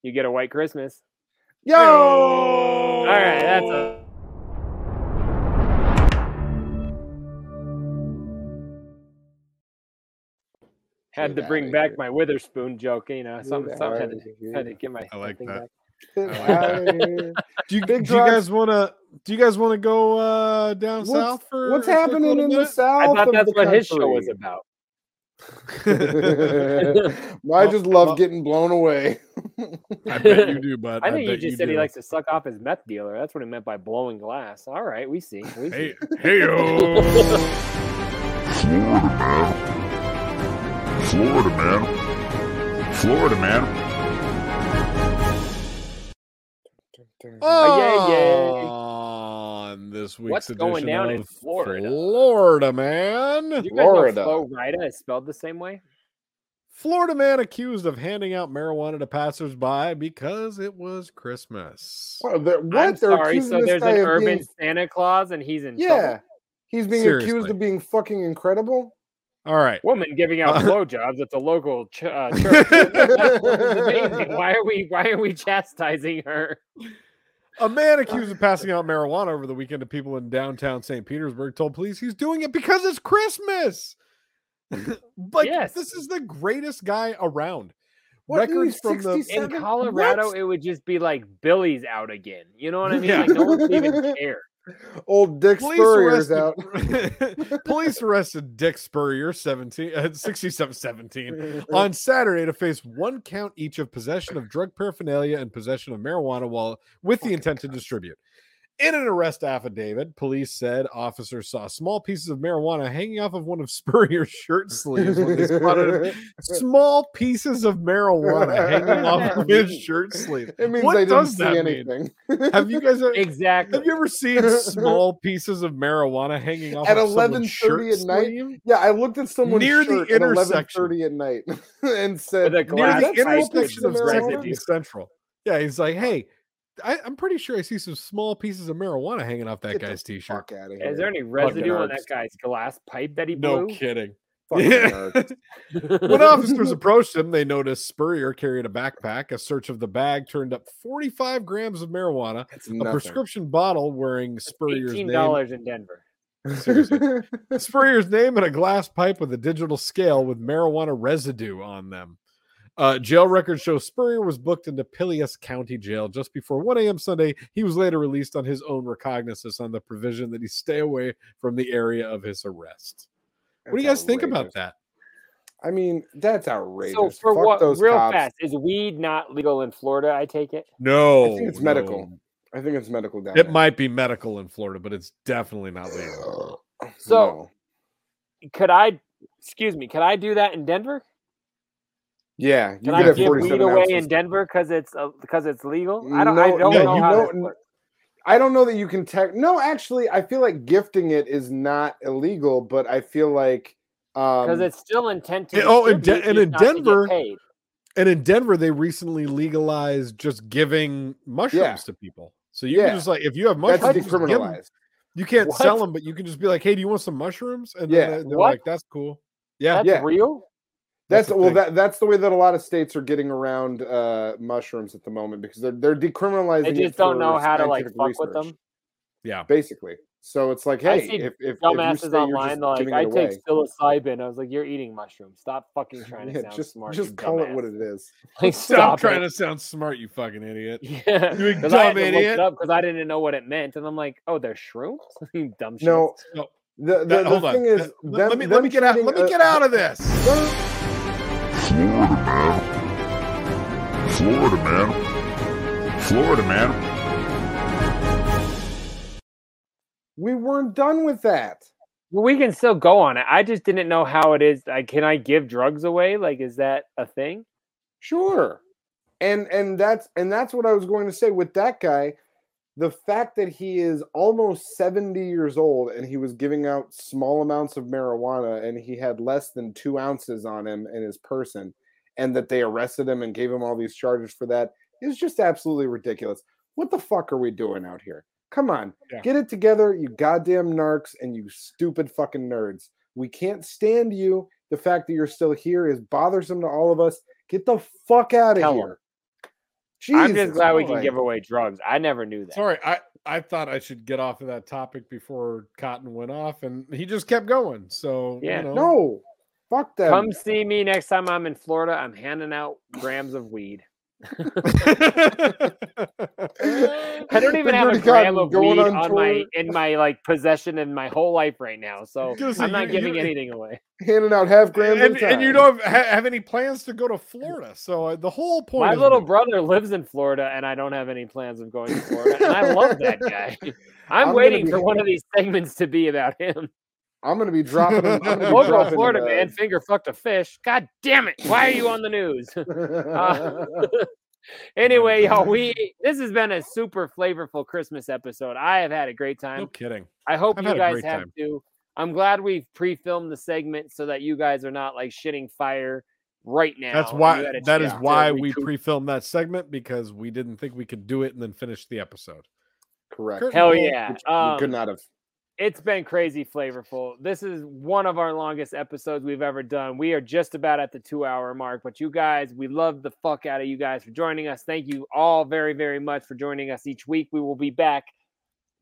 You get a white Christmas. Yo! All right, that's a. Had to bring back here. my Witherspoon joke, you know. Something, something had, to, had to get my. I like that. back. Get I like outta that. here. Do you, Big do you guys want to? Do you guys want to go uh, down What's, south for? what's happening in the south? I thought that's the what his show was country? about. I just love well- getting blown away. I bet you do, bud. I think he bet just said he likes to suck off his meth dealer. That's what he meant by blowing glass. All right, we see. We Hey, see. hey, yo. Florida, man. Florida, man. Oh, yay, yay. On this week's What's edition going down in of Florida? Florida man. You guys Florida. know Flo Rida is spelled the same way? Florida man accused of handing out marijuana to passersby because it was Christmas. What? They're, what? I'm They're sorry. So there's an urban being- Santa Claus and he's in Yeah, trouble? he's being accused of being fucking incredible. All right. Woman giving out Uh, blowjobs at the local ch- uh, church. Why are we why are we chastising her? A man accused of passing out marijuana over the weekend to people in downtown St. Petersburg told police he's doing it because it's Christmas. like Yes. this is the greatest guy around. What, Records from the In Colorado, What? it would just be like Billy's out again. You know what I mean? Yeah. Like no one even care. Old Dick Police Spurrier's arrested, out. police arrested Dick Spurrier, 17, uh, 67 17, on Saturday to face one count each of possession of drug paraphernalia and possession of marijuana while with the intent to distribute. In an arrest affidavit, police said officers saw small pieces of marijuana hanging off of one of Spurrier's shirt sleeves when they spotted small pieces of marijuana hanging off of his shirt sleeve. It means what they didn't does see that anything. mean? Have you guys Exactly. have you ever seen small pieces of marijuana hanging off at of eleven someone's thirty shirt at night. sleeve? Yeah, I looked at someone Near the shirt at eleven intersection. thirty at night and said, With a Near the "That's pipe small with pieces intersection of of residue. Second marijuana." and Central. Yeah, he's like, hey, I, I'm pretty sure I see some small pieces of marijuana hanging off that Get the guy's t-shirt. Fuck out of here. Is there any residue on that guy's glass pipe that he No kidding. Yeah. when officers approached him, they noticed Spurrier carried a backpack. A search of the bag turned up 45 grams of marijuana, a prescription bottle wearing Spurrier's Eighteen name. dollars in Denver. Seriously. Spurrier's name and a glass pipe with a digital scale with marijuana residue on them. Uh, jail records show Spurrier was booked into Pinellas County Jail just before 1 a.m. Sunday. He was later released on his own recognizance on the provision that he stay away from the area of his arrest. what do you That's guys think about that? I mean, that's outrageous. So for Fuck what? those Real cops. fast, is weed not legal in Florida? I take it. No, I think it's medical. no. I think it's medical down It there. might be medical in Florida, but it's definitely not legal. So could I? Excuse me. Could I do that in Denver? Yeah, you Can could I have give weed away ounces. in Denver because it's uh, because it's legal? I don't. I No, don't no, know you how. know- that. I don't know that you can tech. No, actually, I feel like gifting it is not illegal, but I feel like because um, it's still intent to. Yeah, oh, and De- and in not to get Denver- And in Denver, they recently legalized just giving mushrooms Yeah. to people. So you Yeah. can just like if you have that's mushrooms, just give 'em. decriminalized. You can't What? sell them, but you can just be like, "Hey, do you want some mushrooms?" And Yeah. then they- they're What? like, "That's cool." Yeah, That's yeah. real. That's, the well, thing. that that's the way that a lot of states are getting around uh, mushrooms at the moment because they're they're decriminalizing. They it just don't know how to like scientific fuck with them. yeah. Basically, So it's like, I hey, see if, if, if you dumbasses stay, you're online, just like, I it take away. psilocybin. I was like, you're eating mushrooms. Stop fucking trying to Yeah, sound just smart. just you call it what it is. Like, Stop stop trying it. to sound smart, you fucking idiot. Yeah, You because I had dumb idiot. up because I didn't know what it meant, and I'm like, oh, they're shrooms. You dumb shit. No, No, the, the, that- the hold on. thing is, let- them- let me let me get out. Let me get out of this. Florida, man. Florida, man. Florida, man. We weren't done with that. Well, we can still go on it. I just didn't know how it is. Like, can I give drugs away? Like, is that a thing? Sure. And and that's and that's what I was going to say with that guy. The fact that he is almost 70 years old and he was giving out small amounts of marijuana and he had less than two ounces on him in his person, and that they arrested him and gave him all these charges for that is just absolutely ridiculous. What the fuck are we doing out here? Come on, Yeah. get it together, you goddamn narcs and you stupid fucking nerds. We can't stand you. The fact that you're still here is bothersome to all of us. Get the fuck out of Tell 'em. Here. I'm just Jesus glad we can give away drugs. I never knew that. Sorry, I I thought I should get off of that topic before Cotton went off, and he just kept going. So Yeah. you know, No, fuck them. Come see me next time I'm in Florida. I'm handing out grams of weed. I don't even have a Dirty gram Cotton of going weed on on my in my like possession in my whole life right now. So Gonna I'm not you- giving you- anything away. handing out half grams and, and you don't have, have any plans to go to Florida. So uh, the whole point. My little moot. brother lives in Florida, and I don't have any plans of going to Florida. And I love that guy. I'm, I'm waiting be- for one of these segments to be about him. I'm gonna be dropping them. I'm gonna be dropping Florida them, man finger fucked a fish. God damn it! Why are you on the news? Uh, anyway, y'all, we this has been a super flavorful Christmas episode. I have had a great time. No kidding. I hope I've you guys have time. too. I'm glad we've pre-filmed the segment so that you guys are not like shitting fire right now. That's why. you had a That is why we recoup. pre-filmed that segment because we didn't think we could do it and then finish the episode. Correct. Curtain Hell call. yeah! Which we Um, could not have. It's been crazy flavorful. This is one of our longest episodes we've ever done. We are just about at the two hour mark, but you guys, we love the fuck out of you guys for joining us. Thank you all very, very much for joining us each week. We will be back.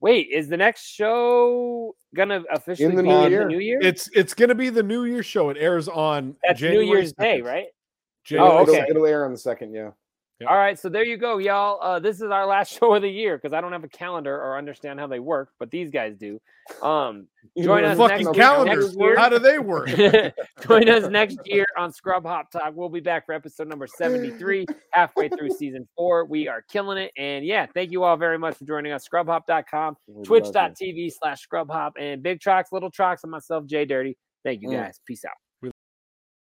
Wait, is the next show gonna officially the be new in year. the new year? It's it's gonna be the New Year show. It airs on That's January New Year's Day, right? January Oh, It'll, okay. it'll air on the second. Yeah. Yep. All right, so there you go, y'all. Uh, this is our last show of the year because I don't have a calendar or understand how they work, but these guys do. Um, join us Fucking next calendars. next year. How do they work? Join us next year on Scrub Hop Talk. We'll be back for episode number 73, halfway through season four. We are killing it. And yeah, thank you all very much for joining us. Scrubhop.com, We love you. twitch.tv slash scrubhop, and Big Trox, Little Trox, and myself, JDirty. Thank you Mm. guys. Peace out.